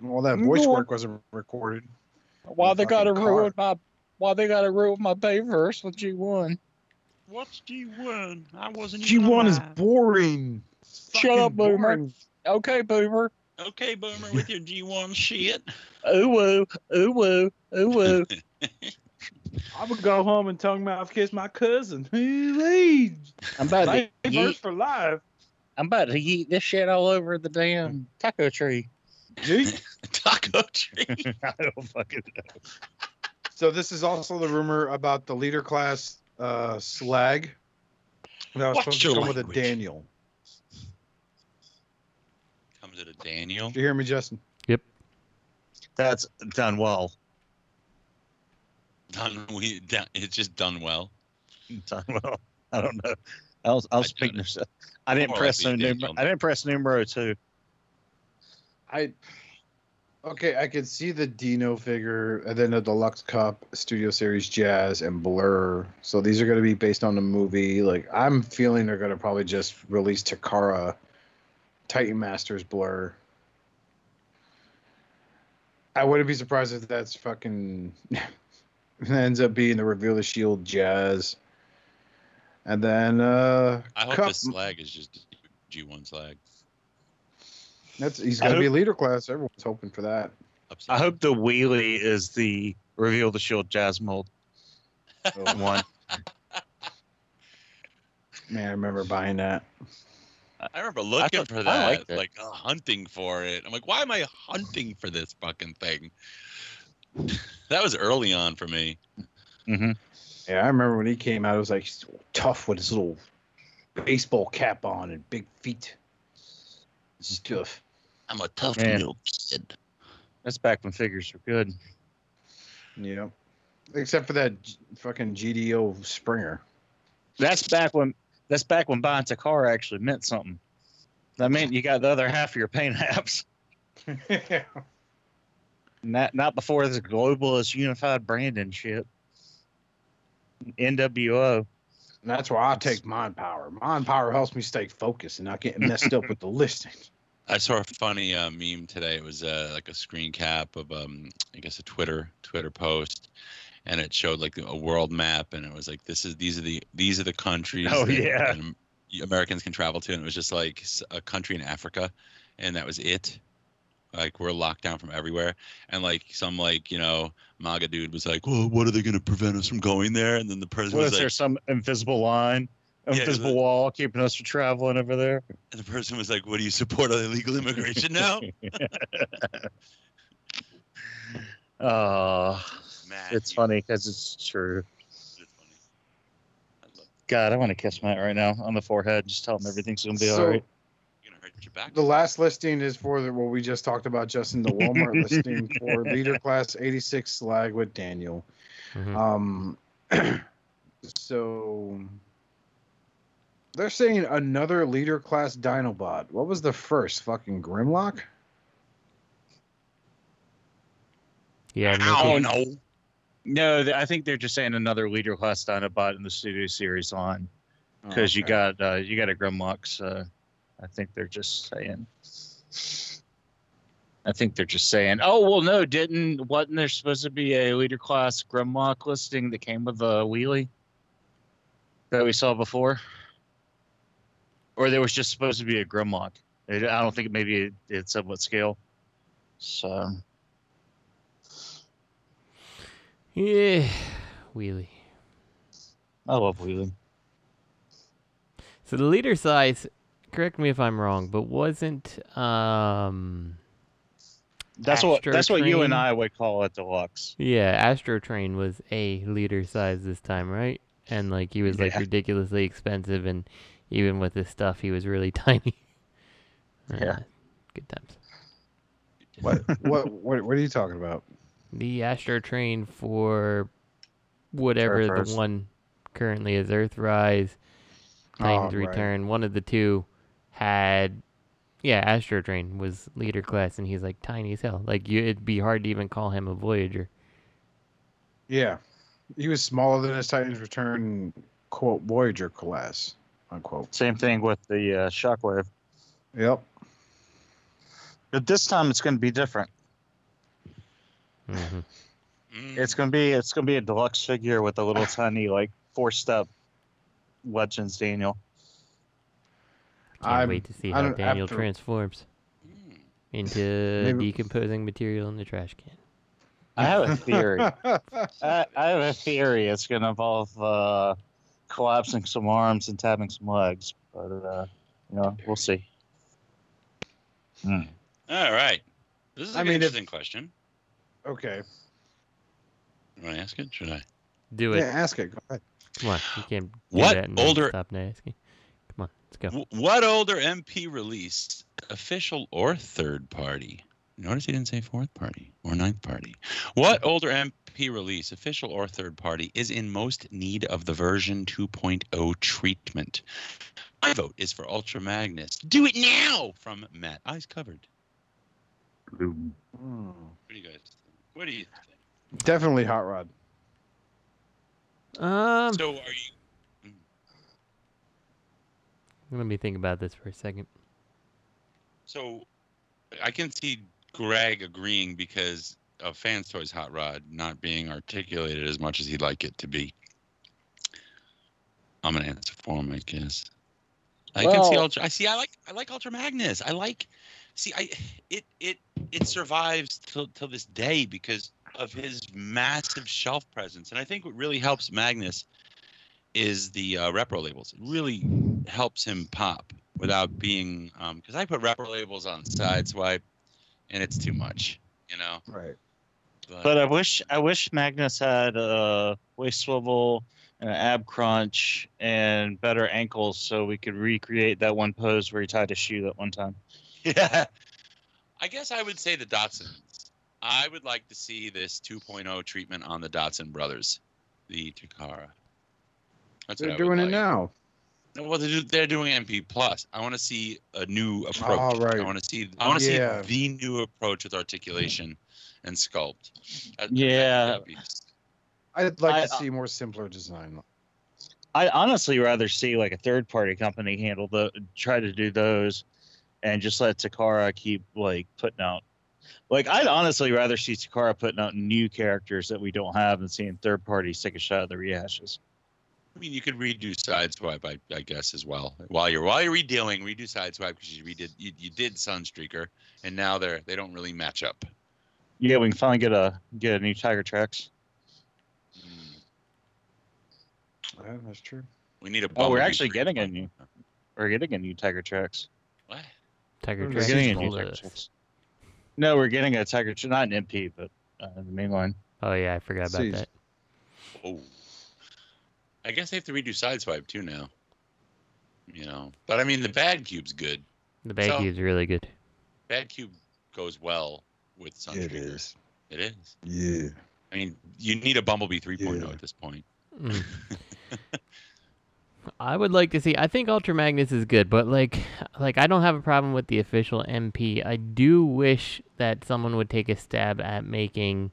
Well, that voice work wasn't recorded. Why they got to Fucking car. ruin my? Why they got to ruin my Bayverse with G1? What's G1? I wasn't G1 is boring. Shut fucking up, Boomer. boring. Okay, Boomer. Okay, Boomer, with your G1 shit. Ooh woo, ooh woo, ooh woo. I would go home and tongue mouth kiss my cousin. Hey, I'm about to Thank yeet. for live. I'm about to eat this shit all over the damn taco tree. Taco tree. I don't fucking know. So this is also the rumor about the leader class uh, slag that was Watch supposed to your come with a language. Daniel. Comes with a Daniel? Do you hear me, Justin? Yep. That's done well. Done. We. Done, it's just done well. Done well. I don't know. I was I was speaking of. I didn't More press likely no numero. I didn't press numero two. I okay, I could see the Dino figure and then the Deluxe Kup, Studio Series Jazz, and Blurr. So these are going to be based on the movie. Like I'm feeling they're going to probably just release Takara, Titan Masters Blurr. I wouldn't be surprised if that's fucking ends up being the reveal the shield Jazz. And then uh I hope Kup, the slag is just G1 slag. that's he's I gonna be hope- leader class. Everyone's hoping for that. I hope the wheelie is the reveal the shield jazz mold one. Man, I remember buying that. I remember looking thought- for that, liked it. like uh, hunting for it. I'm like, why am I hunting for this fucking thing? that was early on for me. Mm-hmm. Yeah, I remember when he came out. It was like tough with his little baseball cap on and big feet. Stuff. I'm a tough Man. little kid. That's back when figures were good. Yeah. Except for that G- fucking GDO Springer. That's back when that's back when buying a car actually meant something. That meant you got the other half of your paint apps. Not not before this globalist unified branding shit. NWO. And that's why I take Mind Power. Mind Power helps me stay focused and not get messed up with the listings. I saw a funny uh, meme today. It was uh, like a screen cap of, um, I guess, a Twitter Twitter post, and it showed like a world map, and it was like, "This is these are the these are the countries Oh, that yeah. Americans can travel to," and it was just like a country in Africa, and that was it. Like we're locked down from everywhere, and like some like you know MAGA dude was like, "Well, what are they going to prevent us from going there?" And then the president Was was there like, some invisible line, invisible the- wall keeping us from traveling over there? and the person was like, "What do you support on illegal immigration now?" Uh, Mad it's funny because it's true. It's funny. I love God, I want to kiss Matt right now on the forehead. Just tell him everything's gonna be all So- right. You're hurt your back. The last listing is for the what we just talked about, Justin. The Walmart listing for leader class 86 slag with Daniel. Mhm. Um, so they're saying another leader class Dinobot. What was the first? Fucking Grimlock? Yeah, I Mickey. don't know. No, I think they're just saying another leader class Dinobot in the studio series line because you Okay. got uh, you got a Grimlock. So I think they're just saying. I think they're just saying, oh well, no, didn't wasn't there supposed to be a leader class Grimlock listing that came with a wheelie that we saw before, or there was just supposed to be a Grimlock. It, I don't think maybe it, it said what scale. So Yeah, wheelie. I love wheelie. So the leader size, correct me if I'm wrong, but wasn't um That's what that's what you and I would call it deluxe. yeah, Astrotrain was a leader size this time, right? And like he was like Yeah. ridiculously expensive and even with his stuff he was really tiny. Yeah. Uh, good times. What, what what what are you talking about? The Astrotrain for whatever the Earthrise. one currently is Earthrise, Titan's Oh, right. Return. One of the two had, yeah, Astrotrain was leader class, and he's like tiny as hell. Like you, it'd be hard to even call him a Voyager. Yeah, he was smaller than his Titans Return quote Voyager class unquote. Same thing with the uh, Shockwave. Yep. But this time it's going to be different. hmm Mm. It's going to be it's going to be a deluxe figure with a little tiny like four step Legends Daniel. Can't I'm- wait to see how Daniel after- transforms Mm. into Maybe- decomposing material in the trash can. I have a theory. I, I have a theory. It's going to involve uh, collapsing some arms and tapping some legs. But uh, know, we'll see. All right. This is a I good mean, if- interesting question. Okay. You want to ask it? Should I? Do it. Yeah, ask it. Go ahead. Come on, you can't. do What that and older- Stop asking. Come let's go. W- What older MP release, official or third party? Notice he didn't say fourth party or ninth party. What older MP release, official or third party, is in most need of the version 2.0 treatment? My vote is for Ultra Magnus. Do it now from Matt. Eyes covered. Hmm. What do you guys think? What do you think? Definitely Hot Rod. Um, So are you let me think about this for a second. So I can see Greg agreeing because of Fans Toys Hot Rod not being articulated as much as he'd like it to be. I'm gonna answer for him, I guess. I can see Ultra. I see. I like. I like Ultra Magnus. I like. See, I it it it survives till till this day because of his massive shelf presence, and I think what really helps Magnus is the uh, repro labels. It really helps him pop without being um, because I put repro labels on Sideswipe, and it's too much, you know. Right. But I wish I wish Magnus had a waist swivel and an ab crunch and better ankles so we could recreate that one pose where he tied a shoe that one time. Yeah. I guess I would say the Datsuns. I would like to see this 2.0 treatment on the Datsun brothers, the Takara. That's what They're I would doing it now. No, Well, they're, they're doing MP plus. I want to see a new approach. Oh, right. I want to see. I want to Yeah. see the new approach with articulation and sculpt. That- Yeah. I'd like I- to uh, see more simpler design. I'd honestly rather see like a third party company handle the try to do those and just let Takara keep like putting out like I'd honestly rather see Takara putting out new characters that we don't have and seeing third parties take a shot at the rehashes. I mean, you could redo Sideswipe, I, I guess, as well. While you're while you're redealing, redo Sideswipe because you redid you, you did Sunstreaker, and now they're they don't really match up. Yeah, we can finally get a get a new Tiger Tracks. Yeah, that's true. We need a. Oh, we're actually three. getting a new we're getting a new Tiger Tracks. What? Tiger We're We're Tracks getting a new. Tiger Tracks. No, we're getting a Tiger Tra- not an MP, but uh, the main line. Oh yeah, I forgot about See. that. Oh. I guess they have to redo Sideswipe too now. You know, but I mean, the Bad Cube's good. The bad So- is really good. Bad Cube goes well with Sunstreaker. It is. It is. Yeah. I mean, you need a Bumblebee 3.0 Yeah. at this point. Mm. I would like to see. I think Ultra Magnus is good, but like, like I don't have a problem with the official MP. I do wish that someone would take a stab at making,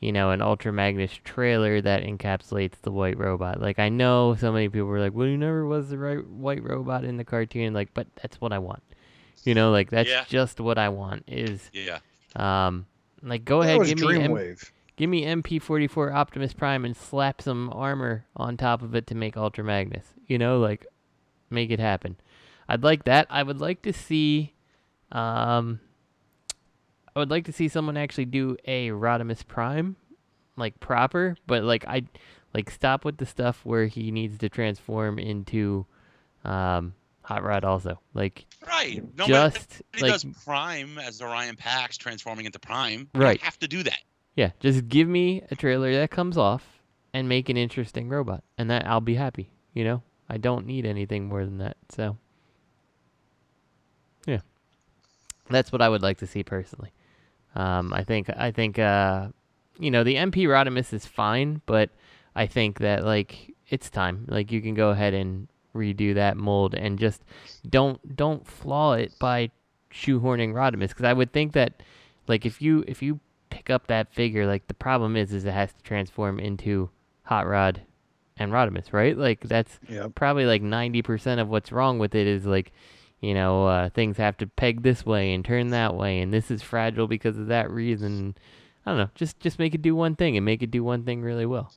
you know, an Ultra Magnus trailer that encapsulates the white robot. Like I know so many people were like, "Well, he never was the right white robot in the cartoon." Like, but that's what I want. You know, like that's Yeah. just what I want. Is Yeah. um, like go That ahead, give me M- Give me MP44 Optimus Prime and slap some armor on top of it to make Ultra Magnus. You know, like make it happen. I'd like that. I would like to see um I would like to see someone actually do a Rodimus Prime like proper, but like I like stop with the stuff where he needs to transform into um Hot Rod also. Like Right. No, just He like does Prime as Orion Pax transforming into Prime. Right. have to do that. Yeah, just give me a trailer that comes off and make an interesting robot, and that I'll be happy. You know, I don't need anything more than that. So, yeah, that's what I would like to see personally. Um, I think I think uh, you know the MP Rodimus is fine, but I think that like it's time. Like you can go ahead and redo that mold and just don't don't flaw it by shoehorning Rodimus because I would think that like if you if you pick up that figure, like the problem is is it has to transform into Hot Rod and Rodimus, right? Like that's Yep. probably like ninety percent of what's wrong with it is like, you know, uh, things have to peg this way and turn that way, and this is fragile because of that reason. I don't know. Just just make it do one thing and make it do one thing really well.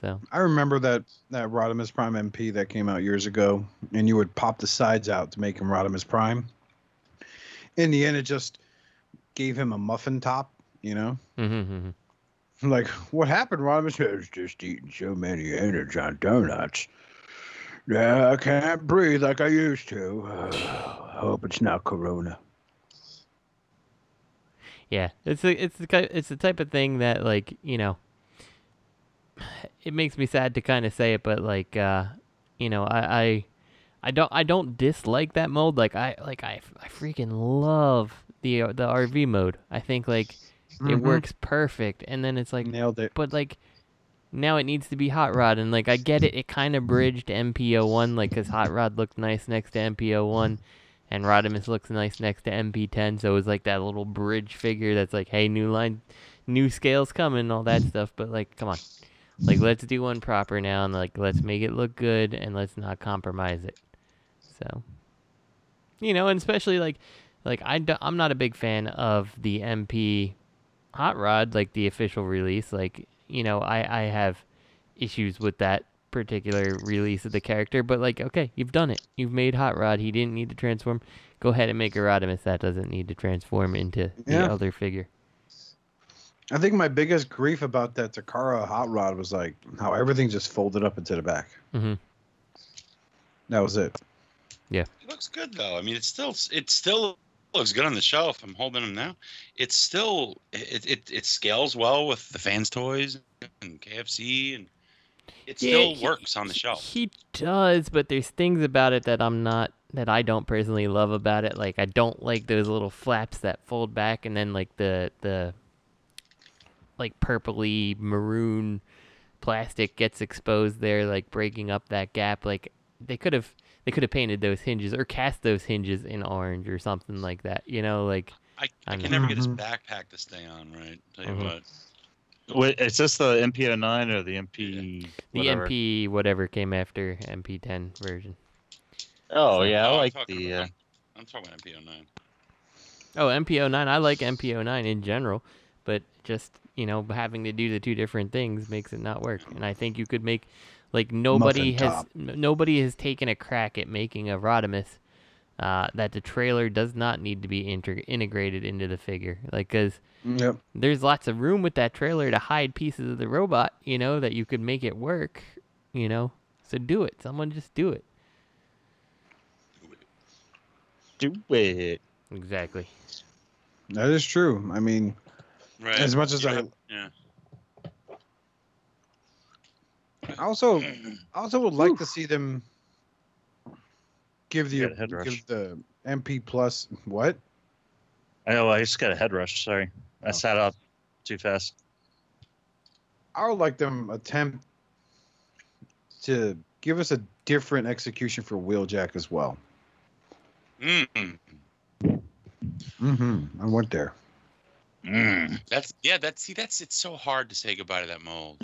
So I remember that that Rodimus Prime MP that came out years ago, and you would pop the sides out to make him Rodimus Prime. In the end, it just gave him a muffin top, you know. mhm, Like, what happened, Rodimus? I was just eating so many Energon donuts. Yeah, I can't breathe like I used to. I hope it's not Corona. Yeah, it's a, it's the it's the type of thing that like you know, it makes me sad to kind of say it, but like uh, you know, I, I I don't I don't dislike that mode. Like I like I, I freaking love the uh, the RV mode. I think like it Mhm. works perfect, and then it's like Nailed it. but like now it needs to be hot rod and like i get it it kind of bridged mpo1 like because hot rod looked nice next to mpo1 and rodimus looks nice next to mp10 so it was like that little bridge figure that's like hey new line new scales coming all that stuff but like come on. Like let's do one proper now and like let's make it look good and let's not compromise it. So you know and especially like like I do, i'm not a big fan of the mp hot rod like the official release like you know i i have issues with that particular release of the character but like okay you've done it you've made hot rod he didn't need to transform go ahead and make a rodimus that doesn't need to transform into the other figure I think my biggest grief about that Takara hot rod was like how everything just folded up into the back. mm-hmm. That was it. Yeah. It looks good though. I mean, it's still it's still looks good on the shelf. I'm holding them now. It's still it it, it scales well with the Fans Toys and KFC, and it Yeah, still he- works on the shelf. He does, but there's things about it that I'm not that I don't personally love about it. Like I don't like those little flaps that fold back and then like the the like purpley maroon plastic gets exposed there, like breaking up that gap. Like they could have they could have painted those hinges or cast those hinges in orange or something like that. You know, like I, I I can know. never get his Mhm. backpack to stay on right. Tell you Mhm. what. Wait, is this the MP09 or the MP? the whatever? MP whatever came after MP10 version. Oh yeah, I I'm like talking the. Uh, I'm talking about MP09. Oh, MPO9. I like MP09 in general, but just you know having to do the two different things makes it not work. And I think you could make like nobody Muffin has top. nobody has taken a crack at making a Rodimus uh, that the trailer does not need to be inter- integrated into the figure. Like, cause Yep. there's lots of room with that trailer to hide pieces of the robot. You know that you could make it work. You know, so do it. Someone just do it. do it. Exactly. That is true. I mean, Right. as much as yeah. I Yeah. I also I also would like to see them give the Got head rush. give the MP plus what? Oh, I just got a head rush. Sorry, I Oh. sat up too fast. I would like them attempt to give us a different execution for Wheeljack as well. Mm. Mm-hmm. I went there. Mm. That's yeah. That's see. That's it's so hard to say goodbye to that mold.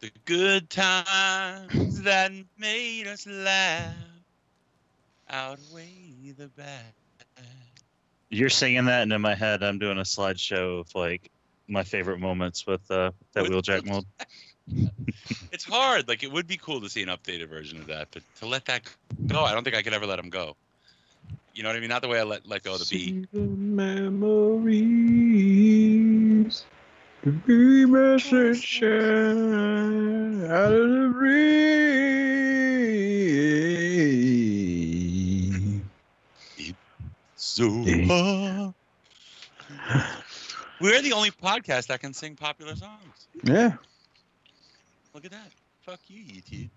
The good times that made us laugh outweigh the bad. You're singing that, and in my head, I'm doing a slideshow of like my favorite moments with uh, that With- wheeljack mold. It's hard. Like it would be cool to see an updated version of that, but to let that go, I don't think I could ever let him go. You know what I mean? Not the way I let let go of the bee. See the memories. The bee message shine out of the breeze. So Yeah. we're the only podcast that can sing popular songs. Yeah. Look at that. Fuck you, YouTube.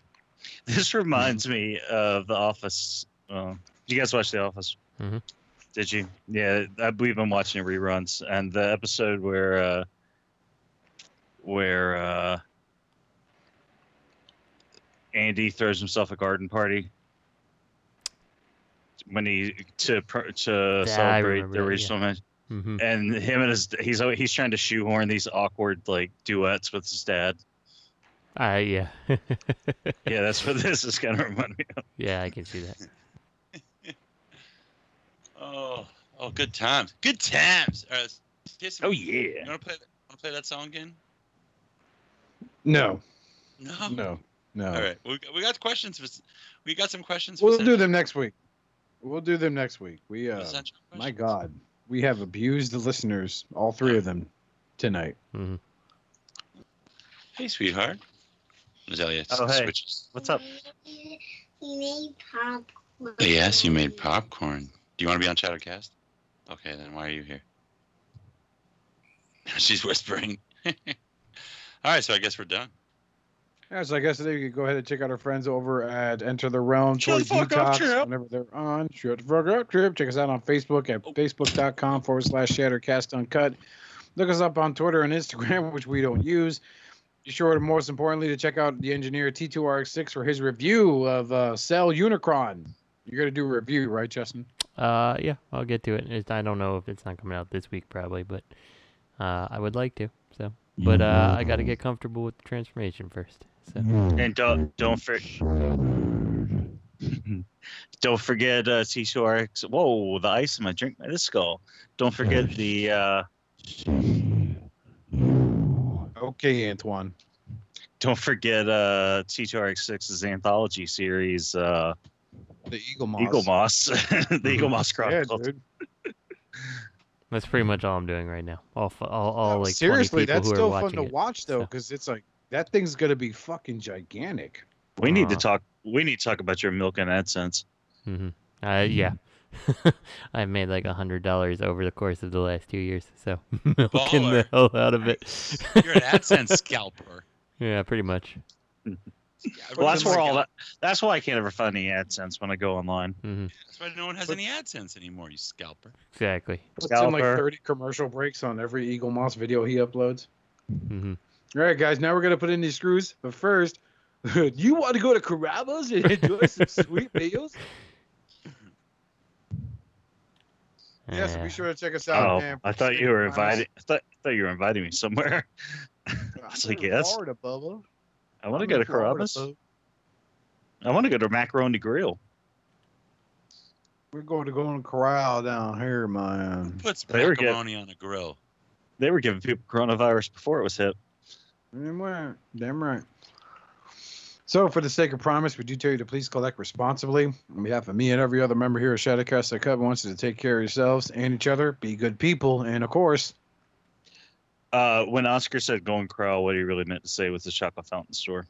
This reminds me of The Office. Uh, did you guys watch The Office? Mhm. Did you? Yeah, I believe I'm watching reruns, and the episode where uh, where uh, Andy throws himself a garden party when he to to Yeah, celebrate the that, yeah. match, Mm-hmm. and him and his he's he's trying to shoehorn these awkward like duets with his dad. Uh, yeah. Yeah, that's what this is gonna remind me of. yeah, I can see that. Oh, oh, good times. Good times. All right, let's- Jason, Oh You yeah. want to play? Want to play that song again? No. No. No. No. All right. We, we got questions. For, we got some questions. We'll do them next week. We'll do them next week. We uh my. God. We have abused the listeners, all three of them, tonight. hmm Hey, sweetheart. Azalea Oh, hey. switches. What's up? You made popcorn. Yes, you made popcorn. Do you want to be on Chattercast? Okay, then why are you here? She's whispering. All right, so I guess we're done. Yeah, so I guess today you can go ahead and check out our friends over at Enter the Realm Shut Toy the fuck up, Detox whenever they're on. Shut the fuck up, Trip. Check us out on Facebook at facebook.com forward slash Shattercast Uncut. Look us up on Twitter and Instagram, which we don't use. Be sure to, most importantly, to check out the engineer T2RX6 for his review of uh, Cell Unicron. You're going to do a review, right, Justin? Uh, yeah, I'll get to it. It's, I don't know if it's not coming out this week, probably, but uh, I would like to. So, but uh, I got to get comfortable with the transformation first. So, And don't don't for, don't forget uh, T2RX. Whoa, the ice in my drink, this skull. Don't forget the uh, Okay, Antoine. don't forget uh, T2RX6's anthology series, uh, The Eaglemoss. Eagle Moss, the Eaglemoss Yeah, Chronicles. dude. that's pretty much all I'm doing right now. All, f- all, all like 20 Seriously, people that's who are still fun to it. watch, though, so. because it's like that thing's going to be fucking gigantic. We need to Uh, talk. We need to talk about your milk and AdSense. hmm Uh, yeah. I've made like a hundred dollars over the course of the last two years, so milking the hell out of it. You're an AdSense scalper. yeah, pretty much. Well, that's where all that. That's why I can't ever find any AdSense when I go online. hmm That's why no one has any AdSense anymore. You scalper. Exactly. Puts in like Scalper. 30 commercial breaks on every Eaglemoss video he uploads. hmm All right, guys, now we're going to put in these screws. But first, you want to go to Carrabba's and enjoy some sweet meals? Yeah, so be sure to check us out. Oh, man. I thought you were invited. I thought, I thought you were inviting me somewhere. I was like, yes. Florida, Bubba. I want to go to Florida, Carrabba's. bub. I want to go to Macaroni Grill. We're going to go in Corral down here, man. Puts They were good. macaroni on a grill. They were giving people coronavirus before it was hit. Damn right. Damn right. So, for the sake of promise, we do tell you to please collect responsibly. On behalf of me and every other member here at Shadowcast that Cub wants you to take care of yourselves and each other, be good people, and of course, uh, when Oscar said "going crow," crawl," what he really meant to say was the chocolate fountain store.